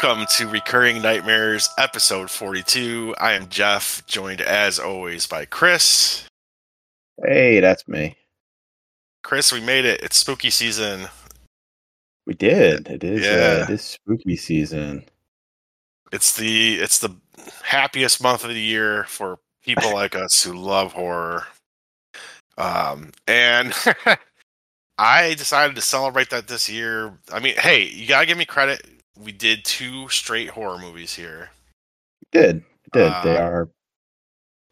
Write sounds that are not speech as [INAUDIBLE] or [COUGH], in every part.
Welcome to Recurring Nightmares, episode 42. I am Jeff, joined as always by Chris. Hey, that's me. Chris, we made it. It's spooky season. We did. It is. Yeah. Uh, it is spooky season. It's the it's the happiest month of the year for people like us who love horror. Um, and [LAUGHS] I decided to celebrate that this year. I mean, hey, you gotta give me credit. We did two straight horror movies here. We did. We did. they Uh, are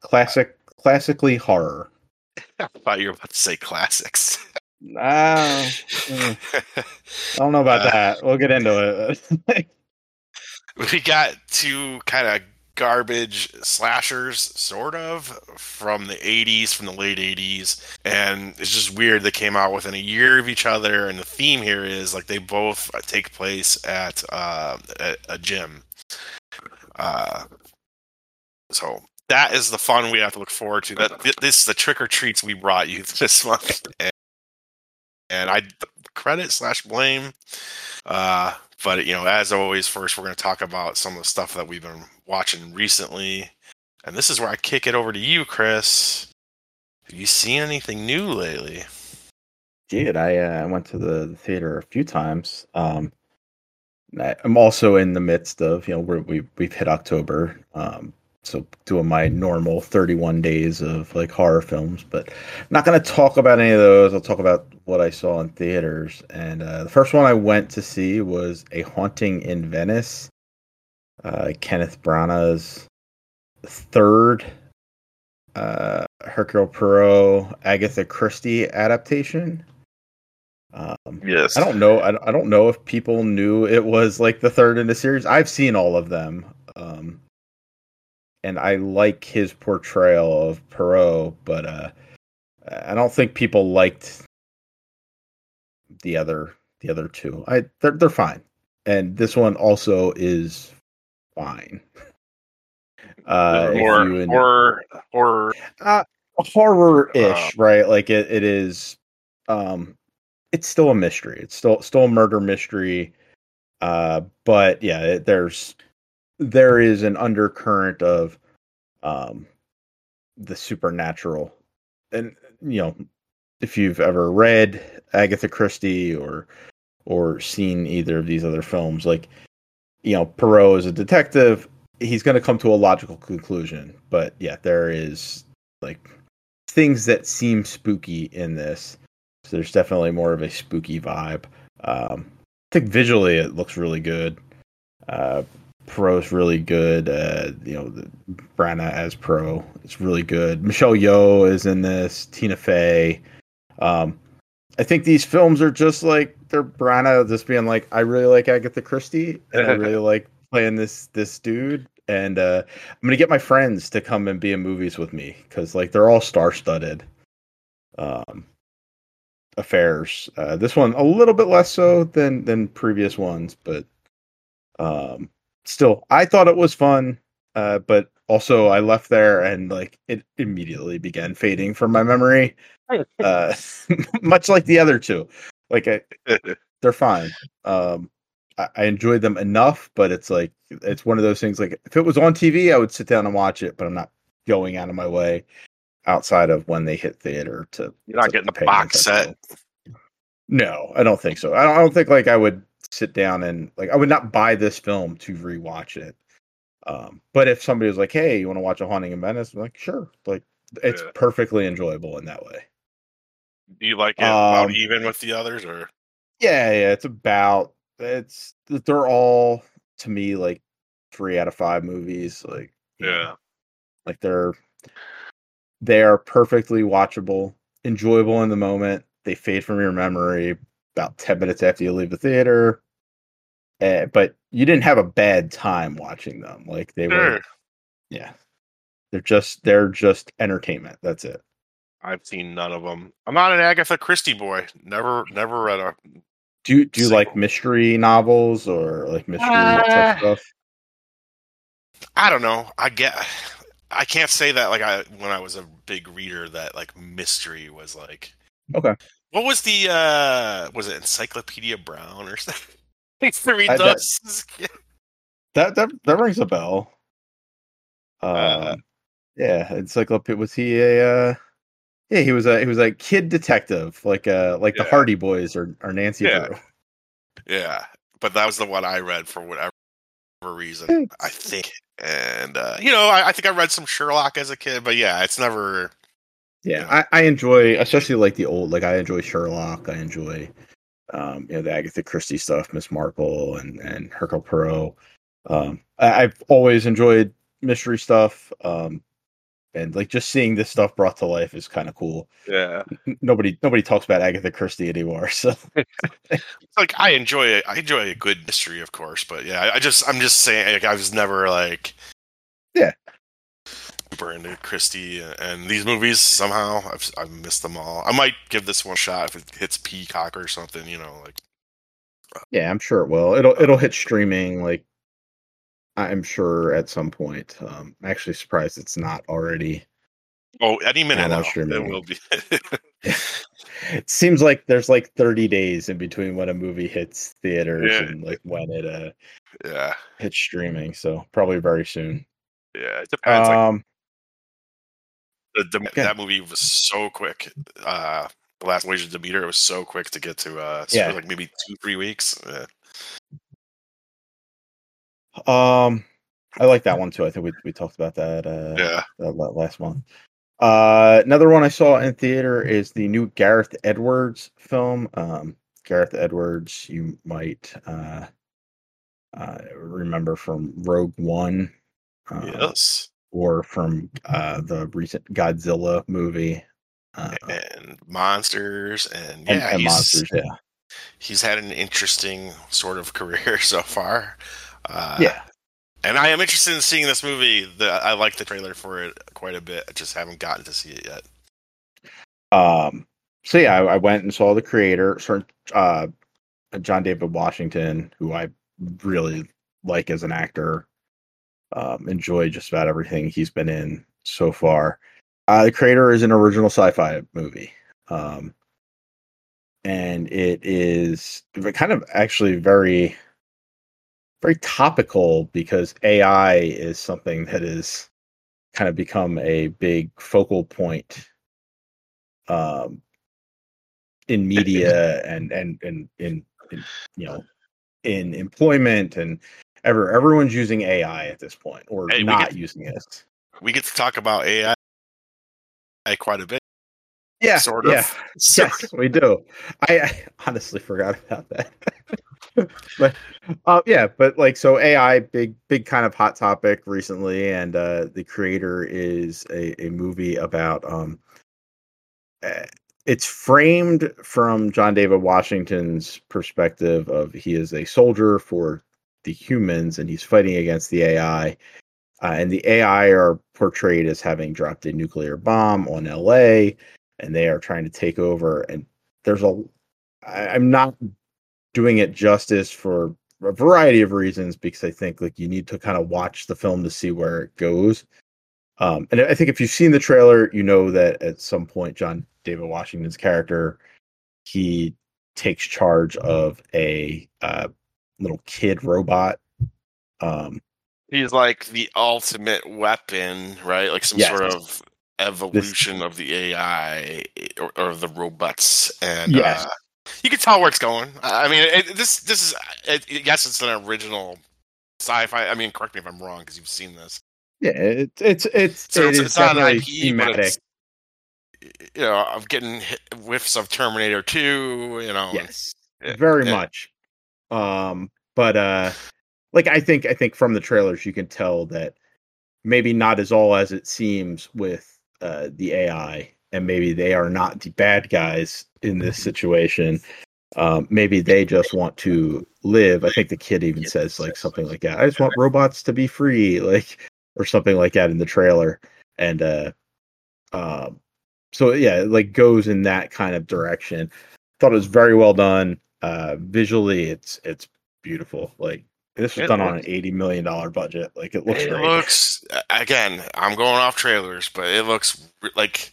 classic, classically horror. [LAUGHS] I thought you were about to say classics. Mm, I don't know about Uh, that. We'll get into it. [LAUGHS] [LAUGHS] we got two kind of garbage slashers sort of from the 80s from the late 80s and it's just weird they came out within a year of each other. And the theme here is like they both take place at uh, a, a gym. Uh, so that is the fun we have to look forward to. That th- this is the trick or treats we brought you [LAUGHS] this month. And, and i credit slash blame uh, but you know, as always, first we're going to talk about some of the stuff that we've been watching recently, and this is where I kick it over to you, Chris. Have you seen anything new lately? Did I? Uh, I went to the theater a few times. Um, I'm also in the midst of you know we're, we we've hit October, um, so doing my normal 31 days of like horror films, but I'm not going to talk about any of those. I'll talk about what I saw in theaters. And uh, the first one I went to see was A Haunting in Venice, uh, Kenneth Branagh's third uh, Hercule Poirot Agatha Christie adaptation. Um, Yes. I don't know. I, I don't know if people knew it was like the third in the series. I've seen all of them, um, and I like his portrayal of Poirot, but uh, I don't think people liked the other the other two. I they're they're fine, and this one also is fine. [LAUGHS] Uh, or en- or or uh, horror-ish, Uh, right? Like it, it is um it's still a mystery. It's still still a murder mystery. Uh but yeah, it, there's there is an undercurrent of um the supernatural. And you know, if you've ever read Agatha Christie or or seen either of these other films like you know, Poirot is a detective, he's going to come to a logical conclusion. But yeah, there is like things that seem spooky in this. So there's definitely more of a spooky vibe. Um, I think visually it looks really good. Uh, Poirot's really good. Uh, you know, the, Branagh as Pro is really good. Michelle Yeoh is in this. Tina Fey. Um, I think these films are just like they're Branagh just being like, I really like Agatha Christie, and I really [LAUGHS] like playing this this dude. And uh, I'm gonna get my friends to come and be in movies with me because like they're all star studded um, affairs. Uh, this one a little bit less so than than previous ones, but um, still, I thought it was fun. Uh, but also, I left there and like it immediately began fading from my memory. Uh, [LAUGHS] much like the other two, like I, [LAUGHS] they're fine. Um, I, I enjoyed them enough, but it's like it's one of those things. Like if it was on TV, I would sit down and watch it, but I'm not going out of my way outside of when they hit theater to. you're not to getting a pay box set. No, I don't think so. I don't, I don't think like I would sit down and like I would not buy this film to rewatch it. Um, but if somebody was like, "Hey, you want to watch a Haunting in Venice?" I'm like, "Sure." Like it's Yeah. perfectly enjoyable in that way. Do you like it about Um, even with the others or Yeah, yeah, it's about it's they're all to me like three out of five movies. Like yeah? like they're they are perfectly watchable, enjoyable in the moment. They fade from your memory about ten minutes after you leave the theater. Uh, but you didn't have a bad time watching them. Like they Sure. were, yeah. They're just they're just entertainment. That's it. I've seen none of them. I'm not an Agatha Christie boy. Never, never read a. Do you do you like mystery novels or like mystery Uh, stuff? I don't know. I get. I can't say that like I when I was a big reader that like mystery was like. Okay. What was the uh was it Encyclopedia Brown or something? [LAUGHS] I used to read I- that- those. that that that rings a bell. Um, Uh, yeah, Encyclopedia. Was he a? Uh, yeah, he was a he was a kid detective, like uh like the Hardy Boys or or Nancy Yeah. Drew. Yeah, but that was the one I read for whatever reason. I think, and uh, you know, I, I think I read some Sherlock as a kid, but yeah, it's never. Yeah, I, I enjoy, especially like the old, like I enjoy Sherlock. I enjoy, um, you know, the Agatha Christie stuff, Miss Marple, and and Hercule Poirot. Um, I, I've always enjoyed mystery stuff. Um, and like just seeing this stuff brought to life is kind of cool. Yeah, Nobody nobody talks about Agatha Christie anymore, [LAUGHS] so [LAUGHS] like I enjoy it. I enjoy a good mystery, of course, but yeah, I, I just I'm just saying, like, I was never like. Into Christie and, these movies somehow I've I've missed them all. I might give this one a shot if it hits Peacock or something. You know, like yeah, I'm sure it will. It'll it'll hit streaming like I'm sure at some point. Um, I'm actually surprised it's not already. oh, any minute now streaming. it will be. [LAUGHS] it seems like there's like 30 days in between when a movie hits theaters Yeah. and like when it uh yeah, hits streaming so probably very soon yeah, it depends. like, um the, the, Okay. that movie was so quick. Uh, the last Voyage of Demeter, it was so quick to get to. Uh, so Yeah. like maybe two, three weeks. Uh, um i like that one too i think we, we talked about that uh yeah, that la- last month uh another one i saw in theater is the new gareth edwards film um gareth edwards you might uh uh remember from rogue one uh, yes, or from uh the recent godzilla movie uh, and monsters, and and, yeah, and he's monsters yeah he's had an interesting sort of [LAUGHS] career so far. Uh, yeah and I am interested in seeing this movie. The, I like the trailer for it quite a bit. I just haven't gotten to see it yet. Um, so yeah, I, I went and saw the creator, uh, John David Washington, who I really like as an actor. Um, enjoy just about everything he's been in so far. Uh, the creator is an original sci-fi movie, um, and it is kind of actually very, very topical because AI is something that is kind of become a big focal point um, in media and and and in, in you know in employment and ever everyone's using AI at this point or Hey, not get- using it. We get to talk about AI quite a bit. Yeah, sort of. Yeah, [LAUGHS] yes, we do. I, I honestly forgot about that. [LAUGHS] but uh, yeah, but like so AI big big kind of hot topic recently and uh the creator is a, a movie about um uh, it's framed from John David Washington's perspective of he is a soldier for the humans and he's fighting against the AI. Uh, and the AI are portrayed as having dropped a nuclear bomb on LA and they are trying to take over and there's a I, i'm not doing it justice for a variety of reasons because i think like you need to kind of watch the film to see where it goes um and i think if you've seen the trailer you know that at some point john david washington's character he takes charge of a uh, little kid robot um He's like the ultimate weapon, right? Like some Yes. sort of evolution of the AI eh, or, or the robots, and uh, Yes. uh, you can tell where it's going. I mean, it, this this is eh, it, yes, it's an original sci-fi. I mean, correct me if I'm wrong because you've seen this. yeah it's it's it's So it's, it's not an IP, but thematic it's eh, you know, I'm getting whiffs of Terminator 2. You know, yes very much um but uh like i think i think from the trailers you can tell that maybe not as all as it seems with uh the ai and maybe they are not the bad guys in this situation. Um maybe they just want to live i think the kid even says like something like that i just want robots to be free [LAUGHS] like or something like that in the trailer and uh um so yeah it like goes in that kind of direction. Thought it was very well done uh visually it's it's beautiful like this was It done on an 80 million dollar budget like it looks it great looks again. I'm going off trailers, but it looks like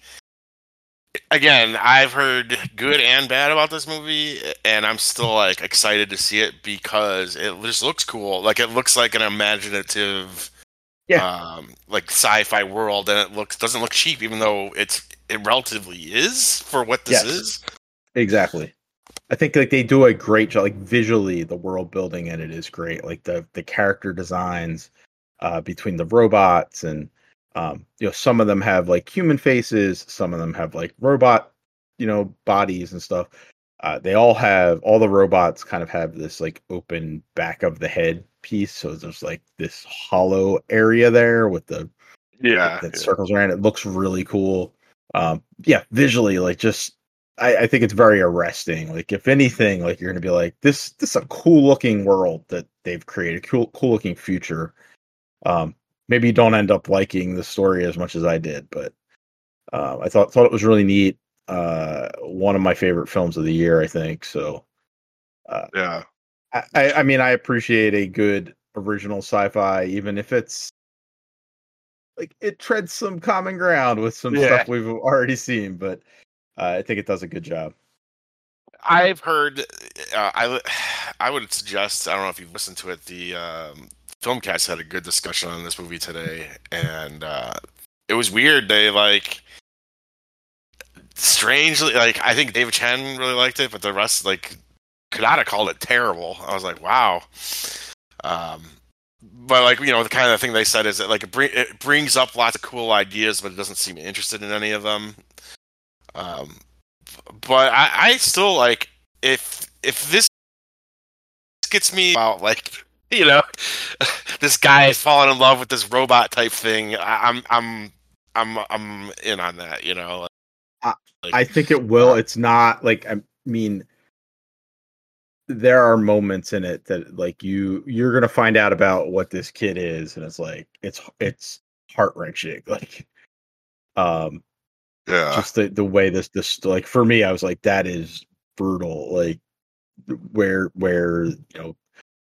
again, I've heard good and bad about this movie, and I'm still like excited to see it because it just looks cool. Like it looks like an imaginative, Yeah. um, like sci-fi world, and it looks doesn't look cheap, even though it's it relatively is for what this Yes. is. Exactly. I think like they do a great job. Like visually, the world building in it is great. Like the the character designs uh, between the robots and um, you know some of them have like human faces, some of them have like robot you know bodies and stuff. Uh, they all have all the robots kind of have this like open back of the head piece, so there's like this hollow area there with the Yeah, that circles around. It looks really cool. Um, yeah, visually, like just I, I think it's very arresting. Like if anything, like you're gonna be like, this this is a cool looking world that they've created, cool cool looking future. Um, maybe you don't end up liking the story as much as I did, but uh, I thought thought it was really neat. Uh, one of my favorite films of the year, I think. So yeah. I, I I mean, I appreciate a good original sci-fi, even if it's like it treads some common ground with some Yeah. stuff we've already seen, but uh, I think it does a good job. I've heard. Uh, I [SIGHS] I would suggest. I don't know if you've listened to it. The um, Filmcast had a good discussion on this movie today, and uh, it was weird. They like strangely like. I think David Chen really liked it, but the rest like Cannata called it terrible. I was like, wow. Um, but like you know, the kind of thing they said is that like it, bring, it brings up lots of cool ideas, but it doesn't seem interested in any of them. Um, but I, I still like if if this gets me about like [LAUGHS] you know [LAUGHS] this guy is falling in love with this robot type thing. I, I'm I'm I'm I'm in on that. You know. I- Like, I think it will. It's not like I mean, there are moments in it that like you you're gonna find out about what this kid is, and it's like it's it's heart wrenching. [LAUGHS] Like, um, yeah. just the the way this this like for me i was like that is brutal like where where you know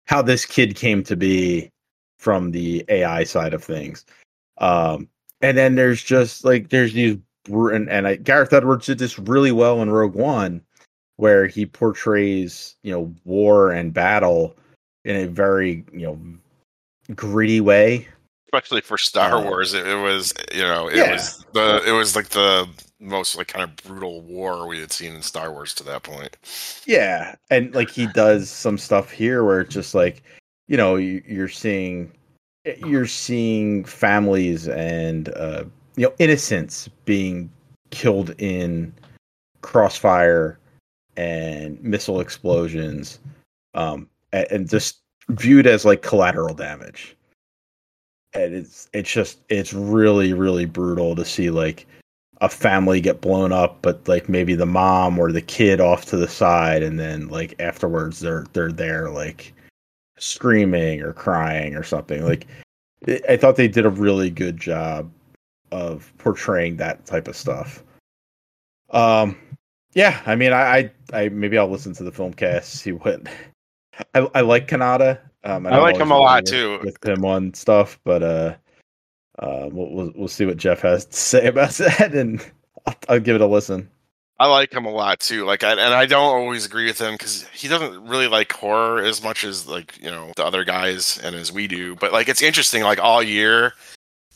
how this kid came to be from the ai side of things um and then there's just like there's these and, and I, gareth edwards did this really well in rogue one where he portrays you know war and battle in a very you know gritty way especially for Star Uh, Wars, it, it was you know it Yeah. was the it was like the most like kind of brutal war we had seen in Star Wars to that point. Yeah, and like he does some stuff here where it's just like, you know, you, you're seeing, you're seeing families and uh, you know innocents being killed in crossfire and missile explosions, um, and, and just viewed as like collateral damage. And it's it's just it's really really brutal to see like a family get blown up, but like maybe the mom or the kid off to the side, and then like afterwards they're they're there like screaming or crying or something. Like I- thought they did a really good job of portraying that type of stuff. Um, yeah, I mean, I I, I maybe I'll listen to the Filmcast see what [LAUGHS] I I like Cannata. Um, I I'm like him a lot, with- too. with him on stuff, but uh, uh, we'll, we'll we'll see what Jeff has to [LAUGHS] say about that, and I'll, I'll give it a listen. I like him a lot too. Like, I, and I don't always agree with him because he doesn't really like horror as much as like you know the other guys and as we do. But like, it's interesting. Like all year,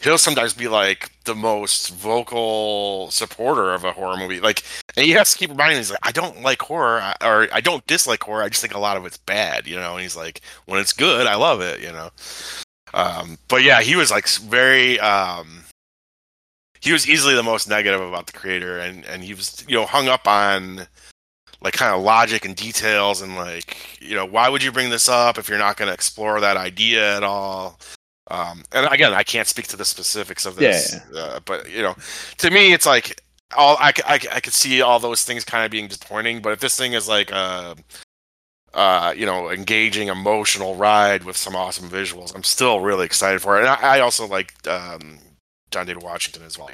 he'll sometimes be like the most vocal supporter of a horror movie. Like, and you have to keep reminding him, he's like, I don't like horror, or I don't dislike horror. I just think a lot of it's bad, you know. And he's like, when it's good, I love it, you know. Um, but yeah, he was like very. Um, he was easily the most negative about the creator, and and he was you know hung up on like kind of logic and details and like you know why would you bring this up if you're not going to explore that idea at all um and again i can't speak to the specifics of this Uh, but you know to me it's like all I, I, I could see all those things kind of being disappointing but if this thing is like a uh you know engaging emotional ride with some awesome visuals i'm still really excited for it and i, I also like um john david washington as well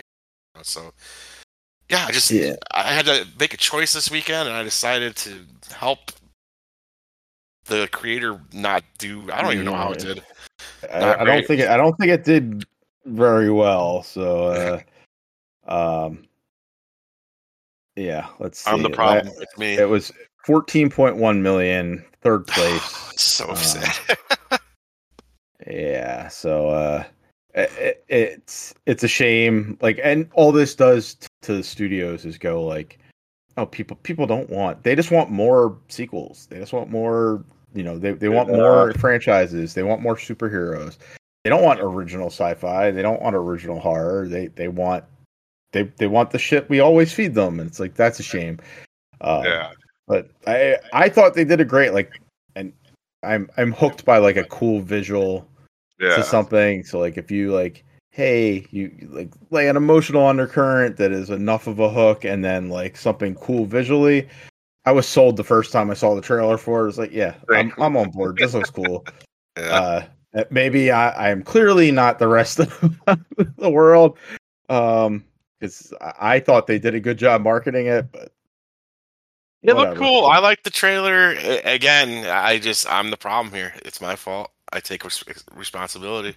so yeah i just Yeah. I had to make a choice this weekend, and I decided to help the creator not do. I don't even know how it did. I, I don't think it, I don't think it did very well. So, uh, um, Yeah, let's see. I'm the problem. It's me. It was 14.1 million, third [SIGHS] place. so Uh, sad. [LAUGHS] Yeah, so uh it, it's it's a shame like and all this does t- to the studios is go like oh people people don't want they just want more sequels. They just want more, you know, they they want more franchises. They want more superheroes. They don't want original sci-fi. They don't want original horror. They they want they they want the shit we always feed them and it's like that's a shame. Um, yeah. but I I thought they did a great like and I'm I'm hooked by like a cool visual Yeah. to something. So like if you like, hey, you, like lay an emotional undercurrent that is enough of a hook, and then like something cool visually. I was sold the first time I saw the trailer for it. I was like, yeah, I'm, I'm on board. This looks cool. [LAUGHS] yeah. Uh, maybe I, I am clearly not the rest of [LAUGHS] the world. Um, because I thought they did a good job marketing it, but It looked cool. I like the trailer. Again, I just I'm the problem here. It's my fault. I take res- responsibility.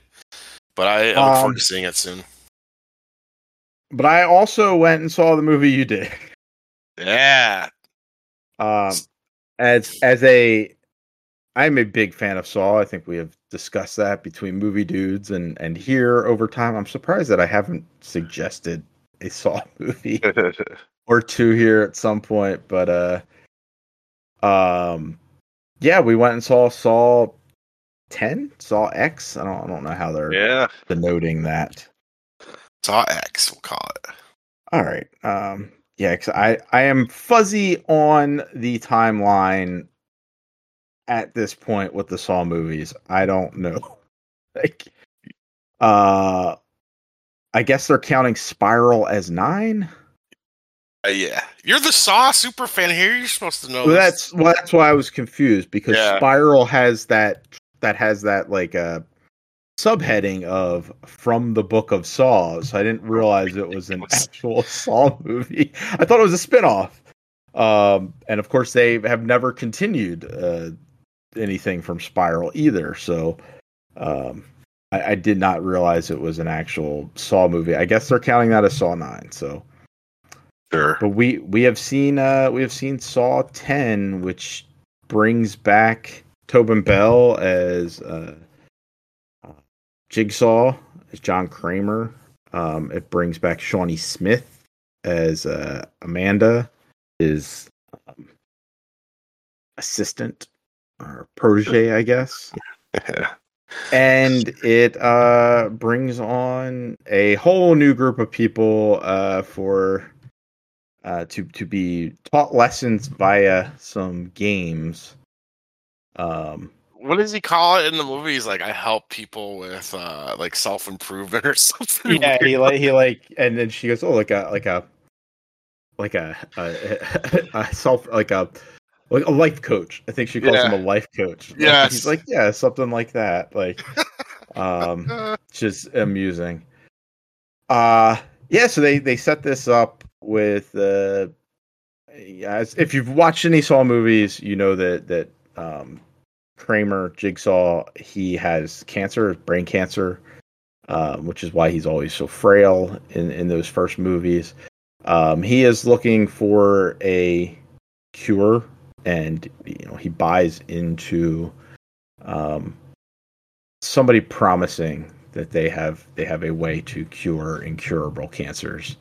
But I, I look Um, forward to seeing it soon. but I also went and saw the movie you did. Yeah. Um, as as a, I'm a big fan of Saw. I think we have discussed that between movie dudes and and here over time. I'm surprised that I haven't suggested a Saw [LAUGHS] movie [LAUGHS] or two here at some point, but uh, um, yeah, we went and saw Saw ten, Saw X. I don't I don't know how they're yeah. denoting that. Saw X, we'll call it. All right. Um yeah, 'cause I I am fuzzy on the timeline at this point with the Saw movies. I don't know. [LAUGHS] like uh I guess they're counting Spiral as 9. Uh, yeah. You're the Saw super fan here. You're supposed to know Well, that's well that's why I was confused because Yeah. Spiral has that that has that like uh subheading of from the book of Saw. So I didn't realize it was an [LAUGHS] actual [LAUGHS] Saw movie. I thought it was a spin-off. Um and of course they have never continued uh anything from Spiral either. So um I, I did not realize it was an actual Saw movie. I guess they're counting that as Saw 9, so Sure. but we we have seen uh we have seen Saw 10 which brings back Tobin Bell as uh Jigsaw as John Kramer. Um it brings back Shawnee Smith as uh Amanda his um, assistant or protege I guess [LAUGHS] and it uh brings on a whole new group of people uh for uh to to be taught lessons via some games um What does he call it in the movie? He's like, I help people with uh like self improvement [LAUGHS] or something. yeah weird. he like he like and then she goes oh like a like a like a a, [LAUGHS] a self like a like a life coach i think she calls him a life coach [LAUGHS] Yeah, he's like yeah something like that like um just amusing. Uh yeah, so they they set this up with uh as if you've watched any Saw movies, you know that that um Kramer Jigsaw he has cancer, brain cancer, um, which is why he's always so frail in in those first movies. Um, he is looking for a cure, and you know he buys into um, somebody promising that they have they have a way to cure incurable cancers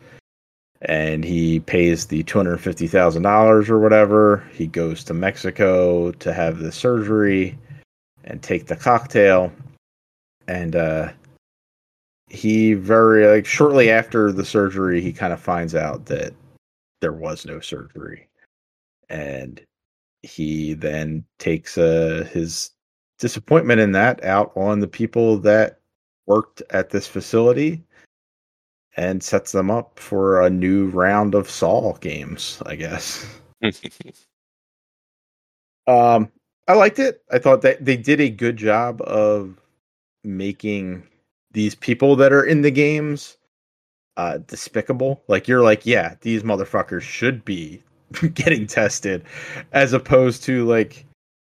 and he pays the $250,000 or whatever. He goes to Mexico to have the surgery and take the cocktail. And uh he very like shortly after the surgery he kind of finds out that there was no surgery. And he then takes uh his disappointment in that out on the people that worked at this facility and sets them up for a new round of Saw games, I guess. [LAUGHS] Um I liked it. I thought that they did a good job of making these people that are in the games uh despicable. Like you're like, yeah, these motherfuckers should be [LAUGHS] getting tested as opposed to like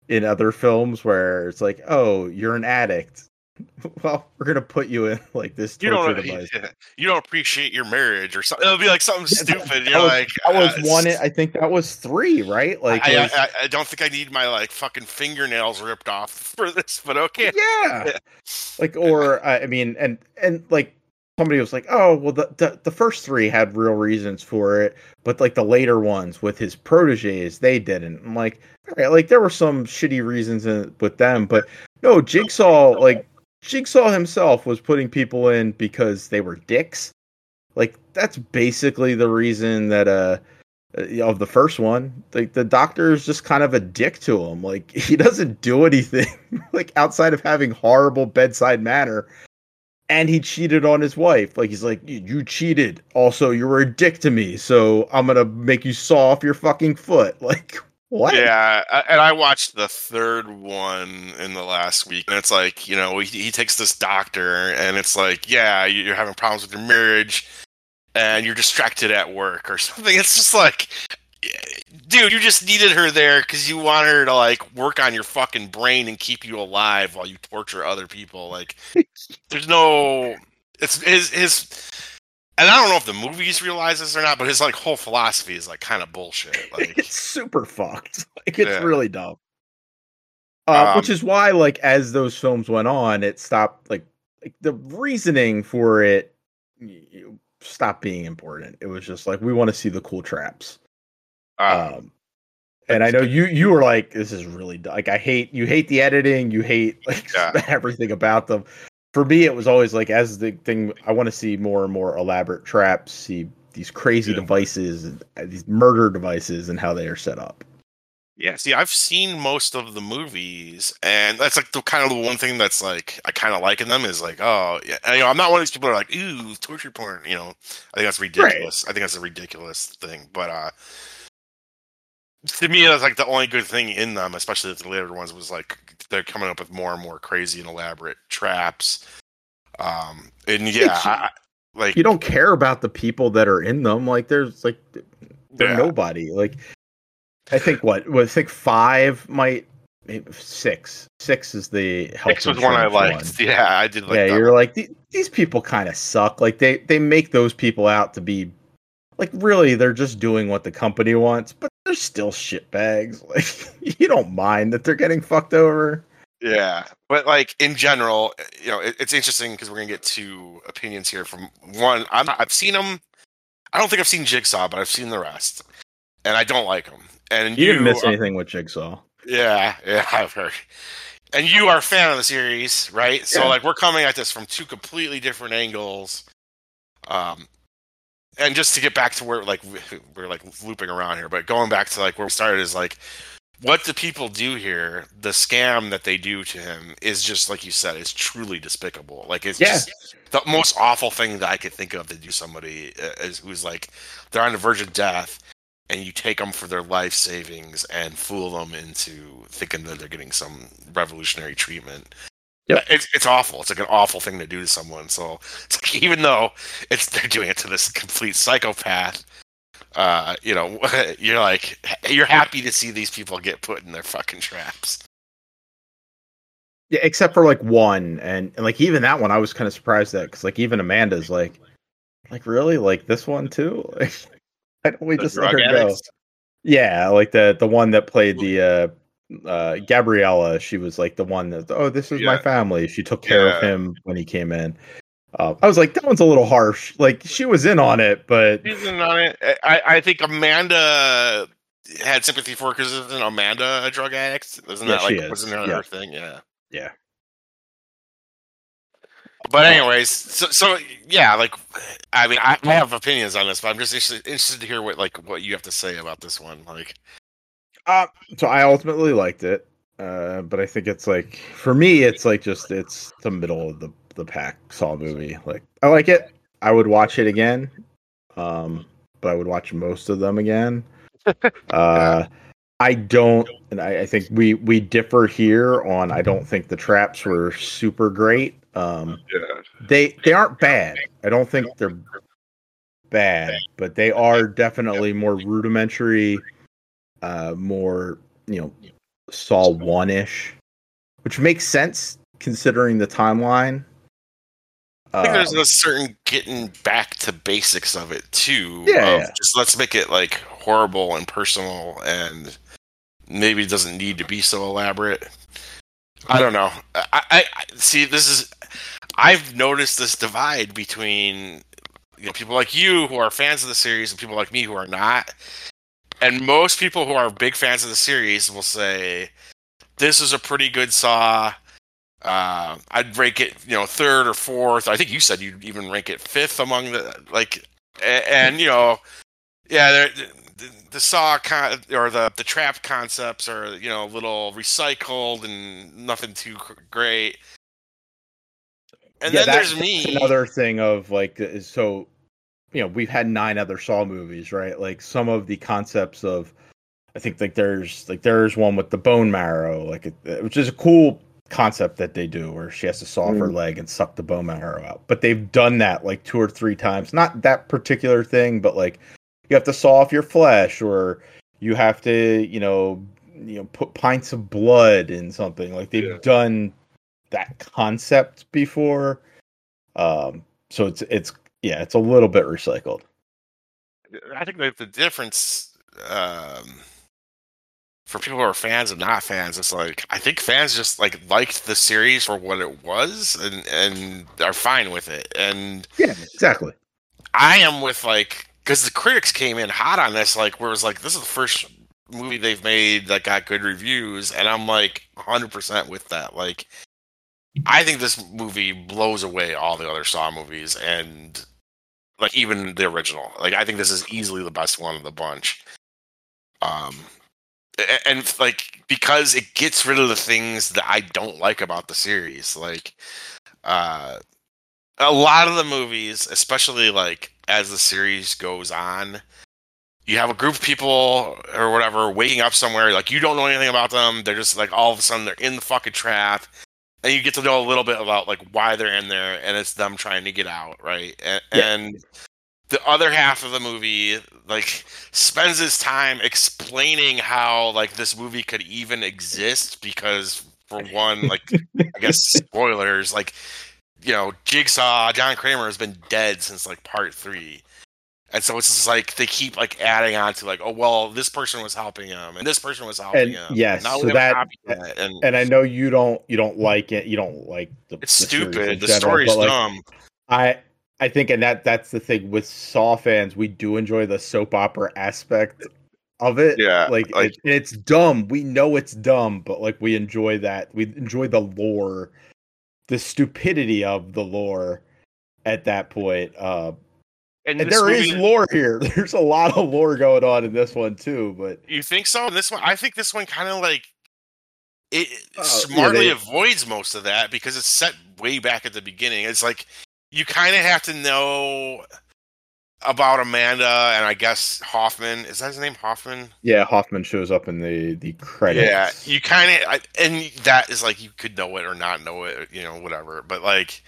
in other films where it's like, oh, you're an addict. [LAUGHS] well, we're gonna put you in like this You don't device. [LAUGHS] you don't appreciate your marriage or something. It'll be like something Yeah, stupid. that You're was- like was uh, one. I think that was three, right? Like, I, was- I, I, I don't think I need my like fucking fingernails ripped off [LAUGHS] for this, but okay. yeah. Like, or I mean, and and like somebody was like, oh, well, the, the the first three had real reasons for it, but like the later ones with his proteges, they didn't. I'm like, all right, like there were some shitty reasons in, with them, but no, Jigsaw, like Jigsaw himself was putting people in because they were dicks. Like that's basically the reason that uh uh, of the first one. Like the doctor is just kind of a dick to him. Like [LAUGHS] he doesn't do anything [LAUGHS] like outside of having horrible bedside manner. And he cheated on his wife. Like he's like you, cheated. Also you were a dick to me. So i'm gonna make you saw off your fucking foot. [LAUGHS] Like what Yeah, and I watched the third one in the last week, and it's like you know he, he takes this doctor, and it's like yeah you- you're having problems with your marriage, and you're distracted at work or [LAUGHS] something. It's just like, dude, you just needed her there because you want her to like work on your fucking brain and keep you alive while you torture other people. Like, there's no, it's his his. And I don't know if the movies realize this or not, but his like whole philosophy is like kind of bullshit. [LAUGHS] Like, it's super fucked [LAUGHS] like it's Yeah. really dumb uh, Um, which is why like as those films went on it stopped like like the reasoning for it stopped being important it was just like we want to see the cool traps uh, um and i know you you were like this is really like i hate you hate the editing you hate [LAUGHS] like Yeah. everything about them for me it was always like as the thing i want to see more and more elaborate traps see these crazy Yeah. devices and uh, these murder devices and how they are set up Yeah, see, I've seen most of the movies, and that's like the kind of the one thing that's like I kind of like in them is like, oh, yeah, and, you know, I'm not one of these people that are like, ooh, torture porn. You know, I think that's ridiculous. I think that's a ridiculous thing. But uh to me, that's like the only good thing in them, especially the later ones, was like they're coming up with more and more crazy and elaborate traps. Um, and yeah, I, like you don't care about the people that are in them. Like there's like they're Yeah. nobody. Like I think what I think five might maybe six. Six is the Six was one I liked. one. [LAUGHS] Yeah, I did like yeah, that. you're like these people kind of suck. Like they they make those people out to be like really they're just doing what the company wants, but they're still shitbags. [LAUGHS] Like you don't mind that they're getting fucked over. Yeah, but like in general, you know, it, it's interesting because we're gonna get two opinions here. From one, I'm, I've seen them. I don't think I've seen Jigsaw, but I've seen the rest, and I don't like them. And You, didn't miss are- anything with Jigsaw. Yeah, yeah, [LAUGHS] I've heard. And you are a fan of the series, right? So Yeah. like we're coming at this from two completely different angles. Um and just to get back to where like we- [LAUGHS] we're like looping around here, but going back to like where we started is like what do people do here? The scam that they do to him is just like you said, is truly despicable. Like it's Yeah. just the most awful thing that I could think of to do somebody uh, is who's like they're on the verge of death and you take them for their life savings and fool them into thinking that they're getting some revolutionary treatment. Yep. It's it's awful. It's like an awful thing to do to someone. So [LAUGHS] it's like, even though it's they're doing it to this complete psychopath, uh, you know, [LAUGHS] you're like you're happy to see these people get put in their fucking traps. Yeah, except for like one, and, and like even that one, I was kind of surprised at because like even Amanda's like, like really like this one too. [LAUGHS] Like, why don't we The just let drug her go? Yeah, like the the one that played the uh uh Gabriella. She was like the one that oh this is my family. She took care of him when he came in. Uh, I was like that one's a little harsh. Like she was in on it, but She's in on it. I, I think Amanda had sympathy for because isn't Amanda a drug addict? Isn't Yeah, that like is. wasn't that Yeah. her thing? Yeah. Yeah. But anyways, so so yeah, like I mean, I, I have opinions on this, but I'm just interested, interested to hear what like what you have to say about this one. Like, Uh, so I ultimately liked it, uh, but I think it's like for me, it's like just it's the middle of the the pack Saw movie. Like I like it. I would watch it again, um, but I would watch most of them again. [LAUGHS] uh, I don't, and I, I think we we differ here on. I don't think the traps were super great. Um, they they aren't bad. I don't think they're bad, but they are definitely more rudimentary, uh, more you know, Saw one ish, which makes sense considering the timeline. I think there's a certain getting back to basics of it too. Yeah, of yeah. Just let's make it like horrible and personal, and maybe it doesn't need to be so elaborate. I don't know. I, I, I see. This is. I've noticed this divide between you know people like you who are fans of the series and people like me who are not. And most people who are big fans of the series will say, "This is a pretty good Saw." Uh, I'd rank it, you know, third or fourth. I think you said you'd even rank it fifth among the like, and, and you know, yeah, the, the saw con- or the the trap concepts are you know a little recycled and nothing too great. And Yeah, then there's me. Another thing of like, so you know, we've had nine other Saw movies, right? Like some of the concepts of, I think like there's like there's one with the bone marrow, like it, which is a cool concept that they do, where she has to saw off her leg and suck the bone marrow out. But they've done that like two or three times. Not that particular thing, but like you have to saw off your flesh, or you have to, you know, you know, put pints of blood in something. Like they've Yeah. done that concept before. Um, so it's it's yeah, it's a little bit recycled. I think that the difference um, for people who are fans and not fans, it's like I think fans just like liked the series for what it was and and are fine with it. And Yeah, exactly. I am with like because the critics came in hot on this, like where it was like this is the first movie they've made that got good reviews, and I'm like 100 percent with that. Like, I think this movie blows away all the other Saw movies, and like even the original. Like, I think this is easily the best one of the bunch. Um, a- and like because it gets rid of the things that I don't like about the series, like uh a lot of the movies, especially like as the series goes on, you have a group of people or whatever waking up somewhere, like you don't know anything about them. They're just like all of a sudden they're in the fucking trap, and you get to know a little bit about like why they're in there, and it's them trying to get out, right? And, Yeah. and the other half of the movie like spends his time explaining how like this movie could even exist because for one like i guess [LAUGHS] spoilers like you know jigsaw john kramer has been dead since like part three and so it's just like they keep like adding on to like oh well this person was helping him and this person was helping And him yes, now so that- and And I know you don't you don't like it. You don't like the it's the stupid the general, story's but, like, dumb I I think, and that that's the thing with Saw fans, we do enjoy the soap opera aspect of it. Yeah, like, like- it, it's dumb. We know it's dumb, but like we enjoy that. We enjoy the lore, the stupidity of the lore at that point. Uh, and, and there is movie- lore here. [LAUGHS] There's a lot of lore going on in this one too. But You think so? This one, I think this one kind of like it uh, yeah, smartly they- avoids most of that because it's set way back at the beginning. It's like you kind of have to know about Amanda and I guess Hoffman. Is that his name, Hoffman? yeah, Hoffman shows up in the the credits. Yeah, you kind of, and that is like you could know it or not know it, you know, whatever. But like,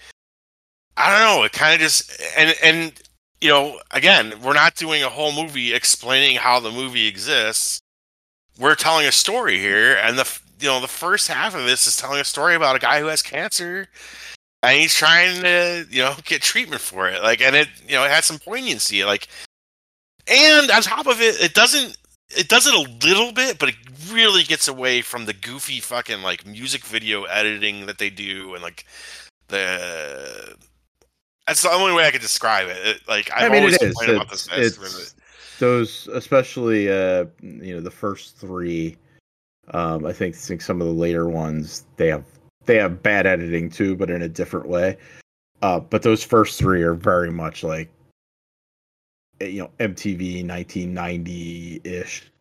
I don't know. It kind of just and and you know, again, we're not doing a whole movie explaining how the movie exists. We're telling a story here, and the you know the first half of this is telling a story about a guy who has cancer, and he's trying to you know get treatment for it. Like, and it you know it has some poignancy. Like, and on top of it, it doesn't it does it a little bit, but it really gets away from the goofy fucking like music video editing that they do, and like the. That's the only way I could describe it. it like I've I mean, always it is. about It's, this. it's those, especially uh, you know, the first three. Um, I think think some of the later ones they have they have bad editing too, but in a different way. Uh, but those first three are very much like eh, you know MTV 1990 ish.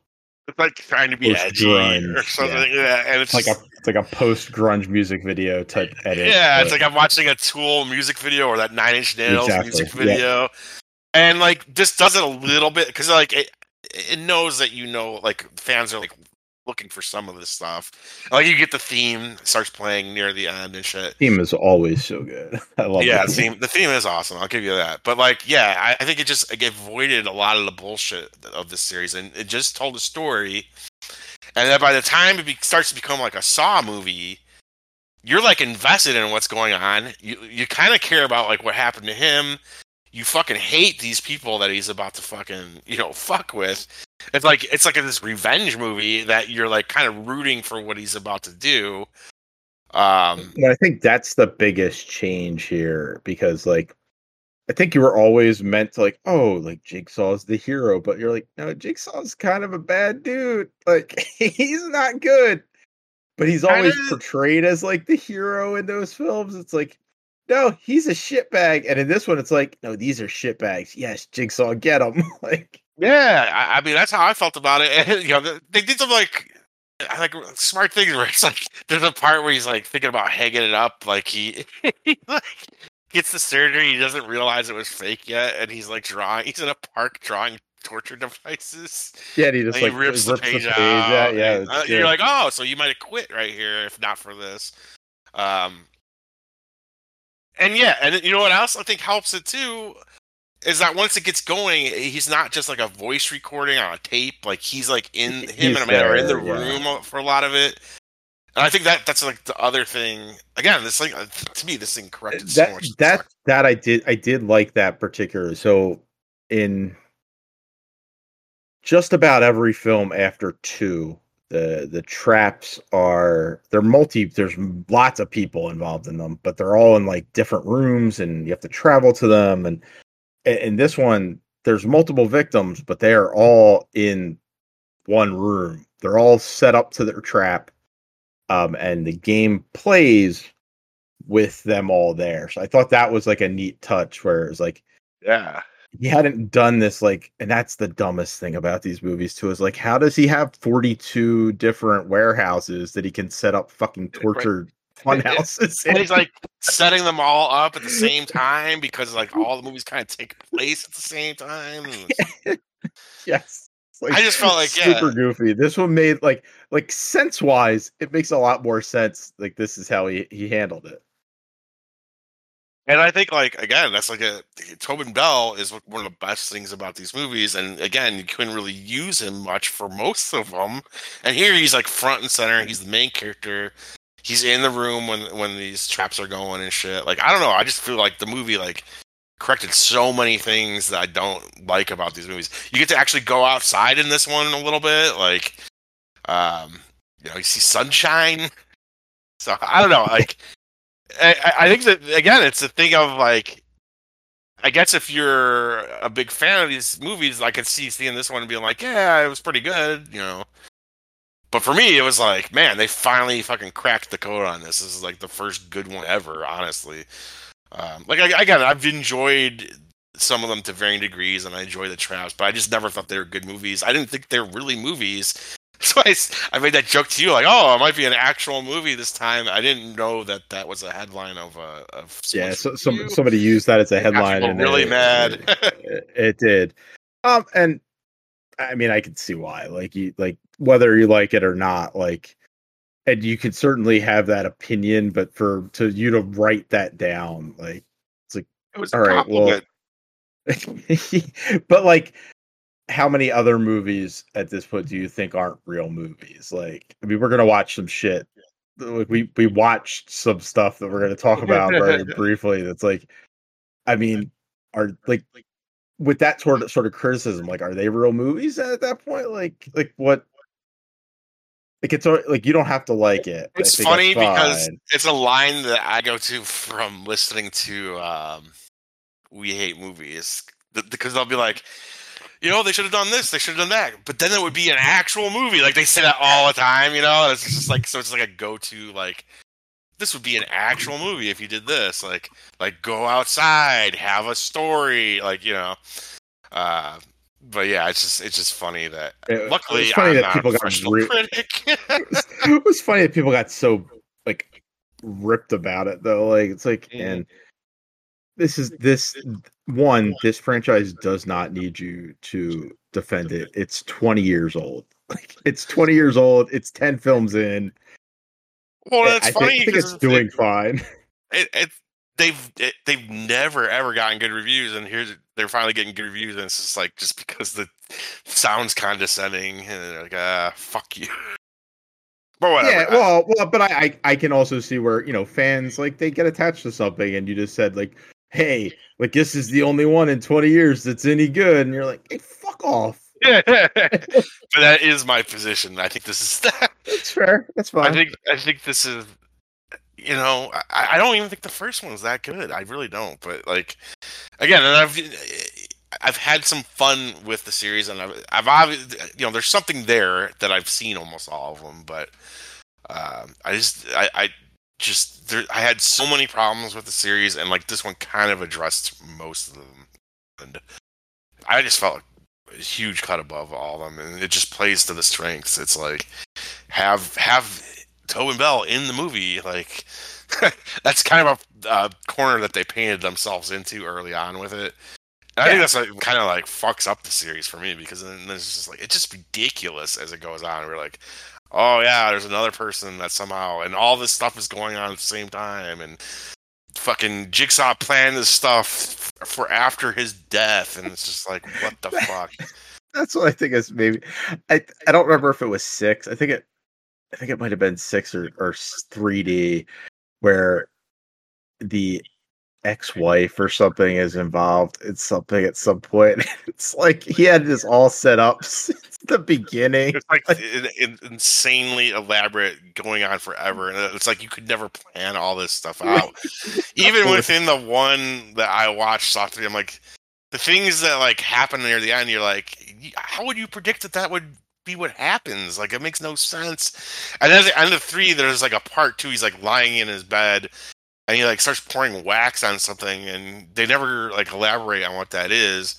It's like trying to be edgy or something. Yeah, and it's It's like just- a it's like a post grunge music video type edit. Yeah, it's like I'm watching a Tool music video or that Nine Inch Nails Exactly, music yeah. video, and like this does it a little bit because like it, it knows that you know like fans are like looking for some of this stuff. Like you get the theme starts playing near the end and shit. theme is always so good. [LAUGHS] I love Yeah, the the theme, the theme is awesome. I'll give you that. But like, yeah, I, I think it just like, avoided a lot of the bullshit of this series, and it just told a story. And then by the time it be, starts to become like a Saw movie, you're like invested in what's going on. You you kind of care about like what happened to him. You fucking hate these people that he's about to fucking you know fuck with. It's like it's like this revenge movie that you're like kind of rooting for what he's about to do. Um, I think that's the biggest change here because like I think you were always meant to like, oh, like Jigsaw's the hero, but you're like, no, Jigsaw's kind of a bad dude. [LAUGHS] Like he's not good. But he's always Kinda... portrayed as like the hero in those films. It's like, no, he's a shitbag. And in this one, it's like, no, these are shitbags. Yes, Jigsaw, get them. [LAUGHS] like, yeah, I, I, mean that's how I felt about it. [LAUGHS] And, you know, they did some like I like smart things where it's like there's a part where he's like thinking about hanging it up, like he, he like gets the surgery, he doesn't realize it was fake yet, and he's like drawing. He's in a park drawing torture devices. Yeah, and he just and like he rips, rips, the page, the page out. out. Yeah, and, uh, you're like, oh, so you might have quit right here if not for this. Um, and yeah, and you know what else I think helps it too is that once it gets going, he's not just like a voice recording on a tape. Like he's like in him he's and Amanda are in the room for a lot of it. And I think that that's like the other thing. Again, this thing to me, this thing corrected that, so much. That that I did I did like that particular. So in just about every film after two, the the traps are they're multi. There's lots of people involved in them, but they're all in like different rooms, and you have to travel to them. And in this one, there's multiple victims, but they are all in one room. They're all set up to their trap, um, and the game plays with them all there. So I thought that was like a neat touch, where it's like, yeah, he hadn't done this like, and that's the dumbest thing about these movies too. Is like, how does he have 42 different warehouses that he can set up fucking torture [LAUGHS] fun houses. and he's like setting them all up at the same [LAUGHS] time because like all the movies kind of take place at the same time. [LAUGHS] yes. Like, I just felt like super yeah. goofy. This one made like like sense wise, it makes a lot more sense. Like this is how he he handled it. And I think like again, that's like a Tobin Bell is one of the best things about these movies. And again, you couldn't really use him much for most of them. And here he's like front and center. He's the main character he's in the room when when these traps are going and shit. Like I don't know, I just feel like the movie like corrected so many things that I don't like about these movies. You get to actually go outside in this one a little bit, like um, you know, you see sunshine. [LAUGHS] So I don't know, like [LAUGHS] I, I think that again, it's a thing of like I guess if you're a big fan of these movies, I could see seeing this one and being like, yeah, it was pretty good, you know. But for me, it was like, man, they finally fucking cracked the code on this. This is like the first good one ever, honestly. Um, like I, again, I've enjoyed some of them to varying degrees, and I enjoy the traps, but I just never thought they were good movies. I didn't think they were really movies. [LAUGHS] So I, I made that joke to you, like, oh, it might be an actual movie this time. I didn't know that that was a headline of a. Of yeah, so, some, somebody used that as a headline, and really it, mad. It, it, did. Um, and I mean, I could see why. Like you, like whether you like it or not, like, and you could certainly have that opinion, but for to you to write that down, like, it's like, it was all right, well, [LAUGHS] but like, how many other movies at this point do you think aren't real movies? Like, I mean, we're gonna watch some shit. Like we we watched some stuff that we're gonna talk about very [LAUGHS] briefly. That's like, I mean, are like with that sort of sort of criticism, like, are they real movies at that point? Like, like what? Like it's like you don't have to like it. It's funny because it's a line that I go to from listening to um, "We Hate Movies" because they'll be like, you know, they should have done this, they should have done that, but then it would be an actual movie. Like they say that all the time, you know. it's just like so. It's like a go-to like this would be an actual movie if you did this. Like like go outside, have a story, like you know. Uh, but yeah, it's just it's just funny that it, luckily it's funny I'm that people got re- [LAUGHS] critic. [LAUGHS] it was funny that people got so like ripped about it though. Like it's like mm. and this is this one this franchise does not need you to defend it. It's 20 years old. [LAUGHS] Like it's 20 years old. It's 10 films in. Well, that's I funny. Think, I think it's doing it, fine. It, it they've it, they've never ever gotten good reviews, and here's they're finally getting good reviews, and it's just like just because the sounds condescending, and they're like, ah, fuck you. [LAUGHS] But whatever. Yeah, well, well, but I, I can also see where you know fans like they get attached to something, and you just said like, hey, like this is the only one in twenty years that's any good, and you're like, hey, fuck off. [LAUGHS] but that is my position. I think this is. that. [LAUGHS] That's fair. That's fine. I think I think this is. You know, I, I don't even think the first one was that good. I really don't. But like, again, and I've I've had some fun with the series, and I've I've obviously you know there's something there that I've seen almost all of them, but um, I just I, I just there, I had so many problems with the series, and like this one kind of addressed most of them, and I just felt a huge cut above all of them, and it just plays to the strengths. It's like have have Tobin Bell in the movie, like [LAUGHS] that's kind of a uh, corner that they painted themselves into early on with it. And I think that's like kind of like fucks up the series for me because then it's just like it's just ridiculous as it goes on. We're like, oh yeah, there's another person that somehow and all this stuff is going on at the same time and fucking Jigsaw planned this stuff for after his death and it's just like what the [LAUGHS] fuck. That's what I think is maybe. I I don't remember if it was six. I think it. I think it might have been six or or three D, where the ex-wife or something is involved in something at some point. [LAUGHS] It's like he had this all set up [LAUGHS] since the beginning. It's like in, in, insanely elaborate, going on forever, and it's like you could never plan all this stuff out. [LAUGHS] Even within the one that I watched, three, I'm like, the things that like happen near the end, you're like, how would you predict that that would be what happens? Like it makes no sense. And then at the end of three, there's like a part two. He's like lying in his bed, and he like starts pouring wax on something, and they never like elaborate on what that is.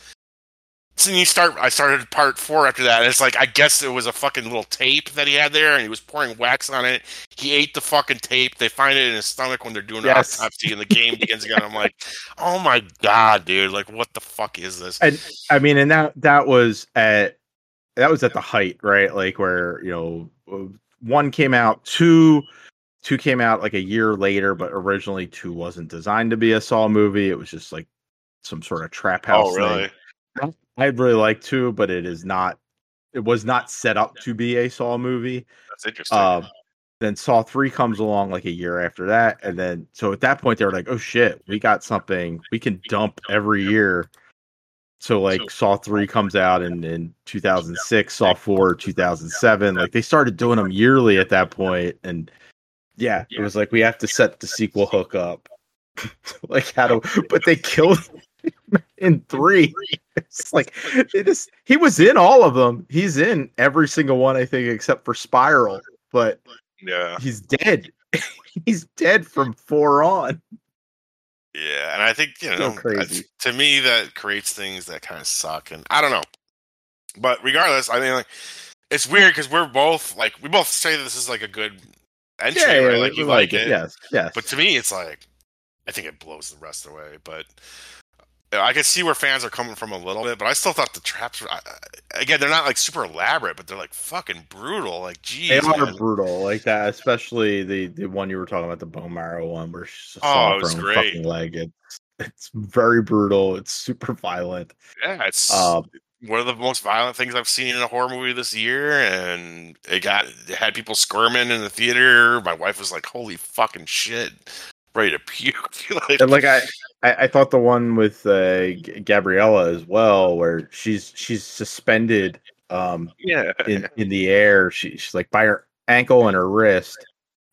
So you start. I started part four after that, and it's like I guess it was a fucking little tape that he had there, and he was pouring wax on it. He ate the fucking tape. They find it in his stomach when they're doing Yes. an autopsy, and the game begins again. I'm like, oh my god, dude! Like, what the fuck is this? And I mean, and that that was at that was at the height, right? Like where you know uh, one came out, two two came out like a year later, but originally two wasn't designed to be a Saw movie. It was just like some sort of trap house. oh, really? Thing. I'd really like to, but it is not. It was not set up to be a Saw movie. That's interesting. Um, then Saw three comes along like a year after that, and then so at that point they were like, "Oh shit, we got something we can dump every year." So like Saw three comes out in in 2006, Saw four 2007. Like they started doing them yearly at that point, and yeah, it was like we have to set the sequel hook up. [LAUGHS] like how to, but they killed him in three. [LAUGHS] It's like they just he was in all of them. He's in every single one, I think, except for Spiral. But yeah, he's dead. [LAUGHS] he's dead from four on. Yeah, and I think you know, to me, that creates things that kind of suck, and I don't know. But regardless, I mean, like, it's weird because we're both like we both say this is like a good entry, right? Like you we like it, Yes, yes. But to me, it's like I think it blows the rest away. But I can see where fans are coming from a little bit. But I still thought the traps were I- again. They're not like super elaborate, but they're like fucking brutal. Like, geez, they are man. brutal like that, especially the the one you were talking about, the bone marrow one, where she Oh, saw it was great. fucking leg. It's it's very brutal. It's super violent. yeah, it's Um, one of the most violent things I've seen in a horror movie this year, and it got it had people squirming in the theater. My wife was like, "Holy fucking shit!" Ready to puke. [LAUGHS] like, and like I, I, I thought the one with uh, G- Gabriella as well, where she's she's suspended um yeah, in in the air. She, she's like by her ankle and her wrist,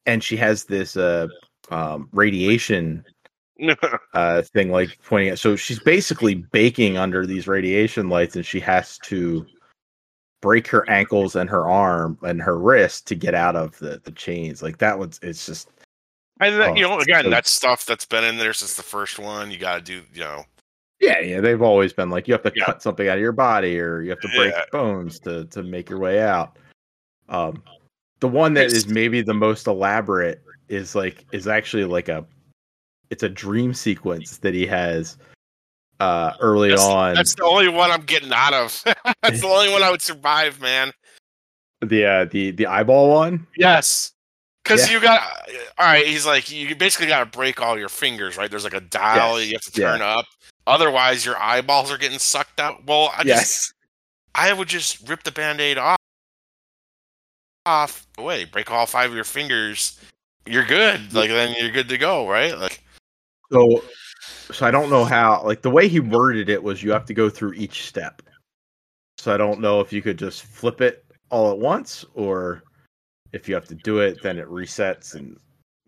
and she has this uh um radiation [LAUGHS] uh thing like pointing at. So she's basically baking under these radiation lights, and she has to break her ankles and her arm and her wrist to get out of the the chains. Like that was it's just and that, Oh, you know, again, so- that's stuff that's been in there since the first one. You got to do, you know, Yeah, yeah, they've always been like you have to Yeah. cut something out of your body or you have to break Yeah. bones to to make your way out. Um the one that is maybe the most elaborate is like is actually like a it's a dream sequence that he has uh early that's, on that's the only one I'm getting out of. [LAUGHS] that's the only one I would survive, man. the uh the the eyeball one. Yes. Because Yeah. you got, all right, he's like, you basically got to break all your fingers, right? There's like a dial Yes. you have to Yeah. turn up. Otherwise, your eyeballs are getting sucked out. Well, I just, yes. I would just rip the band aid off. off, away, break all five of your fingers, you're good. Like then you're good to go, right? Like So, so I don't know how. Like the way he worded it was, you have to go through each step. So I don't know if you could just flip it all at once, or if you have to do it, then it resets. And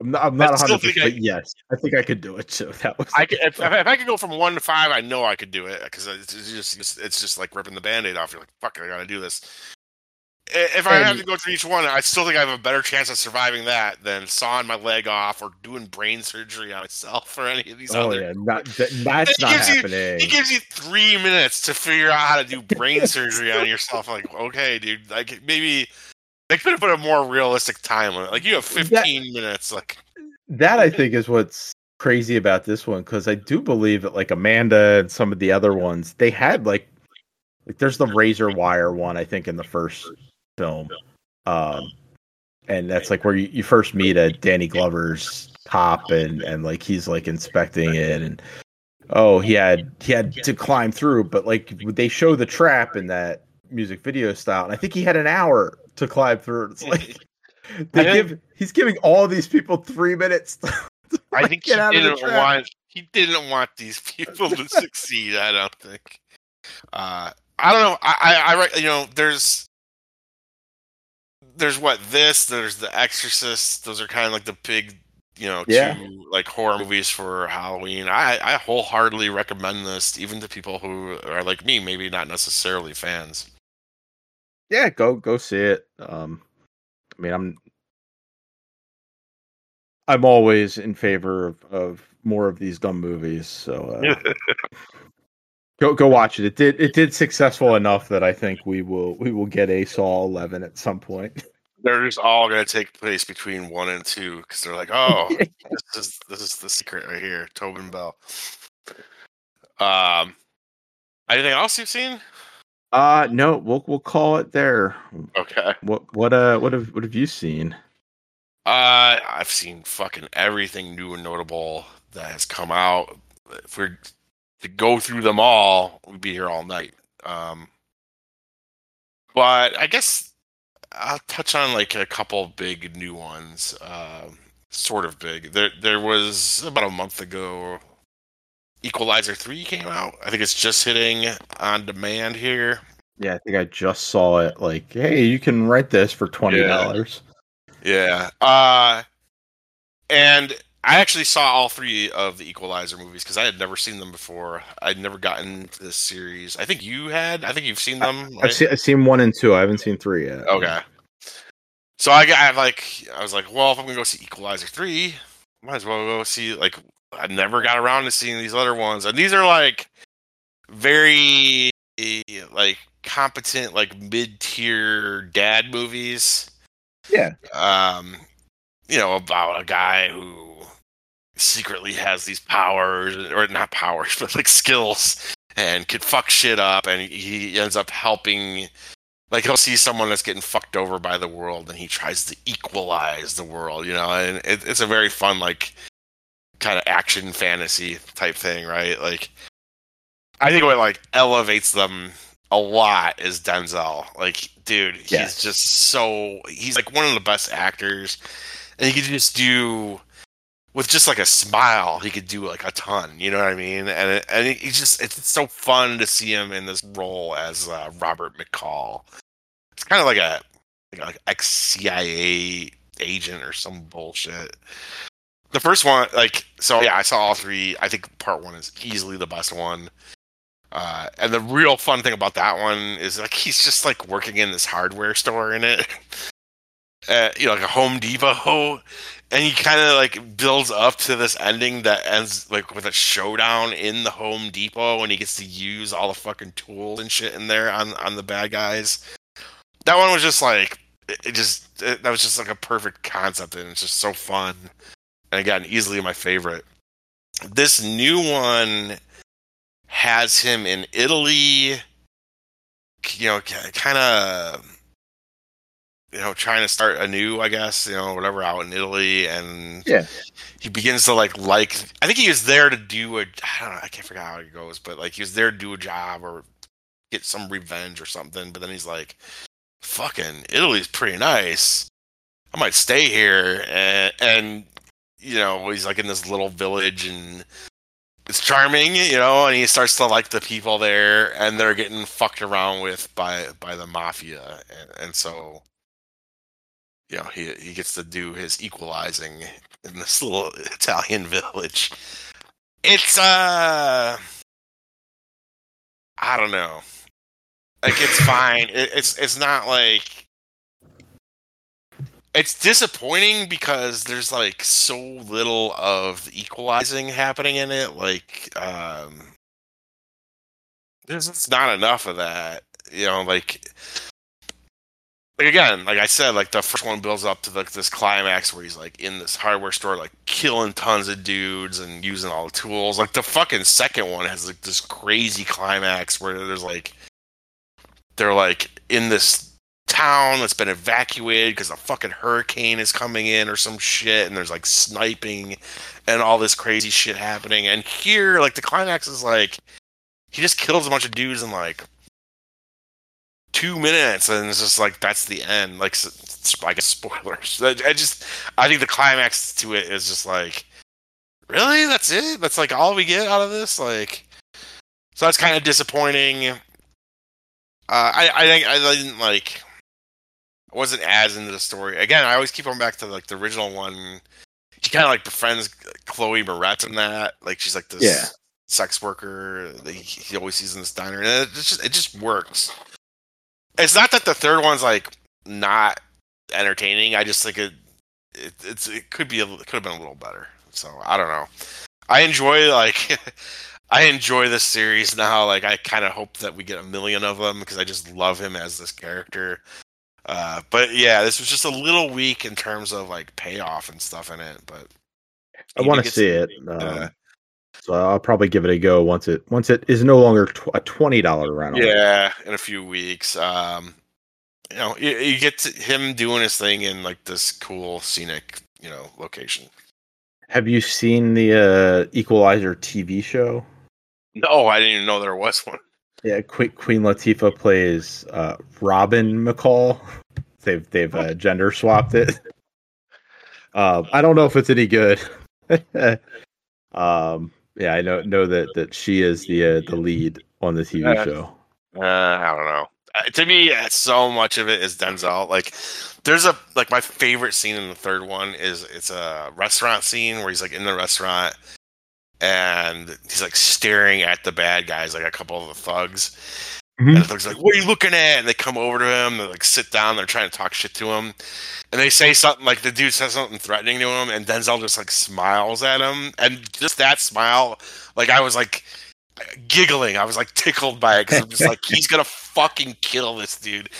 I'm not, I'm not 100. percent yes, I think I could do it. So that was. I could, [LAUGHS] if, if I could go from one to five, I know I could do it because it's it's just it's just like ripping the band-aid off. You're like, fuck, it, I gotta do this. If I have to go through each one, I still think I have a better chance of surviving that than sawing my leg off or doing brain surgery on myself [LAUGHS] or any of these oh other. yeah, not that, [LAUGHS] that's not gives you- happening. He gives you three minutes to figure out how to do brain surgery on yourself. Like, okay, dude, like maybe they could have put a more realistic time limit. Like, you have 15 minutes. Like, that I think is what's crazy about this one because I do believe that like Amanda and some of the other ones they had like like there's the razor wire one I think in the first film, um, and that's like where you, you first meet a Danny Glover's top and and like he's like inspecting it and oh he had he had to climb through but like they show the trap in that music video style and I think he had an hour to climb through. It's like [LAUGHS] they think- give he's giving all these people three minutes. To, [LAUGHS] to, I like, think he out didn't trap. want he didn't want these people to succeed. I don't think. Uh, I don't know. I, I, I, you know, there's, there's what this. There's The Exorcist. Those are kind of like the big, you know, Yeah. two like horror movies for Halloween. I, I wholeheartedly recommend this, even to people who are like me, maybe not necessarily fans. Yeah, go go see it. Um, I mean, I'm I'm always in favor of, of more of these dumb movies. So uh, [LAUGHS] go go watch it. It did it did successful enough that I think we will we will get a Saw Eleven at some point. [LAUGHS] They're just all going to take place between one and two because they're like, oh, [LAUGHS] this is this is the secret right here, Tobin Bell. Um, anything else you've seen? Uh no, we'll we'll call it there. Okay. What what uh what have what have you seen? Uh, I've seen fucking everything new and notable that has come out. If we're to go through them all, we'd be here all night. Um, but I guess I'll touch on like a couple big new ones. Um, sort of big. There, there was about a month ago. Equalizer three came out. I think it's just hitting on demand here. Yeah, I think I just saw it. Like, hey, you can rent this for twenty dollars. Yeah. Uh and I actually saw all three of the Equalizer movies because I had never seen them before. I'd never gotten to this series. I think you had. I think you've seen them. I've right? seen I've seen one and two. I haven't seen three yet. Okay. So I got I like I was like, well, if I'm gonna go see Equalizer three, might as well go see like I never got around to seeing these other ones, and these are like very like competent like mid tier dad movies. Yeah. Um, you know about a guy who secretly has these powers or not powers [LAUGHS] but like skills and could fuck shit up and he ends up helping like he'll see someone that's getting fucked over by the world and he tries to equalize the world you know and it, it's a very fun like kind of action fantasy type thing right? Like i think what like elevates them a lot is denzel. Like dude he's Yes. just so he's like one of the best actors. And he could just do with just like a smile he could do like a ton you know what i mean? And it, and he's just it's so fun to see him in this role as uh, robert mccall. It's kind of like a like, like ex cia agent or some bullshit the first one like so yeah i saw all three i think part one is easily the best one uh, and the real fun thing about that one is like [LAUGHS] he's just like working in this hardware store in it [LAUGHS] uh, you know, like a Home Depot, and he kind of like builds up to this ending that ends like with a showdown in the Home Depot, and he gets to use all the fucking tools and shit in there on on the bad guys. That one was just like it, just it, that was just like a perfect concept, and it's just so fun. And again, easily my favorite. This new one has him in Italy, you know, kind of you know, trying to start anew, I guess, you know, whatever, out in Italy, and Yeah. he begins to like like. I think he was there to do a. I don't know. I can't forget how it goes, but like he was there to do a job or get some revenge or something. But then he's like, fucking Italy's pretty nice. I might stay here, and and you know he's like in this little village and it's charming, you know, and he starts to like the people there, and they're getting fucked around with by by the mafia, and, and so you know he he gets to do his equalizing in this [LAUGHS] little Italian village. It's uh, I don't know, like it's [LAUGHS] fine. It, it's it's not like it's disappointing because there's like so little of the equalizing happening in it. Like, um, there's just not enough of that. You know, like, like again, like I said, like the first one builds up to like this climax where he's like in this hardware store, like killing tons of dudes and using all the tools. Like the fucking second one has like this crazy climax where there's like they're like in this town that's been evacuated because a fucking hurricane is coming in or some shit and there's like sniping and all this crazy shit happening. And here like the climax is like he just kills a bunch of dudes in like two minutes and it's just like that's the end. Like i guess [LAUGHS] spoilers. I just i think the climax to it is just like really? That's it? That's like all we get out of this? Like so that's kind of disappointing. Uh, I I I didn't like I wasn't as into the story. Again, I always keep going back to like the original one. She kind of like befriends Chloe Moretz in that. Like she's like this Yeah. sex worker that he, always sees in this diner, and it just it just works. It's not that the third one's like not entertaining. I just think it, it it's it could be a, it could have been a little better. So I don't know. I enjoy like [LAUGHS] I enjoy this series now. Like I kind of hope that we get a million of them because I just love him as this character. Uh, but yeah, this was just a little weak in terms of like payoff and stuff in it. But I want to see it. Uh, so I'll probably give it a go once it once it is no longer tw- a twenty dollar rental. yeah, in a few weeks. Um, you know, you, you get to him doing his thing in like this cool scenic, you know, location. Have you seen the uh, Equalizer TV show? No, I didn't even know there was one. Yeah, Queen, Queen Latifah plays uh, Robyn McCall. [LAUGHS] They've they've uh, gender swapped it. Um, I don't know if it's any good. [LAUGHS] um, yeah, I know know that that she is the uh, the lead on the TV Uh, show. Uh, I don't know. Uh, to me, uh, so much of it is Denzel. Like, there's a like my favorite scene in the third one is it's a restaurant scene where he's like in the restaurant and he's like staring at the bad guys, like a couple of the thugs. Mhm. And the thugs like, "What are you looking at?" And they come over to him. They like sit down. They're trying to talk shit to him, and they say something like the dude says something threatening to him, and Denzel just like smiles at him, and just that smile, like I was like giggling. I was like tickled by it because I'm just like, [LAUGHS] he's gonna fucking kill this dude.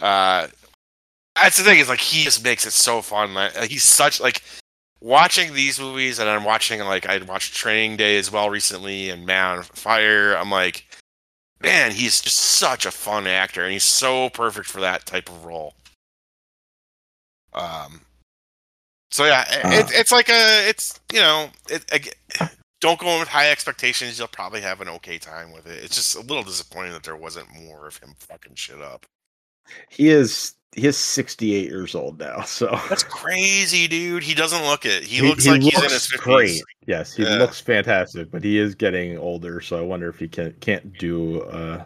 Uh, that's the thing is like he just makes it so fun. Like, he's such like watching these movies, and I'm watching like I watched Training Day as well recently, and Man on Fire. I'm like, man, he's just such a fun actor, and he's so perfect for that type of role. Um. So yeah, it, Uh. it's like a, it's you know, it, don't go in with high expectations. You'll probably have an okay time with it. It's just a little disappointing that there wasn't more of him fucking shit up. He is he is sixty eight years old now, [LAUGHS] so That's crazy, dude. He doesn't look it. He, He- looks he like he's in his fifties. great. Yes, he Yeah. looks fantastic, but he is getting older, so I wonder if he can can't do uh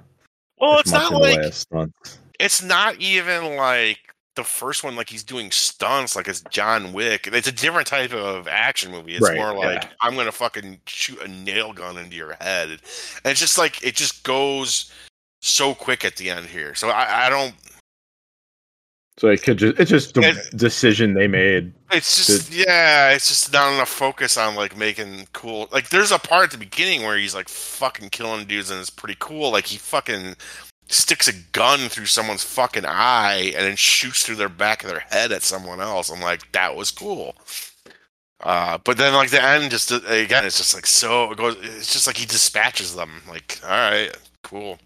Well, it's not like way of stunts. it's not even like the first one like he's doing stunts like it's John Wick. It's a different type of action movie. It's Right, more like yeah. I'm gonna fucking shoot a nail gun into your head. And it's just like it just goes so quick at the end here. So I, I don't So it could just it's just the It- decision they made. it's just yeah, it's just not enough focus on like making cool like there's a part at the beginning where he's like fucking killing dudes and it's pretty cool. Like he fucking sticks a gun through someone's fucking eye and then shoots through their back of their head at someone else. I'm like, that was cool. Uh, but then like the end just again, it's just like so it goes. It's just like he dispatches them. Like, all right, cool.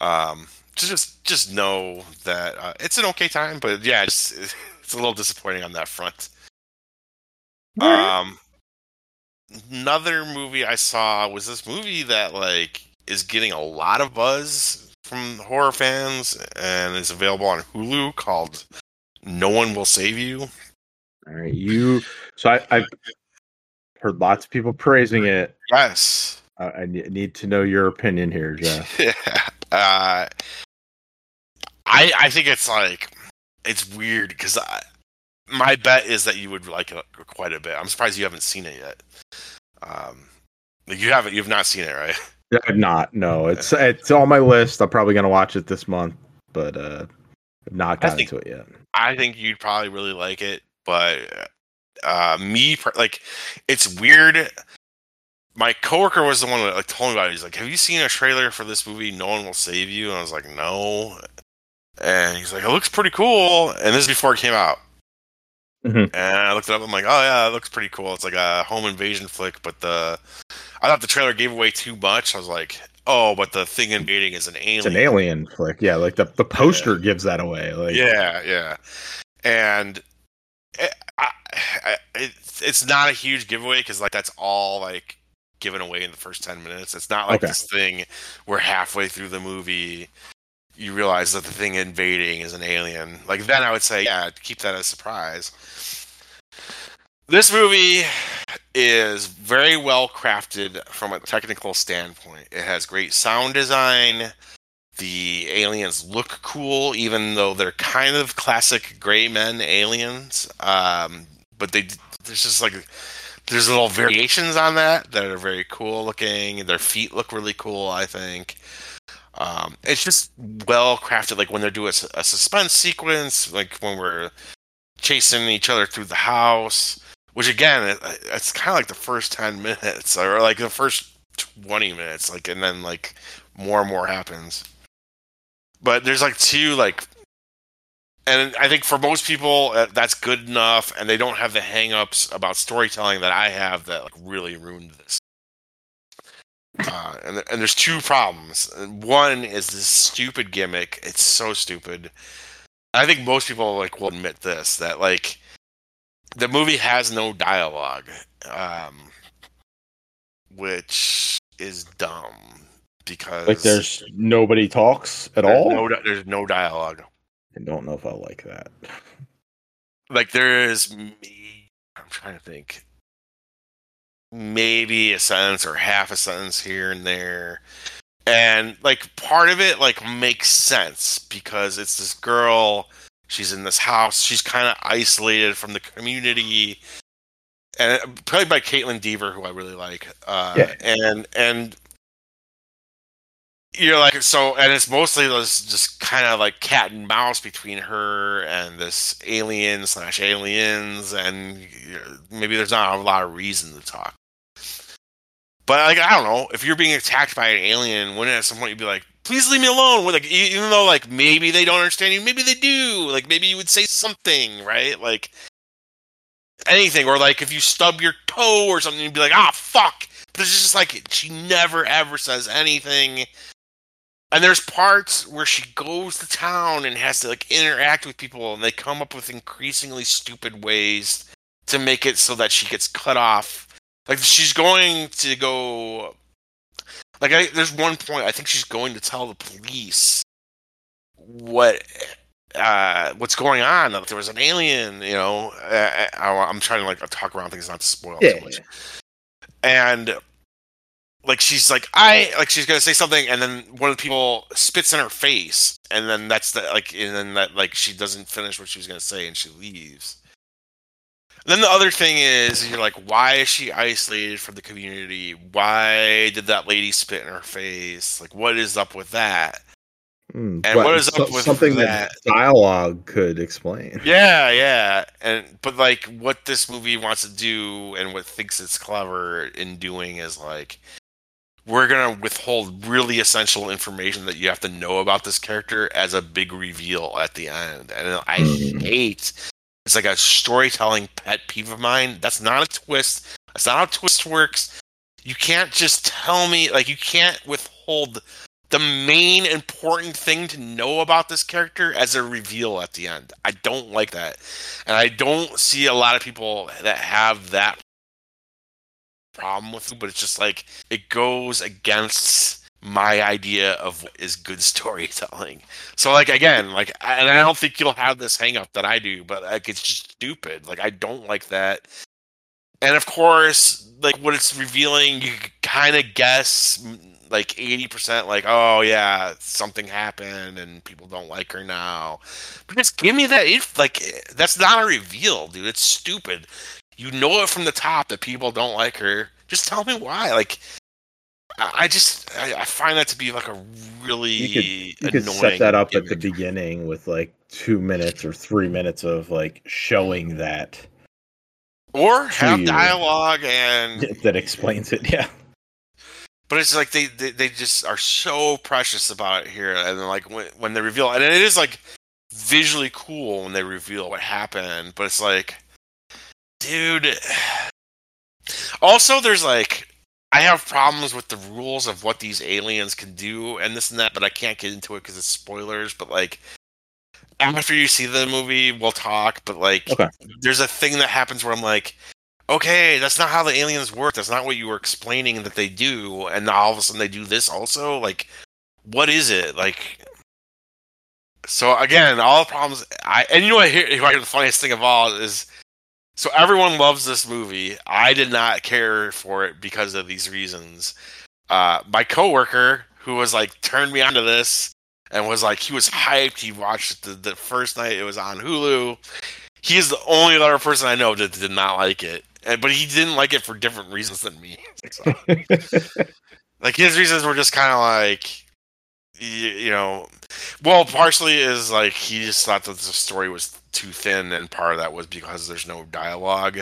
Um, just just know that uh, it's an okay time, but yeah, it's it's a little disappointing on that front. Um, another movie I saw was this movie that like is getting a lot of buzz from horror fans, and it's available on Hulu called "No One Will Save You." All right, you. So I, I've heard lots of people praising it. Yes, I, I need to know your opinion here, Jeff. [LAUGHS] yeah. Uh, I I think it's like it's weird because my bet is that you would like it quite a bit. I'm surprised you haven't seen it yet. Um, you haven't. You've not seen it, right? I've not. No, it's it's on my list. I'm probably gonna watch it this month, but uh, I've not gotten think- to it yet. I think you'd probably really like it, but uh, me like it's weird. My coworker was the one that like told me about it. He's like, "Have you seen a trailer for this movie? No one will save you." And I was like, "No." And he's like, "It looks pretty cool." And this is before it came out. Mhm. And I looked it up. I'm like, "Oh yeah, it looks pretty cool." It's like a home invasion flick, but the I thought the trailer gave away too much. I was like, "Oh, but the thing invading is an alien." It's an alien flick. Yeah, like the the poster gives that away. Like, Yeah, yeah, and it, I, I, it's it's not a huge giveaway because like that's all like given away in the first ten minutes. It's not like Okay. this thing where halfway through the movie you realize that the thing invading is an alien. Like then I would say, yeah, keep that as a surprise. This movie is very well crafted from a technical standpoint. It has great sound design. The aliens look cool, even though they're kind of classic gray men aliens. Um, but they there's just like there's little variations on that that are very cool looking. Their feet look really cool, I think. Um, it's just well crafted. Like when they're doing a, a suspense sequence, like when we're chasing each other through the house. Which again, it, it's kind of like the first ten [LAUGHS] minutes, or like the first twenty minutes, like, and then like more and more happens. But there's like two like, and I think for most people uh, that's good enough, and they don't have the hangups about storytelling that I have that like really ruined this. Uh, and and there's two problems. One is this stupid gimmick. It's so stupid. I think most people like will admit this that like the movie has no dialogue, um, which is dumb because like there's nobody talks at all. no there's no dialogue. I don't know if I like that. Like there is me. I'm trying to think. Maybe a sentence or half a sentence here and there. And like part of it like makes sense because it's this girl, she's in this house, she's kind of isolated from the community. And played by Kaitlyn Dever, who I really like. Uh, Yeah. and and you're like so and it's mostly this just kind of like cat and mouse between her and this alien slash aliens and maybe there's not a lot of reason to talk. But like i don't know if you're being attacked by an alien wouldn't at some point you'd be like please leave me alone with like even though like maybe they don't understand you maybe they do like maybe you would say something right? Like anything or like if you stub your toe or something you'd be like ah fuck. But it's just like she never ever says anything and there's parts where she goes to town and has to like interact with people and they come up with increasingly stupid ways to make it so that she gets cut off. Like she's going to go like I, there's one point i think she's going to tell the police what uh what's going on like there was an alien you know. Uh, I, i'm trying to like talk around things not to spoil Yeah. too much and like she's like I like she's gonna say something and then one of the people spits in her face and then that's the like and then that like she doesn't finish what she was gonna say and she leaves. And then the other thing is you're like, why is she isolated from the community? Why did that lady spit in her face? Like what is up with that? Hmm, And what is up so- with something that? dialogue could explain? Yeah, yeah. And but like what this movie wants to do and what thinks it's clever in doing is like we're gonna withhold really essential information that you have to know about this character as a big reveal at the end. And I Hmm. hate it's like a storytelling pet peeve of mine. That's not a twist. That's not how twist works. You can't just tell me like you can't withhold the main important thing to know about this character as a reveal at the end. I don't like that. And I don't see a lot of people that have that problem with it, but it's just like it goes against my idea of what is good [LAUGHS] storytelling. So like again, like and I don't think you'll have this hang up that I do, but like it's just stupid. Like I don't like that. And of course, like what it's revealing, you kind of guess like 80% like oh yeah something happened and people don't like her now but just give me that if like that's not a reveal dude it's stupid you know it from the top that people don't like her. Just tell me why. Like I just I, I find that to be like a really you could, you could set that up gimmick. at the beginning with like two minutes or three minutes of like showing that or have dialogue and [LAUGHS] that explains it yeah. But it's like they, they, they just are so precious about it here and like when, when they reveal and it is like visually cool when they reveal what happened but it's like dude also there's like i have problems with the rules of what these aliens can do and this and that but i can't get into it because it's spoilers but like after you see the movie we'll talk but like okay. there's a thing that happens where i'm like okay, that's not how the aliens work. That's not what you were explaining that they do. And now all of a sudden they do this also. Like, what is it? Like, so again, all the problems. I and you know what? Here, the funniest thing of all is, so everyone loves this movie. I did not care for it because of these reasons. Uh, my coworker, who was like turned me onto this and was like he was hyped. He watched the, the first night it was on Hulu. He's the only other person I know that did not like it but he didn't like it for different reasons than me. [LAUGHS] So, [LAUGHS] like his reasons were just kind of like, you, you, know, well, partially is like he just thought that the story was too thin, and part of that was because there's no dialogue.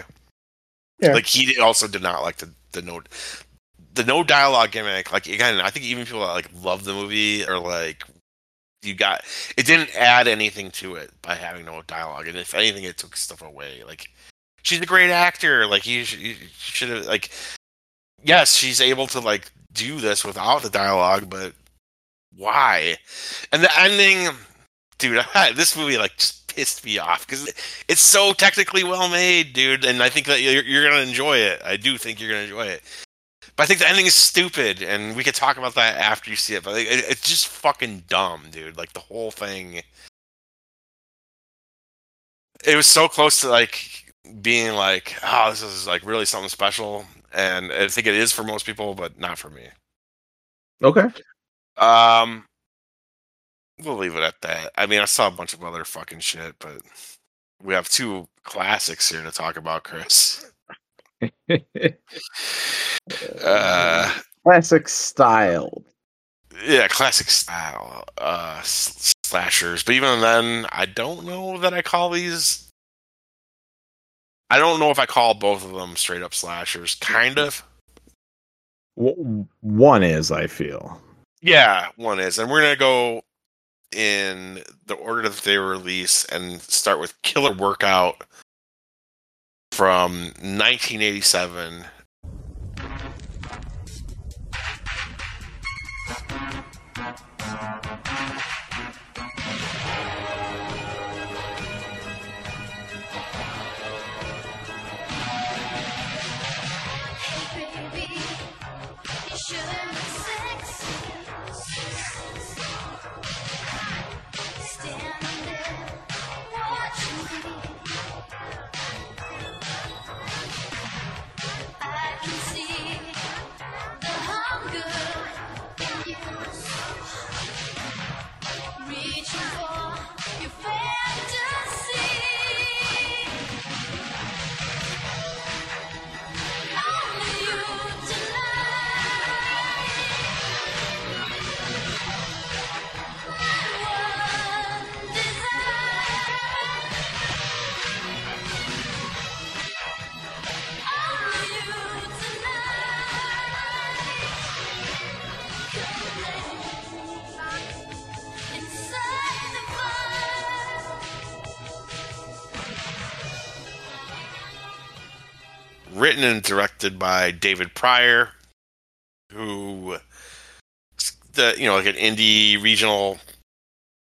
Yeah. Like he also did not like the the no the no dialogue gimmick. Like again, I think even people that like love the movie are like you got it didn't add anything to it by having no dialogue, and if anything, it took stuff away. Like she's a great actor. Like you, you should have like, yes, she's able to like do this without the dialogue, but why? And the ending, dude, [LAUGHS] this movie like just pissed me off because it's so technically well made, dude. And I think that you're, you're gonna enjoy it. I do think you're gonna enjoy it. But I think the ending is stupid, and we could talk about that after you see it. But it, it's just fucking dumb, dude. Like the whole thing. It was so close to like being like, oh, this is like really something special, and I think it is for most people, but not for me. Okay. Um, we'll leave it at that. I mean, I saw a bunch of other fucking shit, but we have two classics here to talk about, Chris. [LAUGHS] uh, classic style. Yeah, classic style uh, slashers. But even then, I don't know that I call these I don't know if I call both of them straight up slashers. Kind of. One is, I feel. Yeah, one is, and we're gonna go in the order that they release and start with Killer Workout from 1987 written and directed by David Prior, who the you know like an indie regional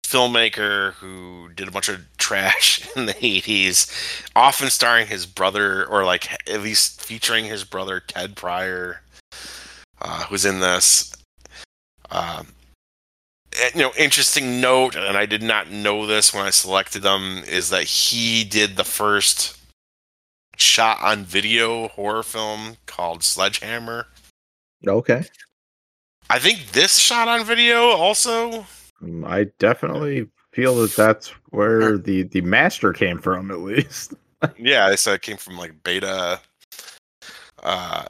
filmmaker who did a bunch of [LAUGHS] trash in the 80s often starring his brother or like at least featuring his brother ted Prior, uh, who's in this. Um, you know, interesting note, and I did not know this when I selected them, is that he did the first shot on video horror film called Sledgehammer. Okay. I think this shot on video also. Um, I definitely feel that that's where the the master came from, at least. [LAUGHS] yeah, they said it came from like beta. Uh,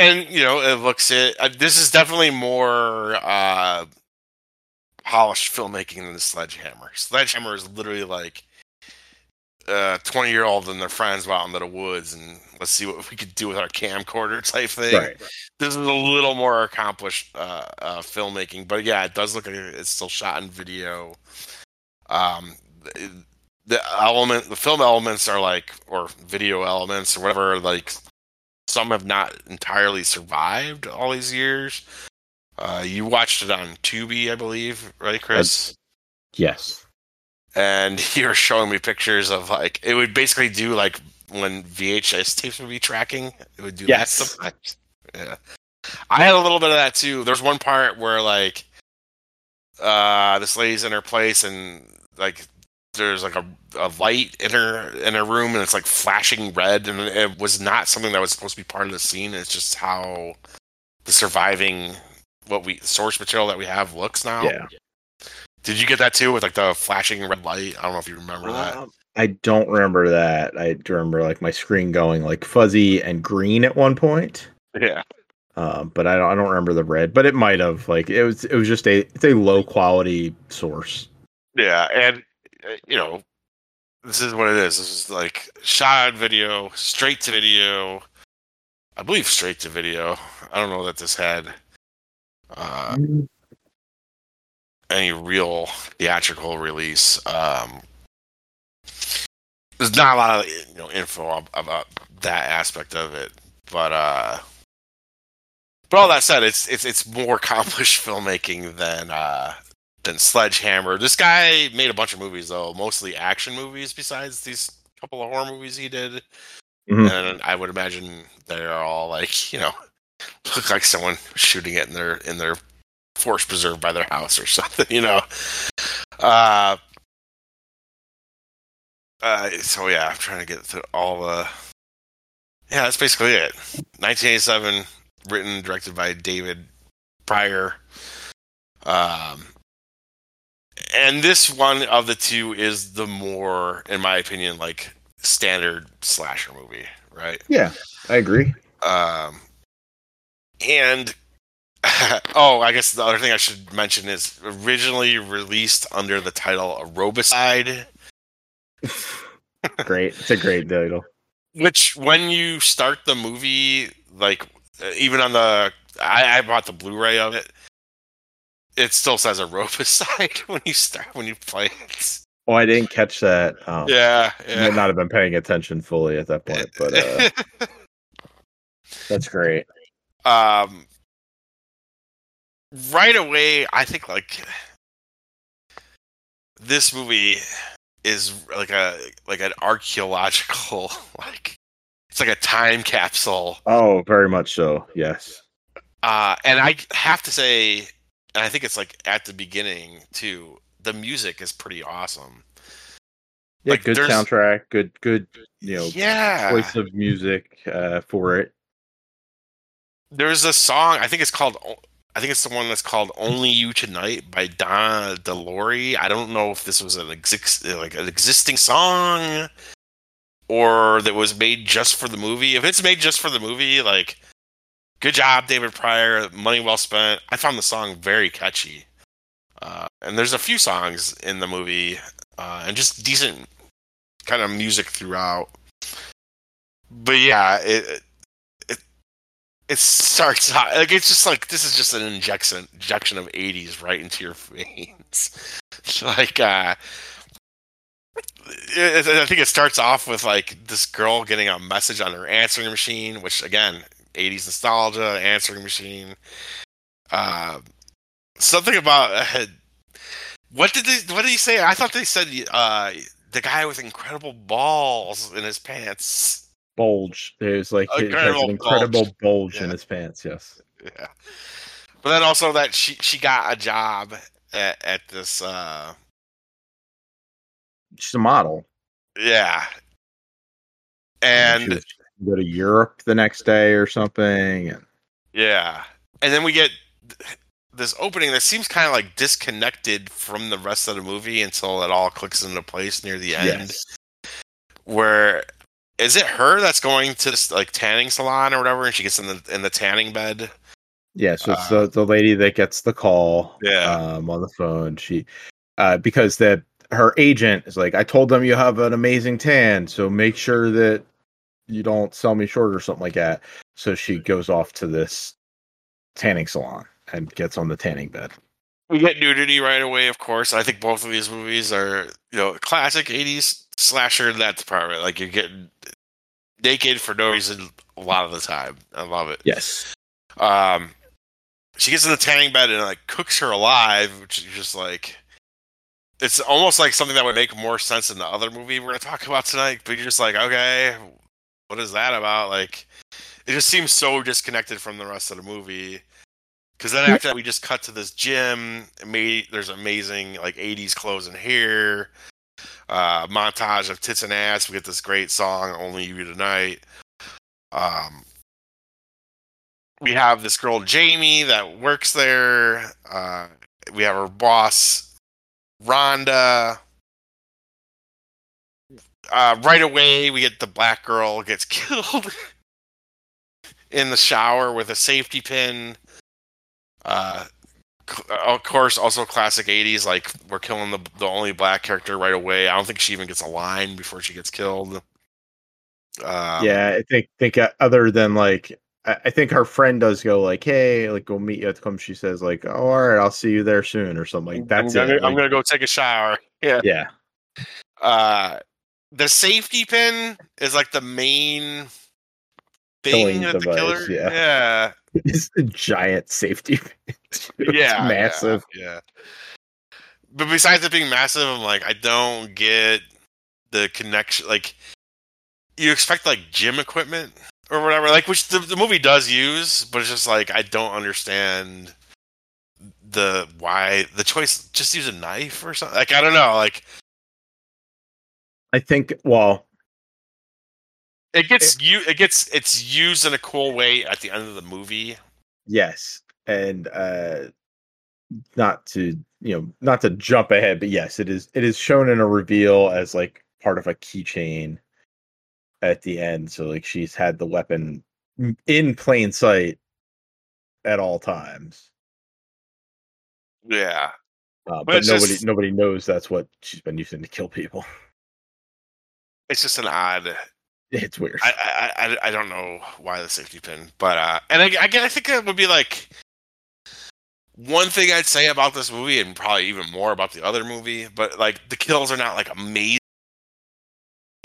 and you know, it looks it. Uh, this is definitely more uh polished filmmaking than the Sledgehammer. Sledgehammer is literally like uh 20 year old and their friends out into the woods and let's see what we could do with our camcorder [LAUGHS] type thing. Right. This is a little more accomplished uh, uh, filmmaking, but yeah, it does look like it's still shot in video. Um, the, the element, the film elements are like, or video elements or whatever, like some have not entirely survived all these years. Uh, you watched it on Tubi, I believe, right, Chris? Yes. And [LAUGHS] you were showing me pictures of like it would basically do like when VHS tapes would be tracking. It would do Yes. that sometimes. Yeah, I had a little bit of that too. There's one part where like uh this lady's in her place and like there's like a, a light in her in her room and it's like flashing red and it was not something that was supposed to be part of the scene. It's just how the surviving what we source material that we have looks now. Yeah. Did you get that too with like the flashing red light? I don't know if you remember that. Um, I don't remember that. I remember like my screen going like fuzzy and green at one point. Yeah. Um, but I don't, I don't remember the red. But it might have like it was it was just a it's a low quality source. Yeah, and uh, you know, this is what it is. This is like shot on video, straight to video. I believe straight to video. I don't know that this had uh, any real theatrical release. Um, there's not a lot of you know info about that aspect of it, but uh, but all that said, it's it's it's more [LAUGHS] accomplished filmmaking than uh, than Sledgehammer. This guy made a bunch of movies though, mostly action movies. Besides these couple of horror movies he did, Mhm. and I would imagine they're all like you know [LAUGHS] look like someone shooting it in their in their force preserve by their house or [LAUGHS] something. You know. Uh, uh, so yeah, I'm trying to get through all the. Yeah, that's basically it. 1987, written directed by David Prior. Um, and this one of the two is the more, in my opinion, like standard slasher movie, right? Yeah, I agree. Um, and [LAUGHS] oh, I guess the other thing I should mention is originally released under the title Aerobicide, [LAUGHS] Great. It's a great title. which when you start the movie, like even on the I, I bought the Blu-ray of it, it still says Aerobicide [LAUGHS] when you start when you play it. Oh, I didn't catch that. Um, Yeah, I yeah. might not have been paying attention fully at that point, but uh, that's great. um right away i think like this movie is like a like an archaeological [LAUGHS] like it's like a time capsule Oh, very much so. Yes. uh and i have to say and i think it's like at the beginning too the music is pretty awesome Yeah, Like, good soundtrack. Good, good. You know, yeah choice of music uh, for it. there's a song i think it's called i think it's the one that's called only you tonight by donna de lory i don't know if this was an like an existing song or that was made just for the movie. If it's made just for the movie like good job david prior. Money well spent. I found the song very catchy. Uh, and there's a few songs in the movie uh, and just decent kind of music throughout. But yeah it it starts hot. Like it's just like this is just an injection injection of 80s right into your [LAUGHS] veins. Like uh I think it starts off with like this girl getting a message on her answering machine, which again, 80s nostalgia, answering machine. Uh something about uh, what did they what did he say? I thought they said uh the guy with incredible balls in his pants. Bulge. There's like Incredible an incredible bulge, Yeah. in his pants. Yes. [LAUGHS] Yeah. But then also that she she got a job at, at this uh She's a model. yeah. She And go to Europe the next day or something. And yeah. And then we get this opening that seems kind of like disconnected from the rest of the movie until it all clicks into place near the end. yes, Where is it her that's going to this like tanning salon or whatever and she gets in the in the tanning bed? yeah. So it's Uh, the the lady that gets the call. Yeah. um, on the phone. She uh, because the her agent is like, I told them you have an amazing tan, so make sure that you don't sell me short or something like that. So she goes off to this tanning salon and gets on the tanning bed. We get nudity right away, of course. I think both of these movies are, you know, classic '80s slasher in that department. Like you're getting naked for no reason a lot of the time. I love it. Yes. Um, she gets in the tanning bed and like cooks her alive, which is just like it's almost like something that would make more sense in the other movie we're gonna talk [LAUGHS] about tonight. But you're just like, okay, what is that about? Like, it just seems so disconnected from the rest of the movie. Because then after that, we just cut to this gym. Made there's amazing like '80s clothes and hair, uh, montage of tits and ass. We get this great song, "Only You Tonight." Um, we have this girl Jamie that works there. Uh, we have her boss Rhonda. Uh, right away, we get the black girl gets [LAUGHS] killed in the shower with a safety pin. Uh, of course, also classic '80s. Like we're killing the the only black character right away. I don't think she even gets a line before she gets killed. Um, yeah, I think think uh, other than like I, I think her friend does go like, hey, like go meet you at the club. She says like, oh, all right, I'll see you there soon or something like that's I'm, it. gonna, I'm gonna go take a shower. [LAUGHS] Yeah. yeah, Uh, the safety pin is like the main thing that the device, killer. yeah. yeah. [LAUGHS] it's a giant safety. [LAUGHS] [LAUGHS] Yeah, massive. Yeah, yeah. But besides it being massive, I'm like, I don't get the connection. Like, you expect like gym equipment or whatever, like which the, the movie does use, but it's just like I don't understand the why the choice. Just use a knife or something. Like I don't know. Like I think. Well, it gets you. It gets it's used in a cool way at the end of the movie. Yes, and uh not to you know not to jump ahead, but yes, it is it is shown in a reveal as like part of a keychain at the end. So like she's had the weapon in plain sight at all times, Yeah, uh, But but, nobody just- nobody knows that's what she's been using to kill people. it's just an odd. It's weird. I, I I I don't know why the safety pin, but uh, and I, I, I think it would be like one thing I'd say about this movie, and probably even more about the other movie. But like the kills are not like amazing.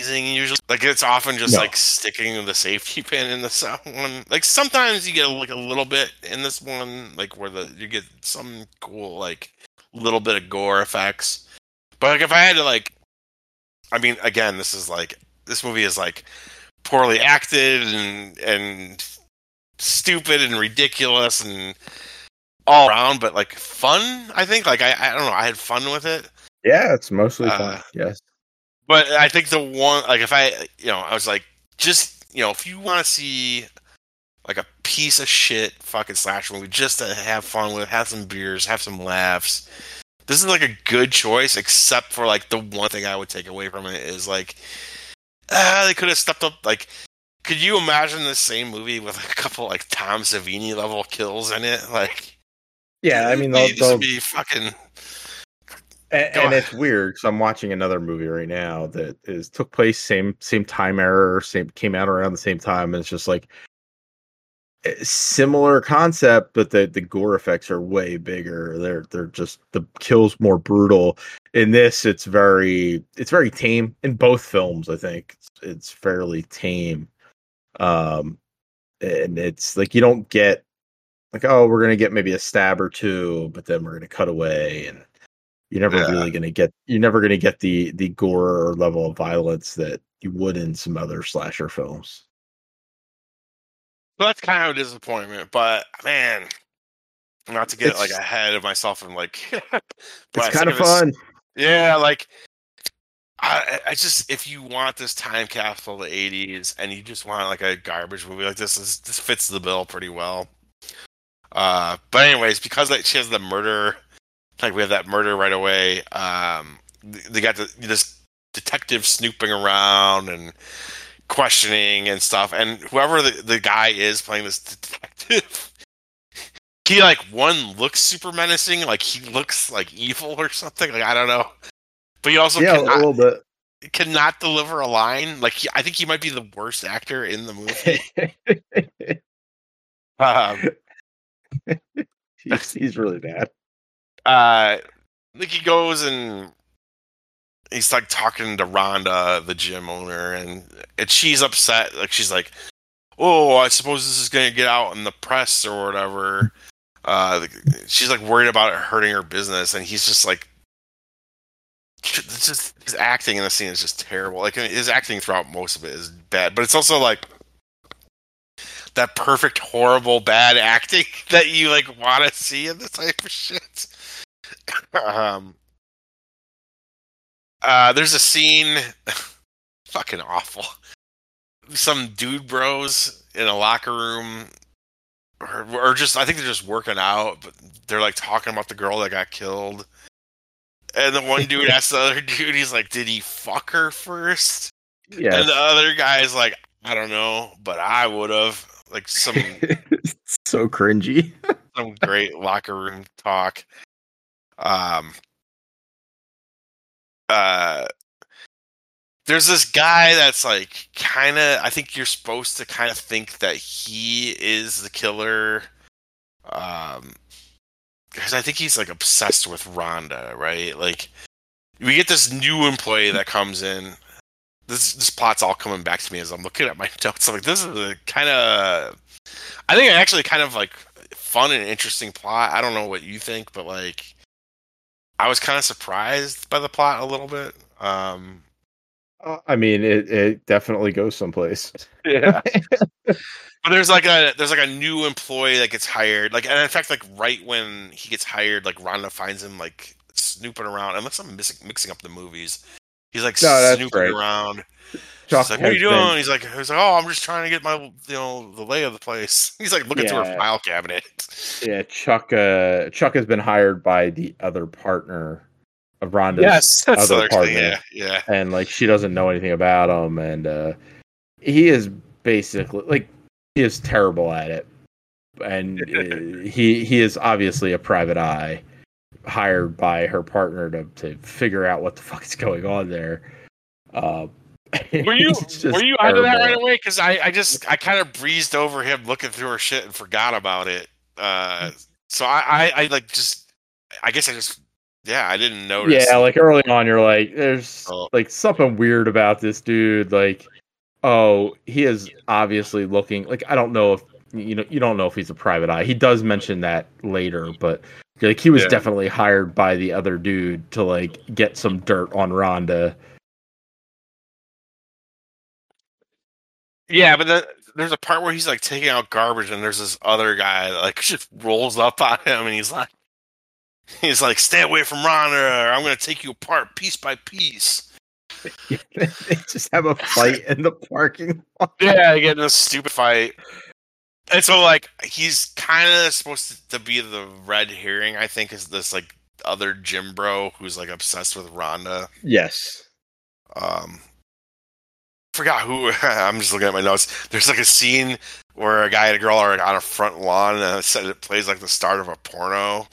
Usually, like it's often just No. like sticking the safety [LAUGHS] pin in the someone. Like sometimes you get like a little bit in this one, like where the you get some cool like little bit of gore effects. But like if I had to like, I mean, again, this is like this movie is like poorly acted and and stupid and ridiculous and all around, but like fun. I think like I I don't know. I had fun with it, yeah, it's mostly uh, fun. Yes. but I think the one like if I you know I was like just you know if you want to see like a piece of shit fucking slasher movie just to have fun with, have some beers, have some laughs. This is like a good choice, except for like the one thing I would take away from it is like ah, [LAUGHS] they could have stepped up. Like, could you imagine the same movie with a couple like Tom Savini level kills in it? Like, Yeah, I mean, they'll, they'll, be fucking and, and it's weird because I'm watching another movie right now that is took place same same time error, same came out around the same time, and it's just like similar concept, but the the gore effects are way bigger. They're they're just the kills more brutal. In this, it's very it's very tame. In both films, I think it's, it's fairly tame. Um, and it's like you don't get like oh we're gonna get maybe a stab or two, but then we're gonna cut away and you're never Yeah. really to get you're never to get the the gore or level of violence that you would in some other slasher films So that's kind of a disappointment, but man, not to get It's- like ahead of myself and like [LAUGHS] but It's kind of fun. Yeah, like I, I just if you want this time capsule of the '80s and you just want like a garbage movie like this, this, this fits the bill pretty well. Uh, but anyways, because like, she has the murder, like we have that murder right away. Um, they got the, this detective snooping around and questioning and stuff, and whoever the, the guy is playing this detective. [LAUGHS] He like one looks super menacing, like he looks like evil or something. Like I don't know, but he also yeah, a cannot, little bit. cannot deliver a line. Like he, I think he might be the worst actor in the movie. [LAUGHS] um, [LAUGHS] he's, he's really bad. uh, like he goes and he's like talking to Rhonda, the gym owner, and and she's upset. Like she's like, "Oh, I suppose this is gonna get out in the press or whatever." Uh, she's like worried about it hurting her business, and he's just like, it's just his acting in the scene is just terrible. Like his acting throughout most of it is bad, but it's also like that perfect horrible bad acting [LAUGHS] that you like want to see in this type of shit. [LAUGHS] um, uh, there's a scene, [LAUGHS] fucking awful. Some dude bros in a locker room, or, or just I think they're just working out, but they're like talking about the girl that got killed. And the one dude [LAUGHS] asks the other dude, he's like, "Did he fuck her first? Yeah. And the other guy's like, "I don't know, but I would have." Like some [LAUGHS] so cringy. some great locker room talk. Um, uh, there's this guy that's like kind of. I think you're supposed to kind of think that he is the killer. Um, because I think he's like obsessed with Rhonda, right? Like, we get this new employee that comes in. This this plot's all coming back to me as I'm looking at my [LAUGHS] notes. I'm like, this is a kind of. I think actually kind of like fun and interesting plot. I don't know what you think, but like, I was kind of surprised by the plot a little bit. Um, Uh, I mean, it, it definitely goes someplace. [LAUGHS] yeah. [LAUGHS] but there's like a there's like a new employee that gets hired. Like, and in fact, like right when he gets hired, like Rhonda finds him like snooping around. Unless I'm missing, mixing up the movies, he's like No, snooping right. around. Chuck like, "What are you doing?" He's like, "He's like, oh, I'm just trying to get my you know the lay of the place." [LAUGHS] He's like looking through a file cabinet. [LAUGHS] Yeah, Chuck. Uh, Chuck has been hired by the other partner of Rhonda's, [LAUGHS] that's other the other thing. partner. Yeah, yeah. and like she doesn't know anything about him, and uh, he is basically like he is terrible at it, and uh, he he is obviously a private eye hired by her partner to to figure out what the fuck is going on there. Uh, [LAUGHS] Were you were you onto that right away? Because I, I just I kind of breezed over him looking through her shit and forgot about it. Uh, so I, I I like just I guess I just yeah I didn't notice. Yeah, like early on, you're like, there's Oh. like something weird about this dude. Like, oh, he is obviously looking like I don't know if you know you don't know if he's a private eye. He does mention that later, but like he was Yeah. definitely hired by the other dude to like get some dirt on Rhonda. Yeah, but then there's a part where he's like taking out garbage, and there's this other guy that like [LAUGHS] just rolls up on him, and he's like, he's like, "Stay away from Rhonda, or I'm gonna take you apart piece by piece." [LAUGHS] they just have a fight in the parking lot. [LAUGHS] Yeah, they get in a stupid fight. And so like he's kind of supposed to be the red herring, I think, is this like other gym bro who's like obsessed with Rhonda. Yes. Um, forgot who. [LAUGHS] I'm just looking at my notes. There's like a scene where a guy and a girl are on a front lawn, and it said it plays like the start of a porno.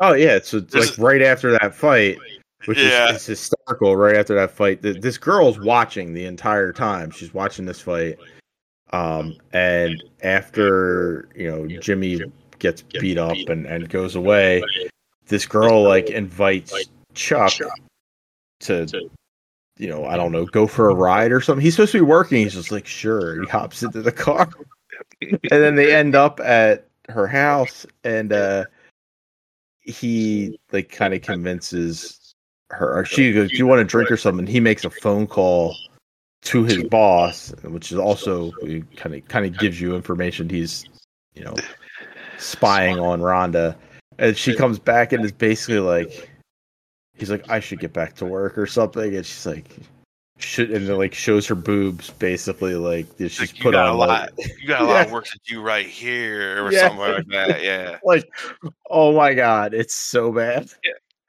Oh yeah, it's like right after that fight, which Yeah. is hysterical. Right after that fight, Th- this girl's watching the entire time. She's watching this fight, um, and after you know Jimmy gets beat up and, and goes away, this girl like invites Chuck to you know I don't know go for a ride or something. He's supposed to be working. He's just like sure. He hops into the car, and then they end up at her house and. uh he like kind of convinces her or she goes do you want to drink or something he makes a phone call to his boss which is also kind of kind of gives you information he's you know spying on Rhonda, and she comes back and is basically like, he's like, I should get back to work or something, and she's like, should and then like shows her boobs basically like she's Like, put on a like, lot. You got a lot of [LAUGHS] work to do right here, or Yeah. something like that. Yeah. [LAUGHS] like, oh my god, it's so bad.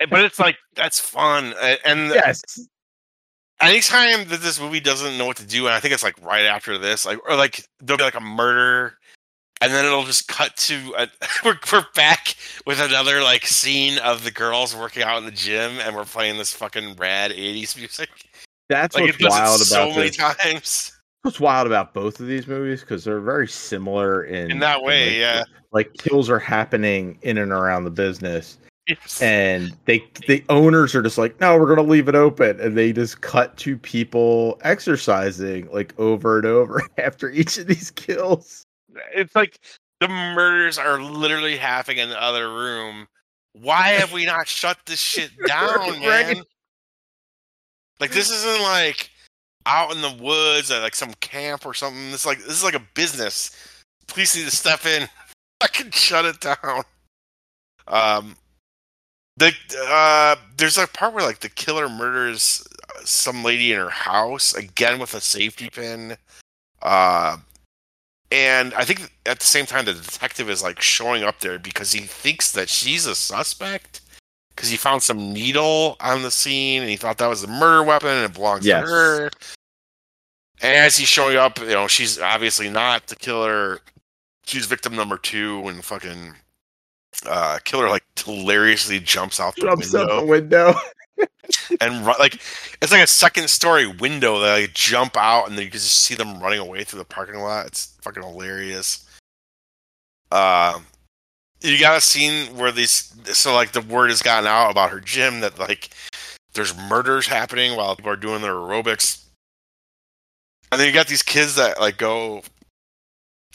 but it's like that's fun and Yes, anytime that this movie doesn't know what to do and i think it's like right after this like or like there'll be like a murder and then it'll just cut to a, [LAUGHS] we're, we're back with another like scene of the girls working out in the gym and we're playing this fucking rad 80s music that's like what's wild it so about many this. times What's wild about both of these movies because they're very similar in in that way like, yeah Like kills are happening in and around the business, Yes. and they the owners are just like, no, we're gonna leave it open, and they just cut to people exercising like over and over [LAUGHS] after each of these kills. It's like the murders are literally happening in the other room. Why have we not shut this shit [LAUGHS] down, man? Like this isn't like out in the woods at like some camp or something. This is like this is like a business. Police need to step in, [LAUGHS] fucking shut it down. Um, the uh, there's a part where like the killer murders uh, some lady in her house again with a safety pin. Uh, and I think at the same time the detective is like showing up there because he thinks that she's a suspect because he found some needle on the scene and he thought that was a murder weapon and it belongs Yes. to her. And as he's showing up, you know, she's obviously not the killer. She's victim number two and fucking uh killer like hilariously jumps out the Jumps window out the window. [LAUGHS] [LAUGHS] and run, like it's like a second story window that like jump out and then you can just see them running away through the parking lot. It's fucking hilarious. Um, you got a scene where these so like the word has gotten out about her gym that like there's murders happening while people are doing their aerobics, and then you got these kids that like go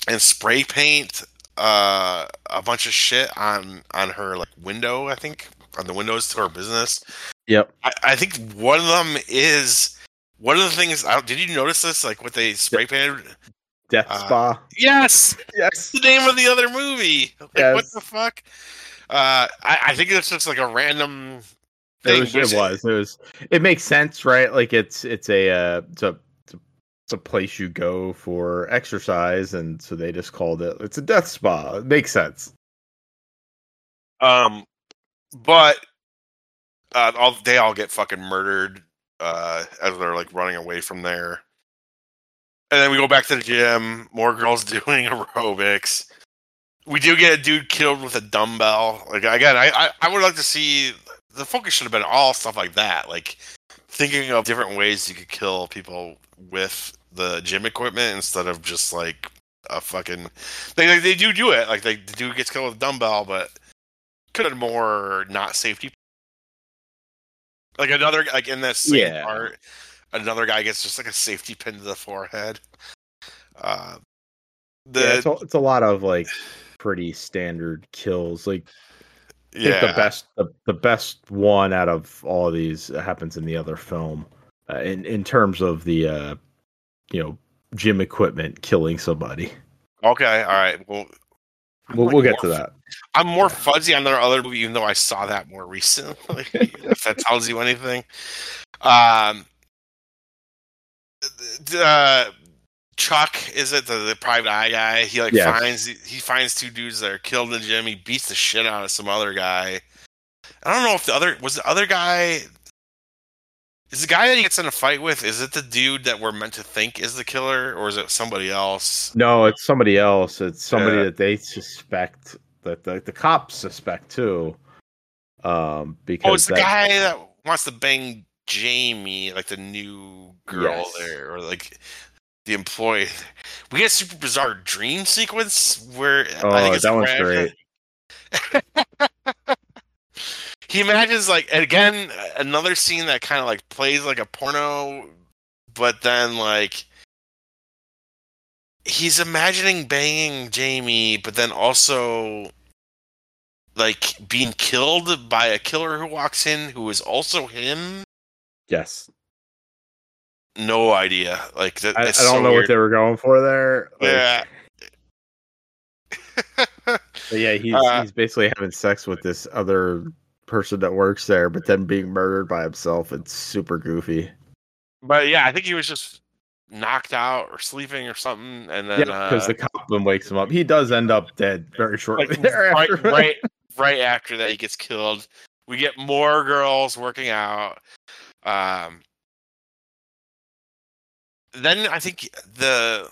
and spray paint uh a bunch of shit on on her like window i think on the windows to her business Yep. I, I think one of them is one of the things. I don't, did you notice this? Like what they spray painted? Death Uh, Spa. Yes, Yes. the name of the other movie. Like what the fuck? Uh, I, I think it's just like a random It thing. was, it was. It was. It makes sense, right? Like it's it's a uh, it's a it's a- it's a place you go for exercise, and so they just called it. It's a death spa. It makes sense. Um, but uh, all they all get fucking murdered uh, as they're like running away from there. And then we go back to the gym. More girls [LAUGHS] doing aerobics. We do get a dude killed with a dumbbell. Like again, I I, I would like to see the focus should have been all stuff like that. Like thinking of different ways you could kill people with the gym equipment instead of just like a fucking. They like, they do do it. Like they, the dude gets killed with a dumbbell, but could have more not safety. Like another like in same Yeah. part, another guy gets just like a safety pin to the forehead. Uh, the yeah, it's a, it's a lot of like pretty standard kills. Like yeah, the best the, the best one out of all of these happens in the other film. Uh, in in terms of the uh, you know gym equipment killing somebody. okay, all right. Well, I'm We'll, like we'll get to that. I'm more fuzzy on their other movie, even though I saw that more [LAUGHS] recently. [LAUGHS] if that tells you anything. Um, d- uh, Chuck is it the, the private eye guy? He like finds he finds two dudes that are killed in the gym. He beats the shit out of some other guy. I don't know if the other was the other guy. Is the guy that he gets in a fight with? Is it the dude that we're meant to think is the killer, or is it somebody else? No, it's somebody else. It's somebody Yeah. that they suspect that the, the cops suspect too. Um, because Oh, it's the guy that wants to bang Jamie, like the new girl Yes. there, or like the employee. We get a super bizarre dream sequence where Oh, I think it's that one's great. [LAUGHS] he imagines like again another scene that kind of like plays like a porno, but then like he's imagining banging Jamie, but then also like being killed by a killer who walks in who is also him. Yes, No idea. Like that. I, I don't so know weird. what they were going for there. Like, Yeah. But yeah, [LAUGHS] he's Uh, he's basically having sex with this other person that works there, but then being murdered by himself. It's super goofy. But yeah, I think he was just knocked out or sleeping or something, and then Yeah, because uh, the cop then wakes him up. He does end up dead very shortly like [LAUGHS] thereafter. right, right, right after that, he gets killed. We get more girls working out. Um, then I think the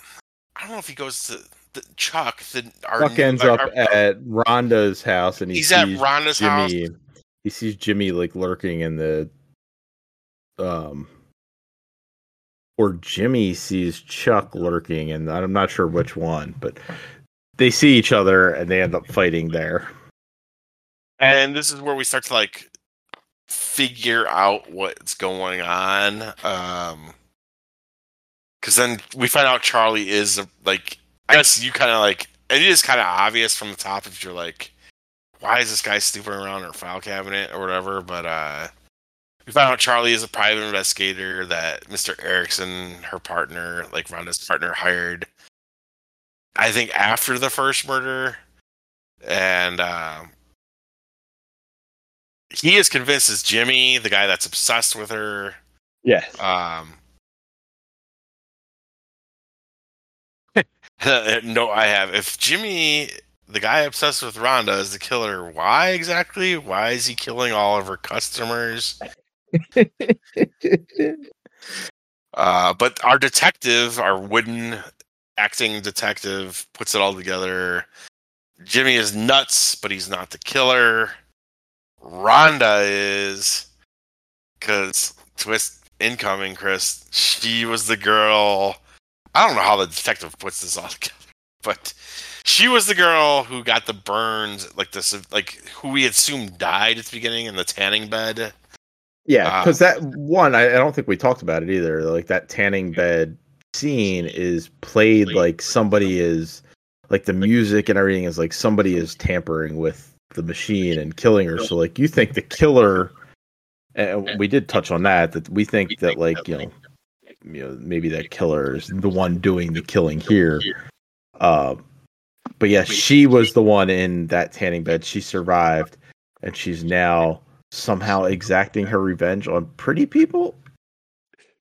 I don't know if he goes to the Chuck. The our, Buck ends our- up our- at Rhonda's house, and he he's at Rhonda's house. He sees Jimmy like lurking in the um or Jimmy sees Chuck lurking and I'm not sure which one, but they see each other and they end up fighting there. and this is where we start to like figure out what's going on um because then we find out charlie is like i guess you kind of like it is kind of obvious from the top if you're like why is this guy snooping around our file cabinet or whatever but uh we find out charlie is a private investigator that mr erickson her partner like rhonda's partner hired i think after the first murder and um he is convinced it's Jimmy, the guy that's obsessed with her. Yes. Um, [LAUGHS] no, I have. If Jimmy, the guy obsessed with Rhonda, is the killer, why exactly? Why is he killing all of her customers? [LAUGHS] Uh, but our detective, our wooden acting detective, puts it all together. Jimmy is nuts, but he's not the killer. Rhonda is because twist incoming, Chris. She was the girl. I don't know how the detective puts this all [LAUGHS] together, but she was the girl who got the burns, like this, like who we assumed died at the beginning in the tanning bed. Yeah, Uh, because that one, I, I don't think we talked about it either. Like that tanning bed scene is played like somebody is, like the music and everything is like somebody is tampering with the machine and killing her. So like you think the killer, and we did touch on that. That we think that like you know, you know maybe that killer is the one doing the killing here. Uh, but yeah, she was the one in that tanning bed. She survived, and she's now somehow exacting her revenge on pretty people.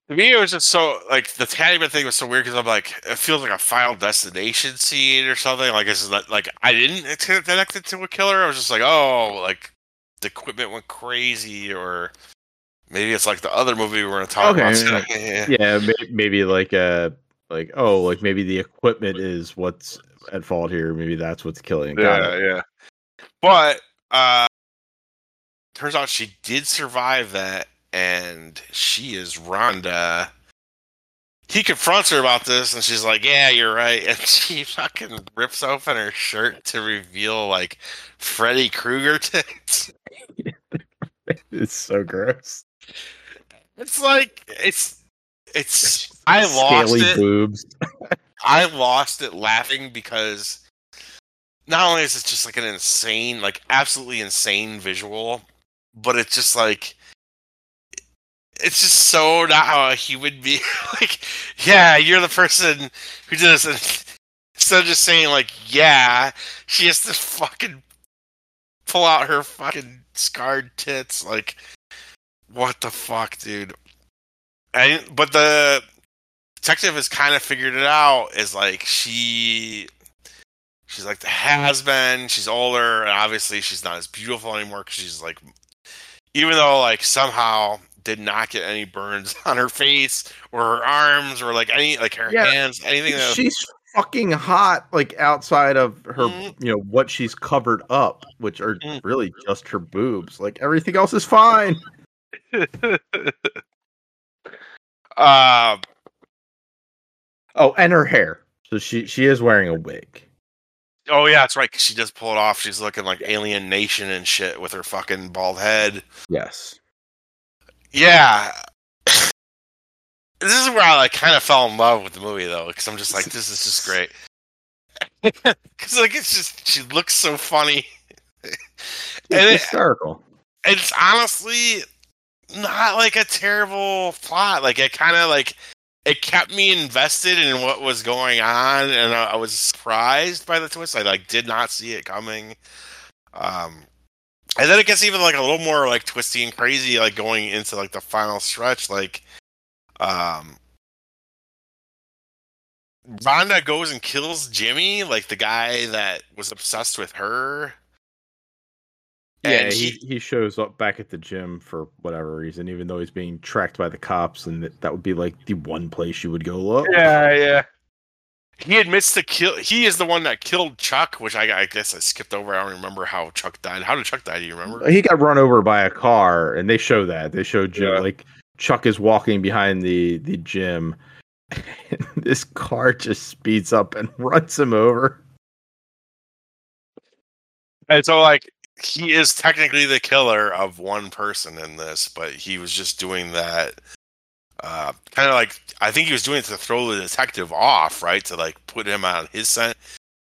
To me, it was just so like the tanning bed thing was so weird because I'm like, it feels like a Final Destination scene or something. Like it's not, like I didn't connect it to a killer. I was just like, oh, like the equipment went crazy, or maybe it's like the other movie we're gonna talk Okay, about. yeah. Yeah. [LAUGHS] Yeah, may- maybe like uh like oh, like [LAUGHS] maybe the equipment is what's at fault here. Maybe that's what's killing. Yeah, yeah. But uh turns out she did survive that, and she is Rhonda. He confronts her about this, and she's like, "Yeah, you're right." [LAUGHS] And she fucking rips open her shirt to reveal like Freddy Krueger [LAUGHS] tits. It's so gross. It's like it's it's. [LAUGHS] I lost it. boobs. [LAUGHS] I lost it laughing because not only is it just like an insane, like absolutely insane visual, but it's just like it's just so not how a human [LAUGHS] being like yeah, you're the person who did this and instead of just saying like yeah, she has to fucking pull out her fucking scarred tits like what the fuck, dude. And but the detective has kind of figured it out is like she she's like the has been she's older and obviously she's not as beautiful anymore because she's like even though like somehow did not get any burns [LAUGHS] on her face or her arms or like any like her Yeah, hands anything that She's fucking hot, like outside of her, Mhm. you know, what she's covered up, which are Mm. really just her boobs. Like everything else is fine. [LAUGHS] uh Oh, and her hair. So she she is wearing a wig. oh yeah that's right 'cause she does pull it off she's looking like alien nation and shit with her fucking bald head Yes. Yeah. [COUGHS] this is where I like kind of fell in love with the movie though, because I'm just like, this is just great. [LAUGHS] Because like it's just she looks so funny, [LAUGHS] and It's it, hysterical. it's honestly not like a terrible plot. Like it kind of like it kept me invested in what was going on, and I, I was surprised by the twist. I like did not see it coming. Um, and then it gets even like a little more like twisty and crazy, like going into like the final stretch. Like, um, Rhonda goes and kills Jimmy, like the guy that was obsessed with her. Yeah, he, he- he shows up back at the gym for whatever reason, even though he's being tracked by the cops, and that, that would be like the one place you would go look. Yeah, yeah. He admits to kill. He is the one that killed Chuck, which I, I guess I skipped over. I don't remember how Chuck died. How did Chuck die? Do you remember? He got run over by a car, and they show that. They show Jim Yeah. like Chuck is walking behind the the gym, [LAUGHS] and this car just speeds up and [LAUGHS] runs him over. And so, like, he is technically the killer of one person in this, but he was just doing that. Uh, kind of like I think he was doing it to throw the detective off, right? To like put him on his scent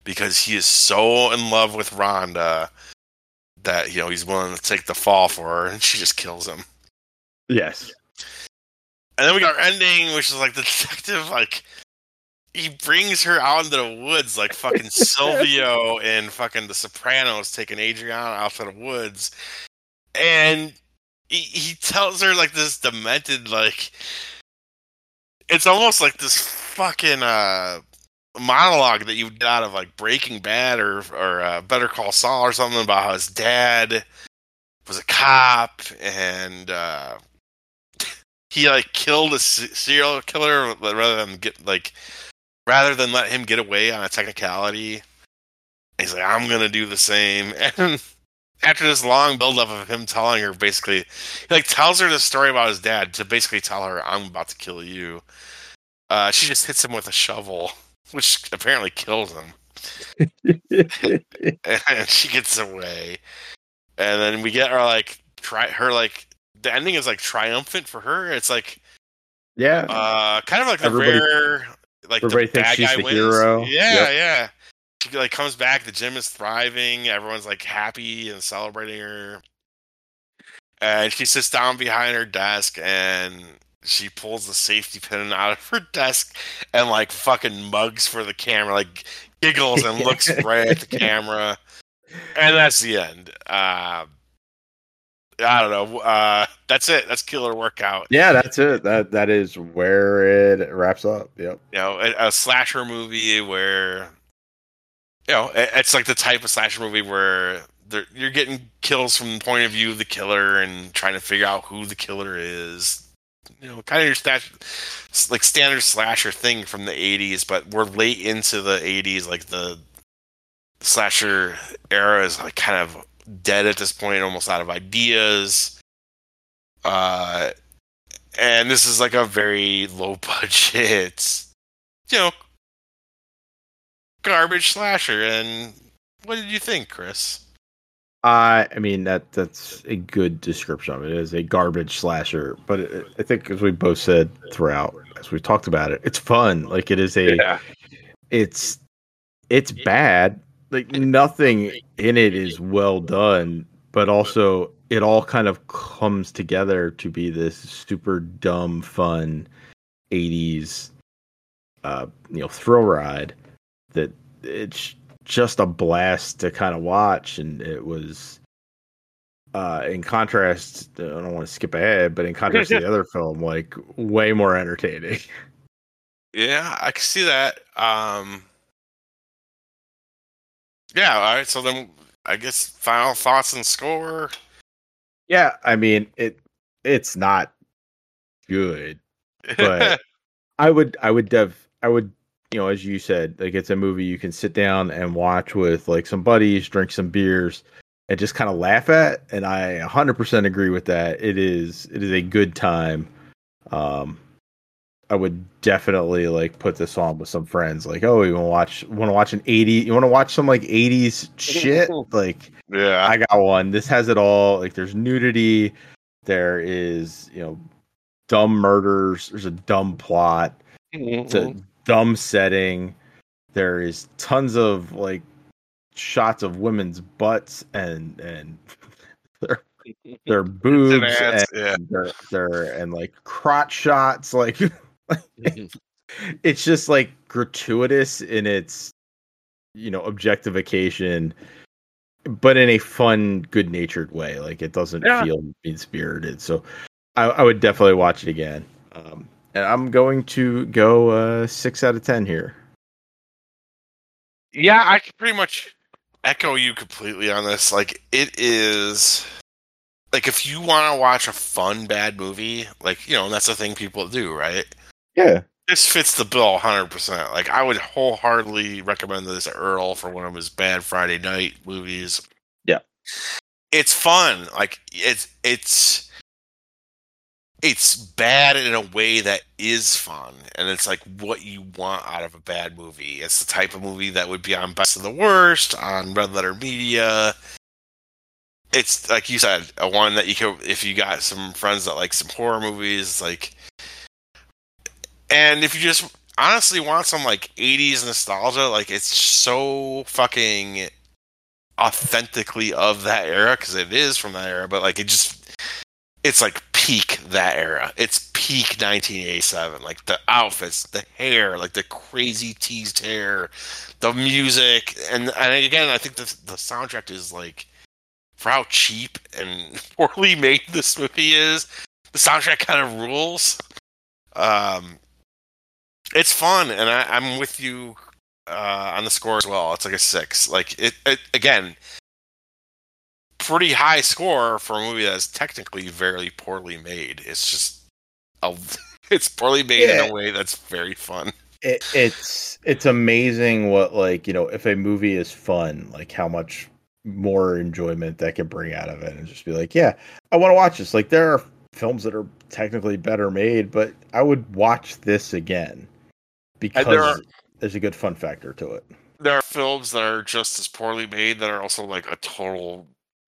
because he is so in love with Rhonda that you know he's willing to take the fall for her, and she just kills him. Yes. And then we got our ending, which is like the [LAUGHS] detective, like he brings her out into the woods, like fucking [LAUGHS] Silvio and fucking The Sopranos taking Adriana out to the woods, and he, he tells her like this demented, like it's almost like this fucking uh monologue that you would get out of like Breaking Bad or or uh, Better Call Saul or something about how his dad was a cop and. uh [LAUGHS] he like killed a serial killer rather than get like rather than let him get away on a technicality. He's like, I'm gonna do the same. [LAUGHS] And after this long buildup of him telling her, basically, he like tells her the story about his dad to basically tell her, "I'm about to kill you." Uh, she just hits him with a shovel, [LAUGHS] which apparently kills him, [LAUGHS] and she gets away. And then we get our like try her like the ending is like triumphant for her. It's like yeah. uh, kind of like the Everybody- rare, like everybody the bad guy the wins. hero. Yeah, Yep. yeah. She like comes back. The gym is thriving. Everyone's like happy and celebrating her. And she sits down behind her desk and she pulls the safety pin out of her desk and like fucking mugs for the camera, like giggles and looks [LAUGHS] right at the camera. And that's the end. Uh, I don't know. Uh, that's it. That's killer workout. yeah, that's it. That that is where it wraps up. Yep. you know, a, a slasher movie where, you know, it- it's like the type of slasher movie where you're getting kills from the point of view of the killer and trying to figure out who the killer is. You know, kind of your stash, like standard slasher thing from the '80s, but we're late into the '80s. Like the slasher era is like kind of dead at this point, almost out of ideas. Uh, and this is like a very low [LAUGHS] budget, you know, garbage slasher. And what did you think, Chris? I I mean that that's a good description of it. It is a garbage slasher, but it, I think as we both said throughout, as we talked about it, it's fun. Like it is a, it's it's bad. Like nothing in it is well done, but also it all kind of comes together to be this super dumb fun 80s uh you know thrill ride that it's just a blast to kind of watch and it was uh in contrast i don't want to skip ahead but in contrast to the [LAUGHS] other film like way more entertaining Yeah, I can see that. Um, yeah, all right. So then, I guess final thoughts and score. yeah i mean it it's not good But- [LAUGHS] I would I would dev I would you know as you said like it's a movie you can sit down and watch with like some buddies drink some beers and just kind of laugh at and I 100% agree with that it is it is a good time um I would definitely like put this on with some friends like oh you want to watch want to watch an 80 you want to watch some like 80s [LAUGHS] shit like yeah, I got one. This has it all. Like there's nudity, there is, you know, dumb murders, there's a dumb plot, it's a dumb setting. There is tons of like shots of women's butts and and [LAUGHS] their their [LAUGHS] boobs ass, and yeah. their, their and like crotch shots like [LAUGHS] it's just like gratuitous in its you know objectification but in a fun good natured way like it doesn't Yeah. feel mean spirited so I, I would definitely watch it again um and i'm going to go uh six out of ten here Yeah, I can pretty much echo you completely on this. Like, it is like if you want to watch a fun bad movie, like you know, that's the thing people do, right? Yeah This fits the bill 100%. Like, I would wholeheartedly recommend this Earl for one of his bad Friday night movies. Yeah. It's fun. Like, it's, it's, it's bad in a way that is fun. And it's like what you want out of a bad movie. It's the type of movie that would be on Best of the Worst, on Red Letter Media. It's like you said, a one that you could, if you got some friends that like some horror movies, like, and if you just honestly want some like 80s nostalgia, like it's so fucking authentically of that era because it is from that era, but like it just it's like peak that era. It's peak 1987. Like the outfits, the hair, like the crazy teased hair, the music, and and again, I think the the soundtrack is like for how cheap and [LAUGHS] poorly made this movie is. The soundtrack kind of rules. Um, it's fun, and I, I'm with you uh, on the score as well. It's like a six. Like it, it again, pretty high score for a movie that's technically very poorly made. It's just a, [LAUGHS] it's poorly made in a way that's very fun. it, it's it's amazing what like you know if a movie is fun like how much more enjoyment that can bring out of it and just be like yeah i want to watch this like there are films that are technically better made but i would watch this again because there are- there's a good fun factor to it There are films that are just as poorly made that are also like a total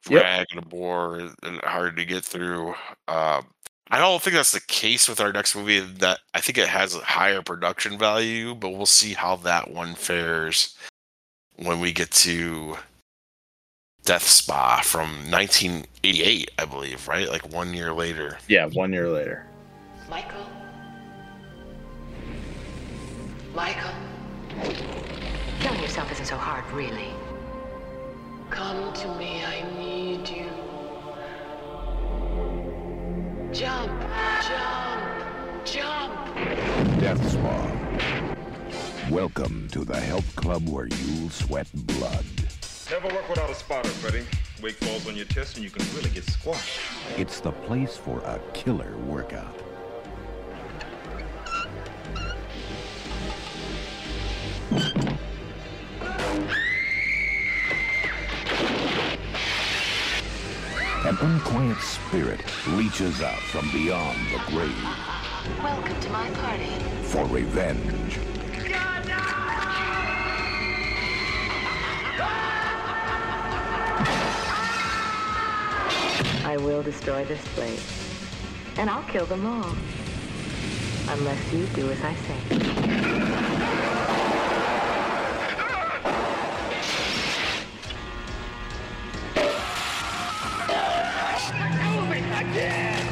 Yep. drag and a bore and hard to get through. Um, I don't think that's the case with our next movie. That I think it has a higher production value, but we'll see how that one fares when we get to Death Spa from 1988, I believe, right? Like one year later. yeah one year later Michael? Michael, Killing yourself isn't so hard, really. come to me. I need you. Jump, jump, jump. Death Spa. Welcome to the health club where you'll sweat blood. Never work without a spotter, Freddie. Weight falls on your chest and you can really get squashed. It's the place for a killer workout. An unquiet spirit reaches out from beyond the grave Welcome to my party. for revenge. I will destroy this place. And I'll kill them all. Unless you do as I say. Death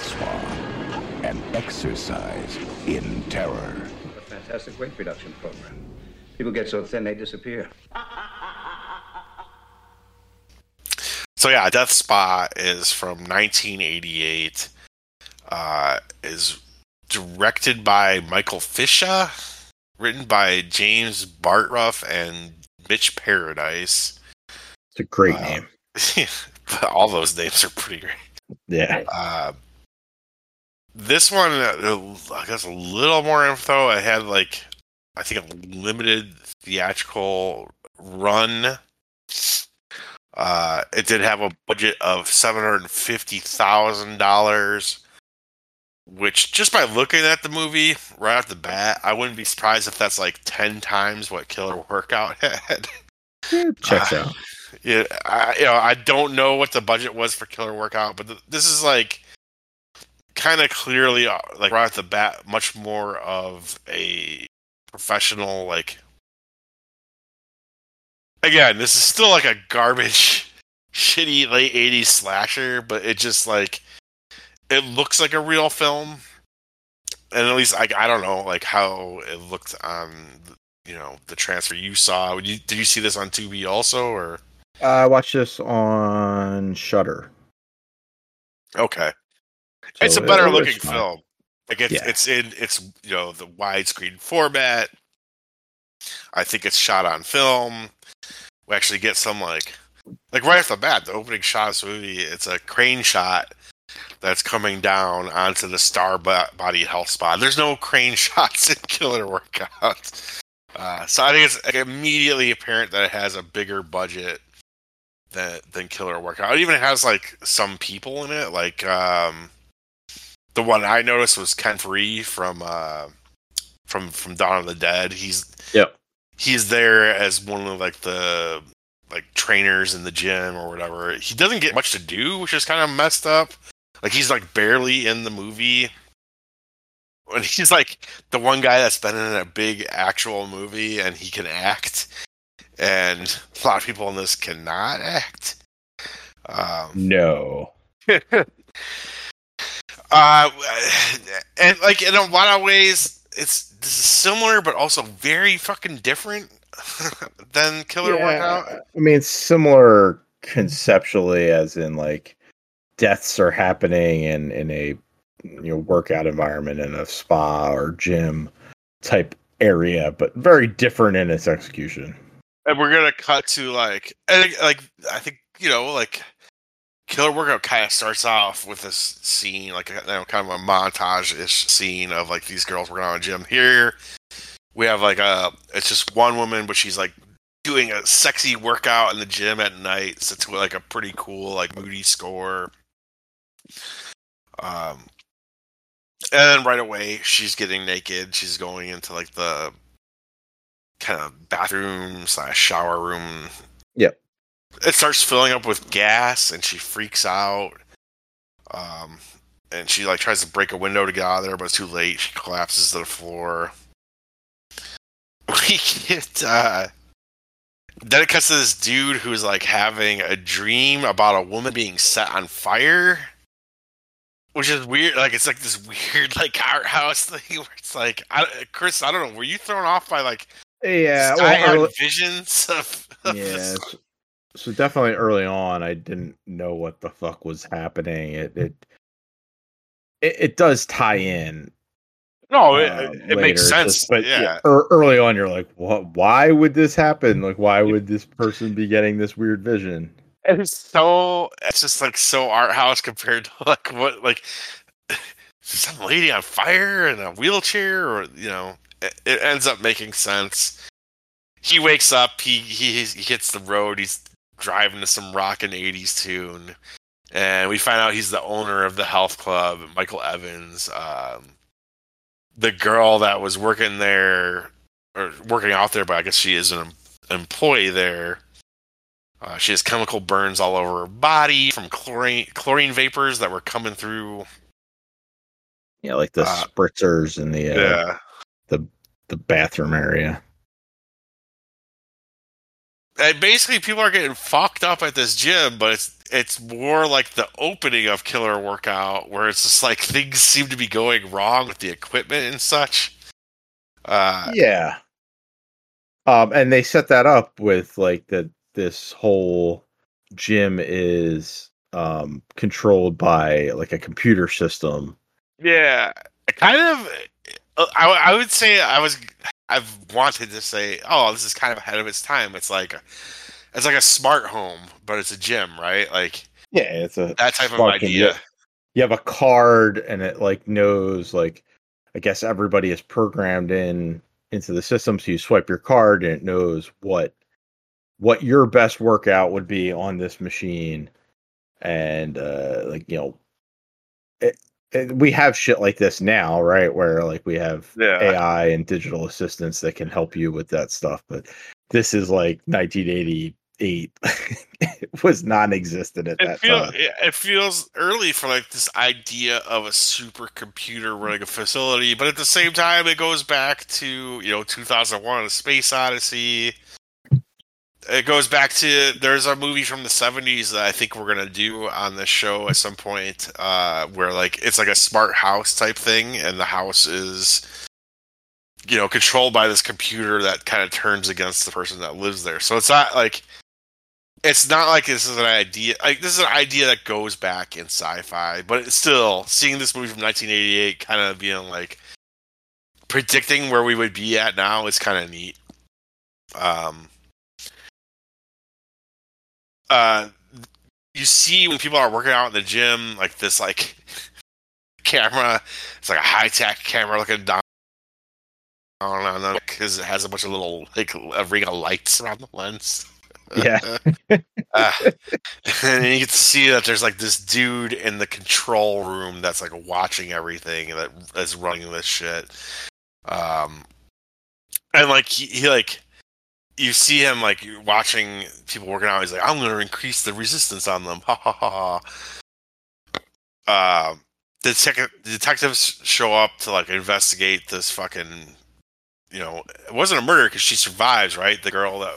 Spa. An exercise in terror. A fantastic weight reduction program. People get so thin they disappear. [LAUGHS] So yeah, Death Spa is from 1988. Uh, is directed by Michael Fischer, written by James Bartruff and Mitch Paradise. it's a great Wow. name [LAUGHS] All those names are pretty great. yeah Uh, this one, uh, I guess, a little more info. I had like, I think a limited theatrical run. Uh, it did have a budget of seven hundred fifty thousand dollars, which just by looking at the movie right off the bat, I wouldn't be surprised if that's like ten times what Killer Workout [LAUGHS] had. checks Uh, out Yeah, I, you know, I don't know what the budget was for Killer Workout, but th- this is like kind of clearly, uh, like right off the bat, much more of a professional like again, this is still like a garbage, [LAUGHS] shitty late '80s slasher, but it just like it looks like a real film, and at least like I don't know like how it looked on you know the transfer you saw. Did you, did you see this on Tubi also or? I watched this on Shudder. Okay, So it's a better it looking fine. film. Like it's Yeah. it's in it's you know the widescreen format. I think it's shot on film. We actually get some like like right off the bat, the opening shot of this movie, it's a crane shot that's coming down onto the star body health spot. There's no crane [LAUGHS] shots in Killer Workout. Uh, so I think it's like, immediately apparent that it has a bigger budget than than Killer Workout. It even has like some people in it, like um, the one I noticed was Ken Foree from uh, from from Dawn of the Dead. He's Yep. he's there as one of like the like trainers in the gym or whatever. He doesn't get much to do, which is kind of messed up. Like he's like barely in the movie. When he's like the one guy that's been in a big actual movie and he can act, and a lot of people in this cannot act. Um, No. [LAUGHS] uh, and like in a lot of ways, it's this is similar, but also very fucking different [LAUGHS] than Killer Workout. I mean, it's similar conceptually, as in like deaths are happening in in a you know workout environment in a spa or gym type area, but very different in its execution. and we're gonna cut to like like I think you know like Killer Workout kind of starts off with this scene like you know, kind of a montage ish scene of like these girls working on a gym. Here we have like a it's just one woman, but she's like doing a sexy workout in the gym at night. So to like a pretty cool like moody score. Um, and then right away she's getting naked. She's going into like the kind of bathroom slash shower room. Yep. It starts filling up with gas, and she freaks out. Um, and she like tries to break a window to get out of there, but it's too late. She collapses to the floor. [LAUGHS] We get uh, then it cuts to this dude who's like having a dream about a woman being set on fire. Which is weird. Like it's like this [LAUGHS] weird like art house thing where it's like, I, Chris, I don't know. Were you thrown off by like Yeah, well, early- visions of, of yeah. So, so definitely early on, I didn't know what the fuck was happening. It it it, it does tie in. No, it, uh, it makes later, sense. just- but yeah. ear- early on, you're like, what? Why would this happen? Like, why would this person be getting this weird vision? It's so it's just like so art house compared to [LAUGHS] like what like [SIGHS] some lady on fire in a wheelchair or you know it, it ends up making sense. He wakes up he he he hits the road he's driving to some rockin' 80s tune and we find out he's the owner of the health club michael evans um the girl that was working there or working out there but i guess she is an employee there uh, she has chemical burns all over her body from chlorine chlorine vapors that were coming through. Yeah, like the Uh, spritzers in the uh, Yeah, the bathroom area. and basically people are getting fucked up at this gym, but it's it's more like the opening of Killer Workout, where it's just like [LAUGHS] things seem to be going wrong with the equipment and such. Uh, yeah. Um, and they set that up with like that this whole gym is um controlled by like a computer system. Yeah, kind of. uh, I, I would say I was. I've wanted to say, oh, this is kind of ahead of its time. It's like, a, it's like a smart home, but it's a gym, right? Like Yeah, it's a that type of gym. idea. You have a card and it like knows like I guess everybody is programmed in into the system so you swipe your card and it knows what what your best workout would be on this machine and uh like you know it, it, we have shit like this now right where like we have Yeah. ai and digital assistants that can help you with that stuff but this is like 1988 it [LAUGHS] was non-existent at It, that feel, time it feels early for like this idea of a supercomputer running a facility, but at the same time, it goes back to you know 2001: A Space Odyssey. It goes back to there's a movie from the 70s that I think we're gonna do on the show at some point, uh, where like it's like a smart house type thing, and the house is you know controlled by this computer that kind of turns against the person that lives there. So it's not like it's not like this is an idea like this is an idea that goes back in sci-fi, but it's still seeing this movie from 1988 kind of being like predicting where we would be at now is kind of neat. Um uh you see when people are working out in the gym like this like [LAUGHS] camera it's like a high-tech camera looking down on them because it has a bunch of little like a ring of lights around the lens [LAUGHS] Yeah. uh, and you can see that there's like this dude in the control room that's like watching everything that is running this shit um and like he, he like you see him like watching people working out. He's like, I'm going to increase the resistance on them. [LAUGHS] Ha ha ha ha. Um, the, tech- the detectives show up to like investigate this fucking, you know, it wasn't a murder because she survives, right? The girl that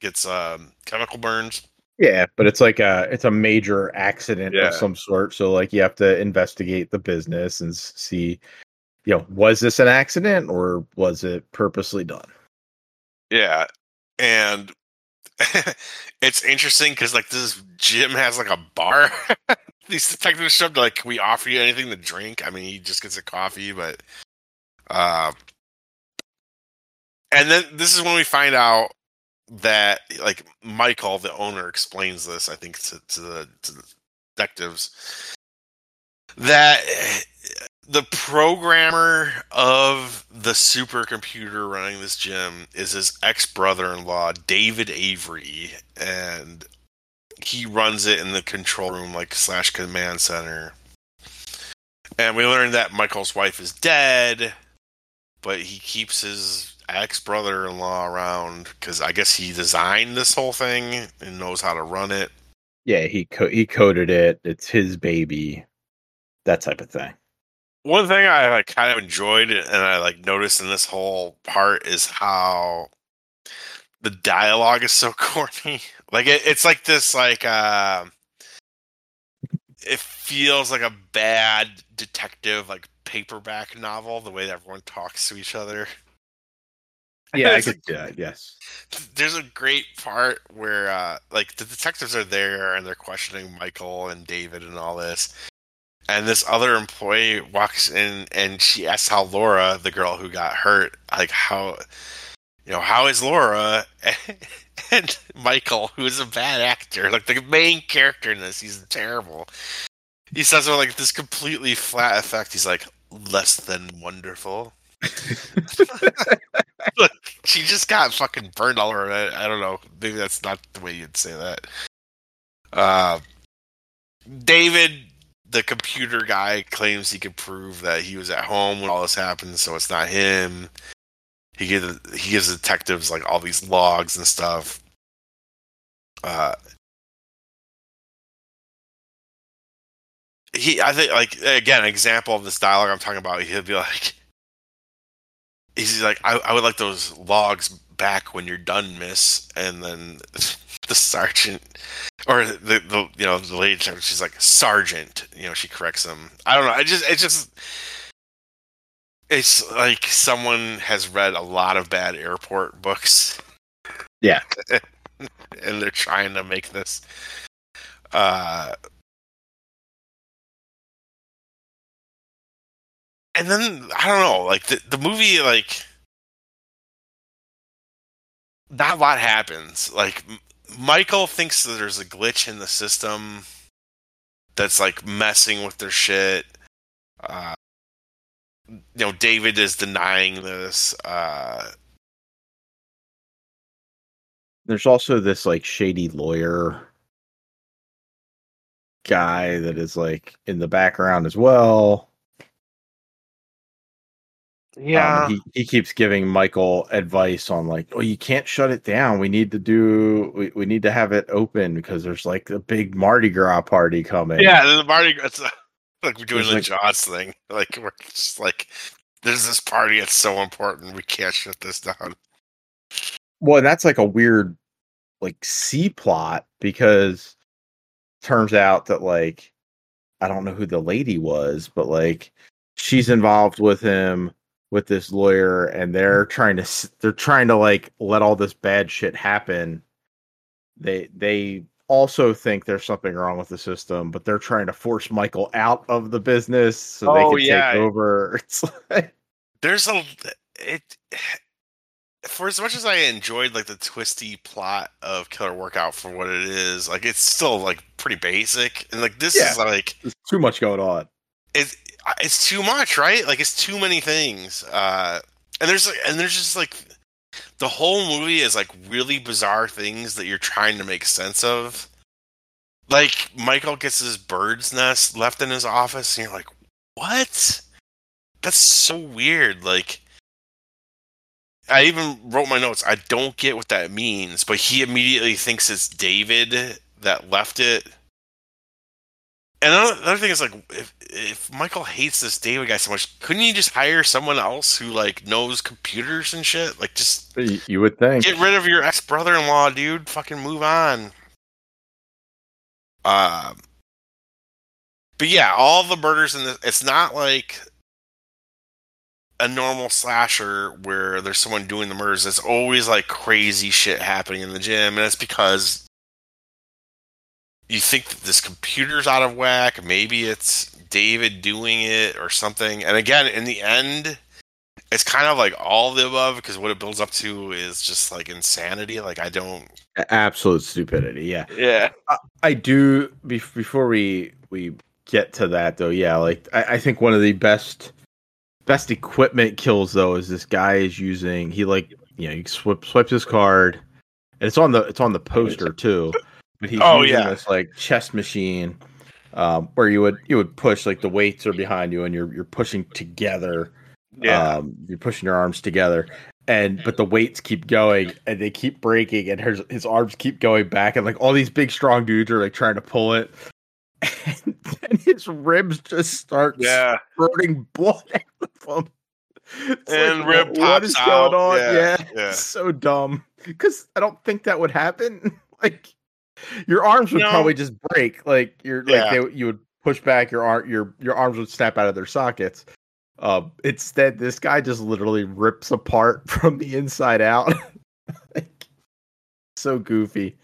gets um, chemical burns. Yeah, but it's like a it's a major accident Yeah. of some sort. So like you have to investigate the business and see, you know, was this an accident or was it purposely done? Yeah, and [LAUGHS] it's interesting because like this gym has like a bar. [LAUGHS] These detectives show up like, can we offer you anything to drink? I mean, he just gets a coffee, but uh, and then this is when we find out that like Michael, the owner, explains this. I think to, to the to the detectives that the programmer of the supercomputer running this gym is his ex brother in law, David Avery, and he runs it in the control room, like slash command center. And we learned that Michael's wife is dead, but he keeps his ex brother in law around because I guess he designed this whole thing and knows how to run it. Yeah, he co- he coded it. It's his baby. That type of thing. One thing I like kind of enjoyed and I like noticed in this whole part is how the dialogue is so [LAUGHS] corny. Like it, it's like this like uh it feels like a bad detective like paperback novel the way that everyone talks to each other. [LAUGHS] Yeah, I could do that. Yes. There's a great part where uh like the detectives are there and they're questioning Michael and David and all this. And this other employee walks in and she asks how Laura, the girl who got hurt, like how you know, how is Laura? [LAUGHS] And Michael, who is a bad actor, like the main character in this, he's terrible. He says with like this completely flat effect, he's like, less than wonderful. Look, [LAUGHS] [LAUGHS] she just got fucking burned all over. I, I don't know. Maybe that's not the way you'd say that. Uh, David, the computer guy, claims he could prove that he was at home when all this happened, so it's not him. He gives he gives detectives like all these logs and stuff. Uh, he, I think, like again, an example of this dialogue I'm talking about. He'll be like, he's like, I, I would like those logs back when you're done, miss. And then [LAUGHS] the sergeant, or the, the you know the lady, she's like sergeant. You know, she corrects him. I don't know. I just it just it's like someone has read a lot of bad airport books. Yeah. [LAUGHS] and they're trying to make this. Uh, and then I don't know, like the the movie, like not a lot happens. Like Michael thinks that there's a glitch in the system that's like messing with their shit. Uh, you know, David is denying this. Uh, There's also this like shady lawyer guy that is like in the background as well. Um, he he keeps giving Michael advice on like, oh, you can't shut it down. We need to do. We, we need to have it open because there's like a big Mardi Gras party coming. Yeah, the Mardi Gras. It's, [LAUGHS] like we're doing There's the like- Jaws thing. [LAUGHS] Like we're just like, there's this party. It's so important. We can't shut this down. Well, that's like a weird like C plot because turns out that like I don't know who the lady was, but like she's involved with him with this lawyer and they're mm. trying to they're trying to like let all this bad shit happen. They they also think there's something wrong with the system, but they're trying to force Michael out of the business so they Oh, can yeah. take over. [LAUGHS] It's like there's a it for as much as I enjoyed like the twisty plot of Killer Workout for what it is, like it's still like pretty basic, and like this Yeah. is like there's too much going on. it's it's too much, right? Like it's too many things. Uh, and there's like and there's just like the whole movie is like really bizarre things that you're trying to make sense of. Like Michael gets his bird's nest left in his office, and you're like, what? That's so weird. Like. I even wrote my notes. I don't get what that means, but he immediately thinks it's David that left it. And another, another thing is like, if if Michael hates this David guy so much, couldn't he just hire someone else who like knows computers and shit? Like, just You, would think. get rid of your ex brother in law, dude. Fucking move on. Um, but yeah, all the murders in this, it's not like a normal slasher where there's someone doing the murders. There's always like crazy shit happening in the gym, and it's because you think that this computer's out of whack. Maybe it's David doing it or something. And again, in the end, it's kind of like all the above because what it builds up to is just like insanity. Like I don't. Absolute stupidity. Yeah. Yeah. I do bef- before we we get to that though. Yeah, like I, I think one of the best best equipment kills though is this guy is using he like you know he swip, swipes his card and it's on the it's on the poster too. But he's Oh, using yeah. this like chest machine um, where you would you would push like the weights are behind you and you're you're pushing together. Um, you're pushing your arms together. And but the weights keep going and they keep breaking and his his arms keep going back and like all these big strong dudes are like trying to pull it. [LAUGHS] And then his ribs just start yeah. spurting blood out of them. It's And like, rib what- what pops is out. going on? Yeah, Yeah, yeah. so dumb. Because I don't think that would happen. [LAUGHS] like your arms would No. probably just break. Like you're like they, you would push back your arm, your your arms would snap out of their sockets. Um, instead, this guy just literally rips apart [LAUGHS] from the inside out. [LAUGHS] like, so goofy.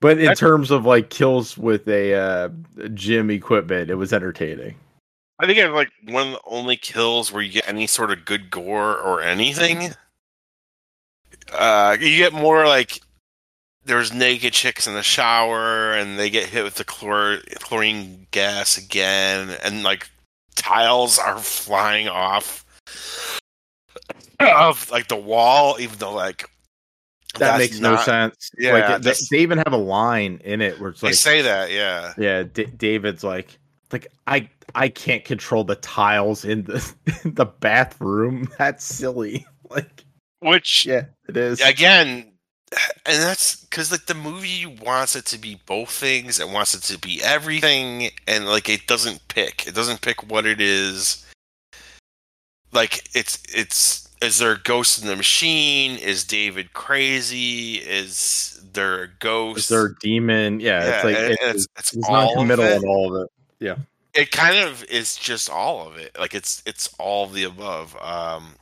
But in That's- terms of like kills with a uh, gym equipment, it was entertaining. I think I have like one of the only kills where you get any sort of good gore or anything. Uh, you get more like there's naked chicks in the shower and they get hit with the chlor- chlorine gas again, and like tiles are flying off of like the wall, even though like That that's makes no sense. Yeah, like, they, they even have a line in it where it's They say that, yeah. yeah, D- David's like, like I I can't control the tiles in the [LAUGHS] in the bathroom. [LAUGHS] That's silly. [LAUGHS] Like, Which yeah, it is. again and that's because like the movie wants it to be both things it wants it to be everything and like it doesn't pick it doesn't pick what it is like it's it's is there a ghost in the machine is david crazy is there a ghost Is there a demon? Yeah, Yeah, it's like it- it's, it's- it's not middle it. and all of it. Yeah. It kind of is just all of it like it's it's all of the above um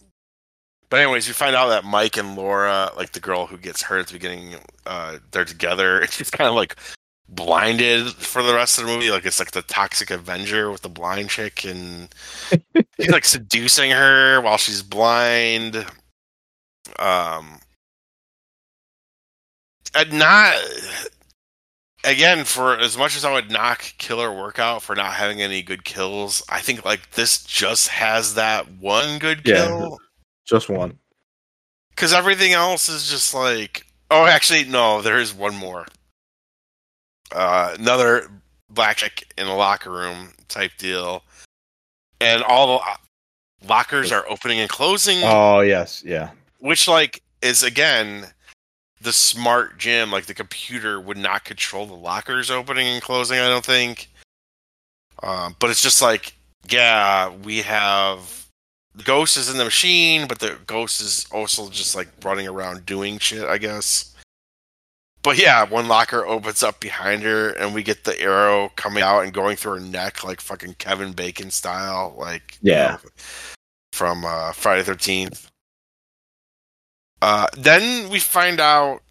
but anyways we find out that mike and laura like the girl who gets hurt at the beginning uh they're together. [LAUGHS] And she's kind of like blinded for the rest of the movie. Like it's like the toxic avenger with the blind chick and [LAUGHS] he's like seducing her while she's blind. Um and not again for as much as i would knock killer workout for not having any good kills i think like this just has that one good Yeah. Just one. because everything else is just like oh actually no there is one more. Uh another black chick in a locker room type deal. And all the uh, lockers are opening and closing. Oh yes, yeah. which like is again the smart gym. Like the computer would not control the lockers opening and closing i don't think. Um, but it's just like yeah we have the ghost is in the machine but the ghost is also just like running around doing shit i guess but yeah, one locker opens up behind her, and we get the arrow coming out and going through her neck, like fucking Kevin Bacon style, like you Yeah. know, from uh, Friday Thirteenth. Uh, then we find out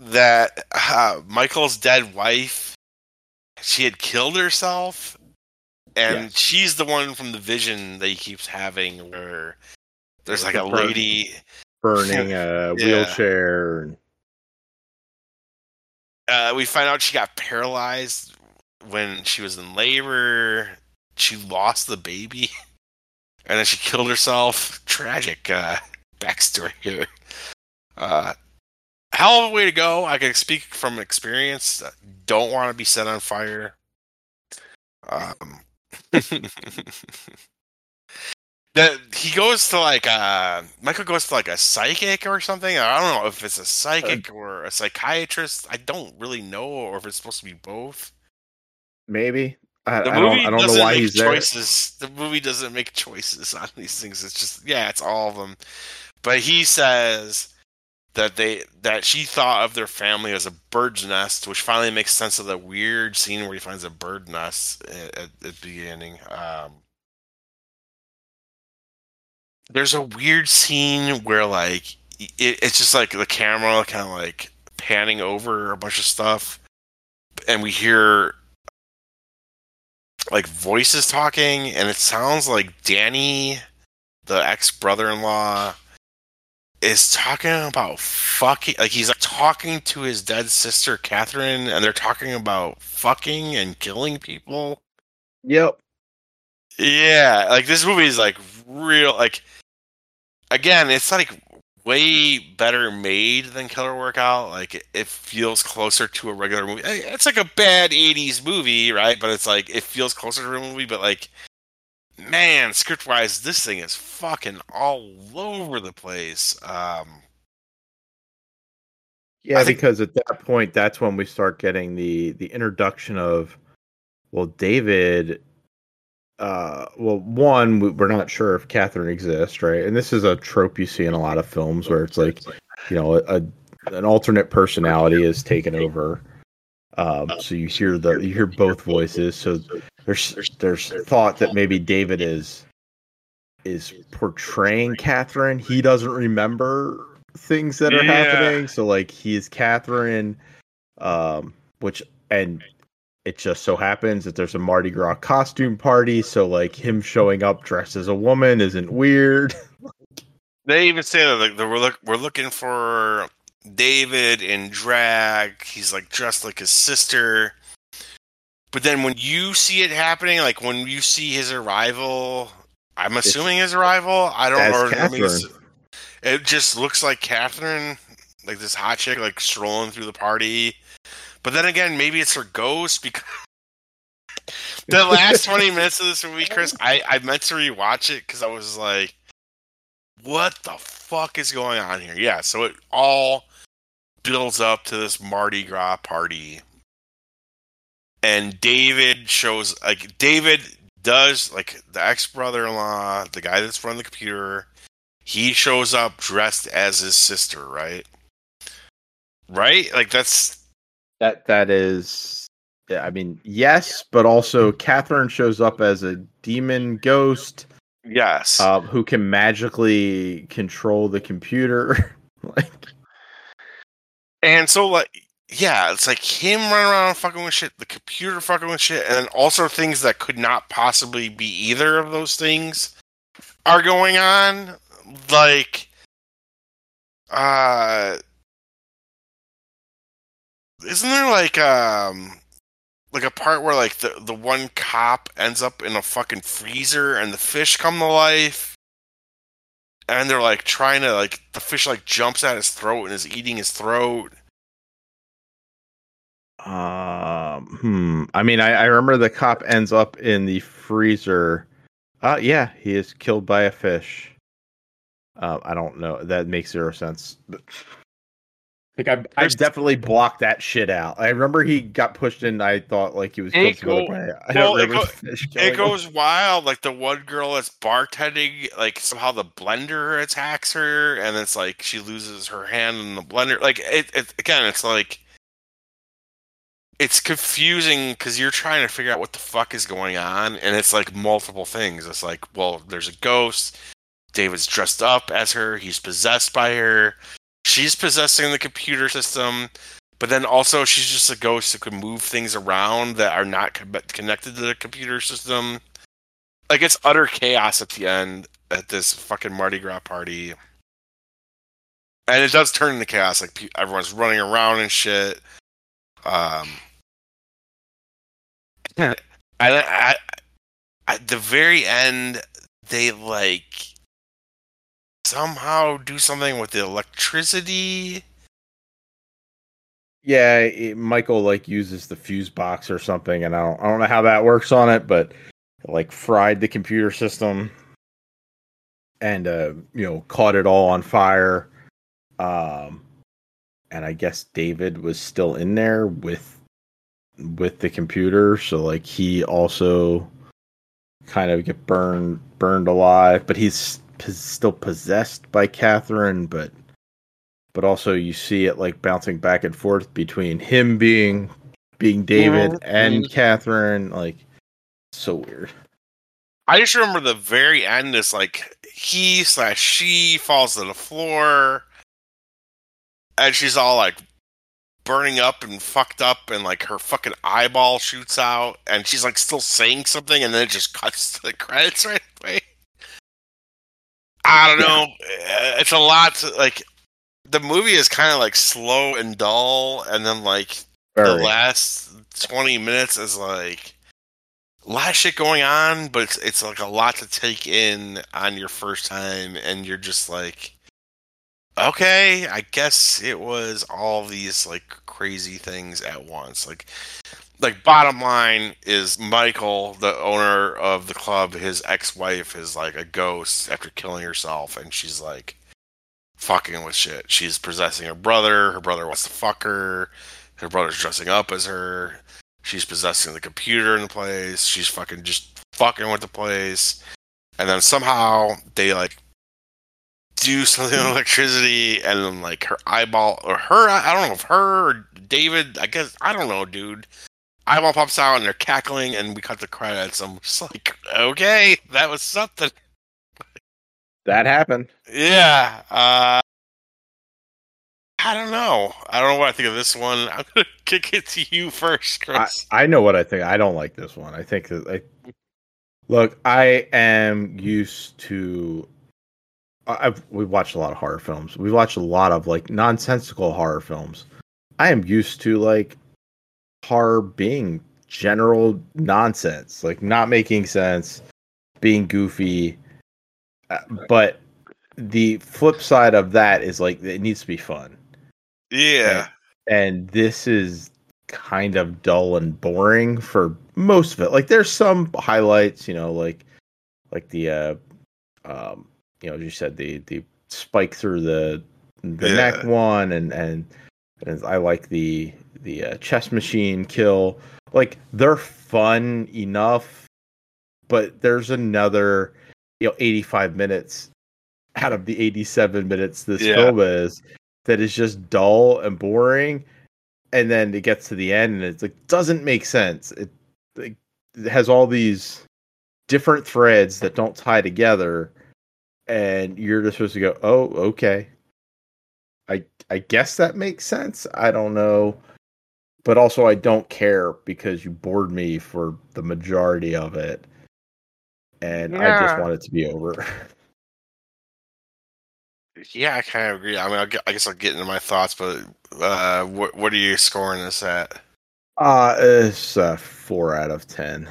that uh, Michael's dead wife, she had killed herself, and Yes. she's the one from the vision that he keeps having, where there's like a burn- lady Burning a [LAUGHS] wheelchair. And, uh, we find out she got paralyzed when she was in labor. She lost the baby, [LAUGHS] and then she killed herself. Tragic uh, backstory here. Uh, hell of a way to go. I can speak from experience. Don't want to be set on fire. Um, [LAUGHS] that he goes to like uh Michael goes to like a psychic or something. I don't know if it's a psychic or a psychiatrist. I don't really know, or if it's supposed to be both. maybe. I, The I movie don't, I don't doesn't know why make he's there. choices. The movie doesn't make choices on these things. It's just yeah, it's all of them. But he says that they that she thought of their family as a bird's nest, which finally makes sense of the weird scene where he finds a bird nest at, at the beginning. Um, there's a weird scene where like it, it's just like the camera kind of like panning over a bunch of stuff, and we hear like voices talking, and it sounds like Danny, the ex brother in law, is talking about fucking. Like he's like talking to his dead sister Catherine, and they're talking about fucking and killing people. Yep. Yeah, like this movie is like real. Like again, it's like way better made than Killer Workout. Like it, feels closer to a regular movie. It's like a bad '80s movie, right? But it's like it feels closer to a movie. But like, man, script wise, this thing is fucking all over the place. Um, Yeah, think- because at that point, that's when we start getting the the introduction of, well, David. Uh, well, one, we- we're not sure if Catherine exists, right? And this is a trope you see in a lot of films where it's like, you know, a, an alternate personality is taken over. Um, so you hear the you hear both voices. So there's there's thought that maybe David is is portraying Catherine. He doesn't remember things that are Yeah. happening. So like he is Catherine, um, which and it just so happens that there's a Mardi Gras costume party. So like him showing up dressed as a woman isn't weird. [LAUGHS] They even say that like we're look we're looking for David in drag. He's like dressed like his sister. But then when you see it happening, like when you see his arrival, I'm assuming his arrival. I don't As or I mean, Catherine. it's- it just looks like Catherine, like this hot chick, like strolling through the party. But then again, maybe it's her ghost [LAUGHS] because the last 20 [LAUGHS] minutes of this movie, Chris, I, I meant to rewatch it because I was like, what the fuck is going on here? Yeah, so it all builds up to this Mardi Gras party. And David shows, like, David does, like, the ex brother in law, the guy that's running the computer, he shows up dressed as his sister, right? Right? Like, that's That that is yeah, I mean, yes, but also Catherine shows up as a demon ghost yes. uh, who can magically control the computer. [LAUGHS] like And so, like, yeah, it's like him running around fucking with shit, the computer fucking with shit, and also things that could not possibly be either of those things are going on. Like, uh, isn't there like um like a part where like the the one cop ends up in a fucking freezer and the fish come to life? And they're like trying to like the fish like jumps at his throat and is eating his throat. Um, hmm. I mean, I, I remember the cop ends up in the freezer. Uh, yeah, he is killed by a fish. Uh, I don't know. That makes zero sense. But- Like I, I There's- definitely blocked that shit out. I remember he got pushed in. I thought like he was killed. It some go- way. I well, don't it remember go- the fish killing It him. goes wild. Like the one girl that's bartending, like somehow the blender attacks her, and it's like she loses her hand in the blender. Like it, it again, it's like it's confusing because you're trying to figure out what the fuck is going on, and it's like multiple things. It's like, well, there's a ghost. David's dressed up as her. He's possessed by her. She's possessing the computer system, but then also she's just a ghost that can move things around that are not con- connected to the computer system. Like it's utter chaos at the end at this fucking Mardi Gras party, and it does turn into chaos. Like everyone's running around and shit. Um, [LAUGHS] I, I, at the very end, they like somehow do something with the electricity. Yeah, it, Michael like uses the fuse box or something, and I don't, I don't know how that works on it, but like fried the computer system and uh, you know caught it all on fire. Um, and I guess David was still in there with with the computer, so like he also kind of get burned burned alive, but he's pos- still possessed by Catherine, but but also you see it like bouncing back and forth between him being being David and Catherine, like so weird. I just remember the very end is like he slash she falls to the floor, and she's all like burning up and fucked up, and like her fucking eyeball shoots out, and she's like still saying something, and then it just [LAUGHS] cuts to the credits right away. I don't know. Uh, It's a lot. To, like the movie is kind of like slow and dull, and then like the last 20 minutes is like a lot of shit going on but it's it's like a lot to take in on your first time and you're just like okay i guess it was all these like crazy things at once like like bottom line is michael the owner of the club his ex-wife is like a ghost after killing herself and she's like fucking with shit she's possessing her brother her brother wants to fuck her her brother's dressing up as her. She's possessing the computer in the place. She's fucking just fucking with the place. And then somehow they like do something with electricity and then like her eyeball or her I don't know if her or David, I guess I don't know, dude. Eyeball pops out and they're cackling and we cut the credits. I'm just like, okay, that was something. That happened. Yeah. Uh I don't know. I don't know what I think of this one. I'm gonna [LAUGHS] kick it to you first, I, Chris. I know what I think. I don't like this one. I think that I look. I am used to. I've we've watched a lot of horror films. We've watched a lot of like nonsensical horror films. I am used to like horror being general nonsense, like not making sense, being goofy. Uh, but the flip side of that is like it needs to be fun yeah. and this is kind of dull and boring for most of it. Like there's some highlights, you know, like like the uh um you know, as you said the the spike through the the Yeah. neck one and and and I like the the uh, chess machine kill. Like they're fun enough, but there's another you know 85 minutes out of the 87 minutes this Yeah. film is that is just dull and boring and then it gets to the end and it's like doesn't make sense it, it has all these different threads that don't tie together and you're just supposed to go oh okay. I i guess that makes sense. I don't know. But also i don't care because you bored me for the majority of it. And i just want it to be over. [LAUGHS] Yeah, I kind of agree. I mean, I'll get, I guess I'll get into my thoughts, but uh, what what are you scoring this at? uh it's a four out of ten.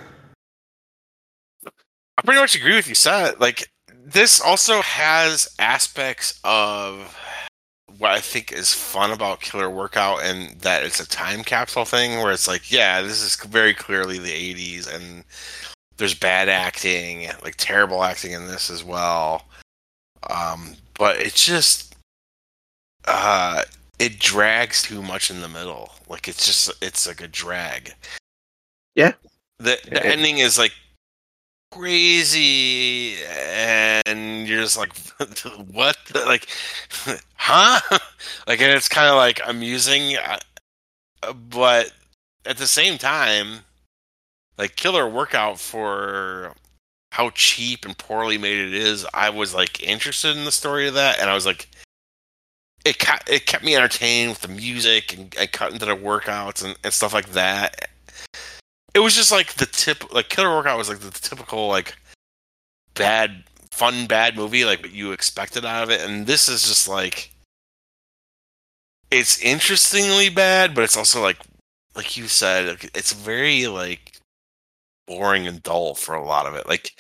I pretty much agree with you, Seth. Like this also has aspects of what I think is fun about Killer Workout, and that it's a time capsule thing where it's like, yeah, this is very clearly the '80s, and there's bad acting, like terrible acting in this as well. Um, but it's just, uh, it drags too much in the middle. Like it's just, it's like a drag. Yeah. The the It- ending is like crazy and you're just like [LAUGHS] what like [LAUGHS] huh like and it's kind of like amusing uh, but at the same time, like Killer Workout for how cheap and poorly made it is, I was like interested in the story of that, and I was like, it ca- it kept me entertained with the music and, and cut into the workouts and, and stuff like that. It was just like the tip, like Killer Workout was like the typical like bad, fun bad movie, like what you expected out of it, and this is just like it's interestingly bad, but it's also like like you said, it's very like boring and dull for a lot of it. Like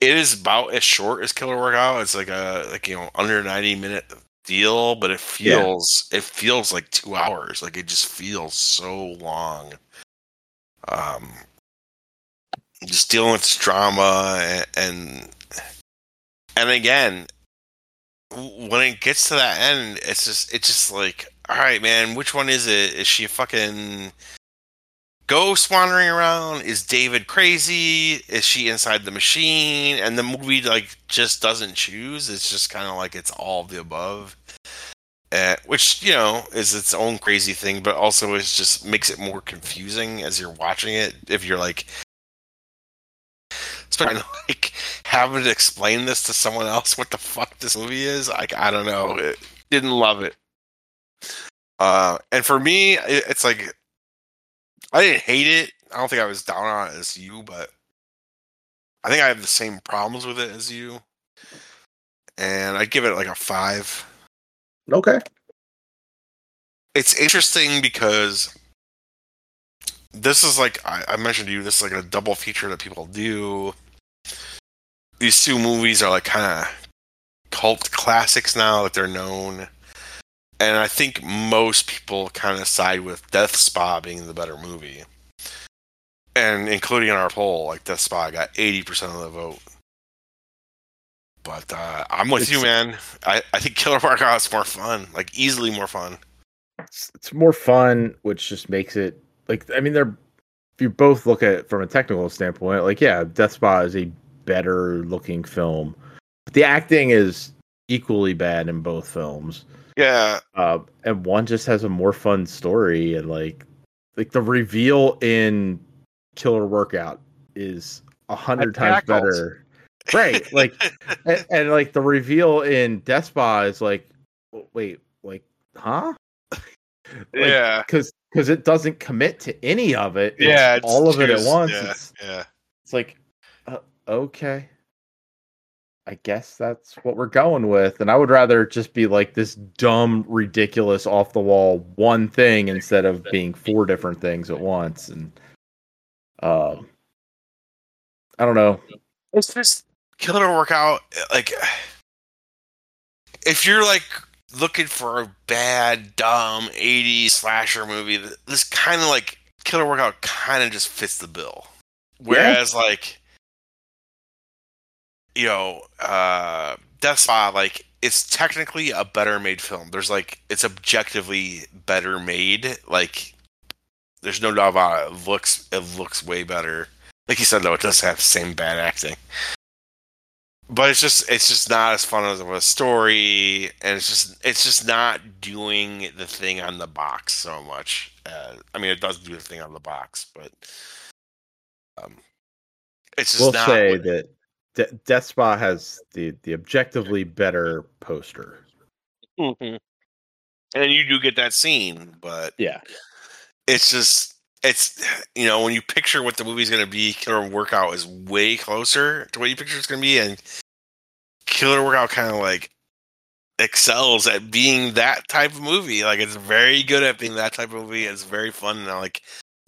it is about as short as Killer Workout. It's like a like you know under ninety minute deal, but it feels it feels like two hours. Like it just feels so long. Um, just dealing with drama and and, and again, when it gets to that end, it's just it's just like, all right, man, which one is it? Is she a fucking ghost wandering around? Is David crazy? Is she inside the machine? And the movie like just doesn't choose. It's just kind of like it's all of the above. Which you know is its own crazy thing, but also is just makes it more confusing as you're watching it. If you're like, especially [LAUGHS] like having to explain this to someone else, what the fuck this movie is, like I don't know, it, didn't love it. Uh, and for me, it, it's like I didn't hate it. I don't think I was down on it as you, but I think I have the same problems with it as you. And I give it like a five. Okay. It's interesting because this is like I, I mentioned to you, this is like a double feature that people do. These two movies are like kind of cult classics now that they're known. And I think most people kind of side with Death Spa being the better movie. And including in our poll, like Death Spa got 80% of the vote. But uh, I'm with you, man. I, I think Killer Workout is more fun, like easily more fun. It's, it's more fun, which just makes it like I mean they're if you both look at it from a technical standpoint, like yeah, Death Spa is a better looking film. But the acting is equally bad in both films. Yeah, Uh, and one just has a more fun story and like like the reveal in Killer Workout is a hundred times better. Right. Like [LAUGHS] and, and like the reveal in Death Spa is like wait, like huh? [LAUGHS] Like, yeah, because because it doesn't commit to any of it. It's yeah. it's all of it at once. Yeah, It's, yeah. it's like, uh, okay, I guess that's what we're going with. And I would rather just be like this dumb, ridiculous, off the wall one thing instead of being four different things at once. And um, I don't know. It's just Killer Workout. Like, if you're like looking for a bad, dumb '80s slasher movie, this kind of like Killer Workout kind of just fits the bill. Whereas, like, you know, uh, Death Spa, like, it's technically a better made film. There's like, it's objectively better made. Like, there's no doubt about it. It looks, it looks way better. Like you said, though, it does have same bad acting but it's just it's just not as fun as of a story and it's just it's just not doing the thing on the box so much uh, i mean it does do the thing on the box but um it's just We'll not say what- that De- Death Spa has the the objectively better poster. Mhm. and you do get that scene but Yeah. it's just it's you know when you picture what the movie's going to be killer workout is way closer to what you picture it's going to be and killer workout kind of like excels at being that type of movie. Like it's very good at being that type of movie. It's very fun and like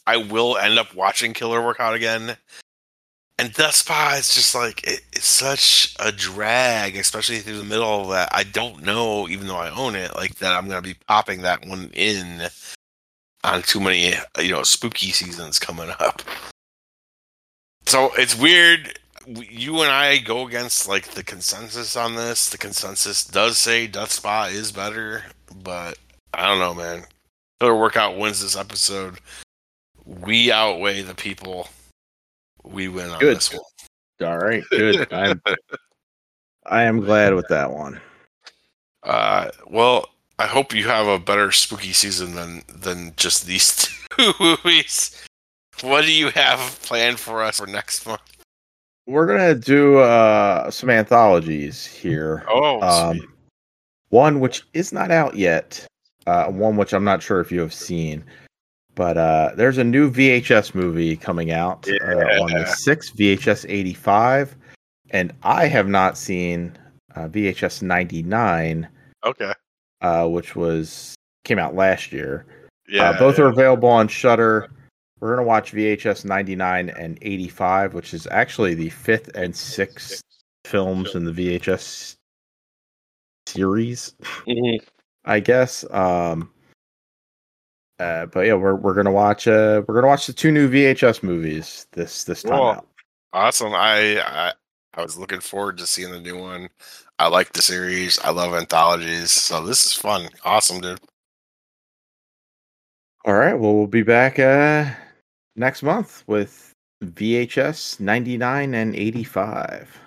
i will end up watching killer workout again. And Death Spa is just like it, it's such a drag, especially through the middle of that. I don't know, even though I own it, like that I'm gonna be popping that one in on too many, you know, spooky seasons coming up. So it's weird. You and I go against like the consensus on this. The consensus does say Death Spa is better, but I don't know, man. Killer Workout wins this episode. We outweigh the people. We win on Good. this one. All right, good. I'm [LAUGHS] I am glad with that one. Uh, well, I hope you have a better spooky season than than just these [LAUGHS] two movies. What do you have planned for us for next month? We're gonna do uh, some anthologies here. Oh, um, one which is not out yet. Uh, one which I'm not sure if you have seen, but uh, there's a new VHS movie coming out uh, on the Yeah. sixth VHS 85, and I have not seen uh, VHS 99, okay. Uh, which was came out last year. Yeah, uh, both yeah. are available on Shudder. We're gonna watch VHS 99 and 85, which is actually the fifth and sixth films in the VHS series. Mhm. I guess. Um, uh, but yeah, we're we're gonna watch. Uh, we're gonna watch the two new VHS movies this this time out. Awesome. I, I I was looking forward to seeing the new one. I like the series. I love anthologies. So this is fun. Awesome, dude. All right. Well, we'll be back uh, next month with VHS 99 and 85.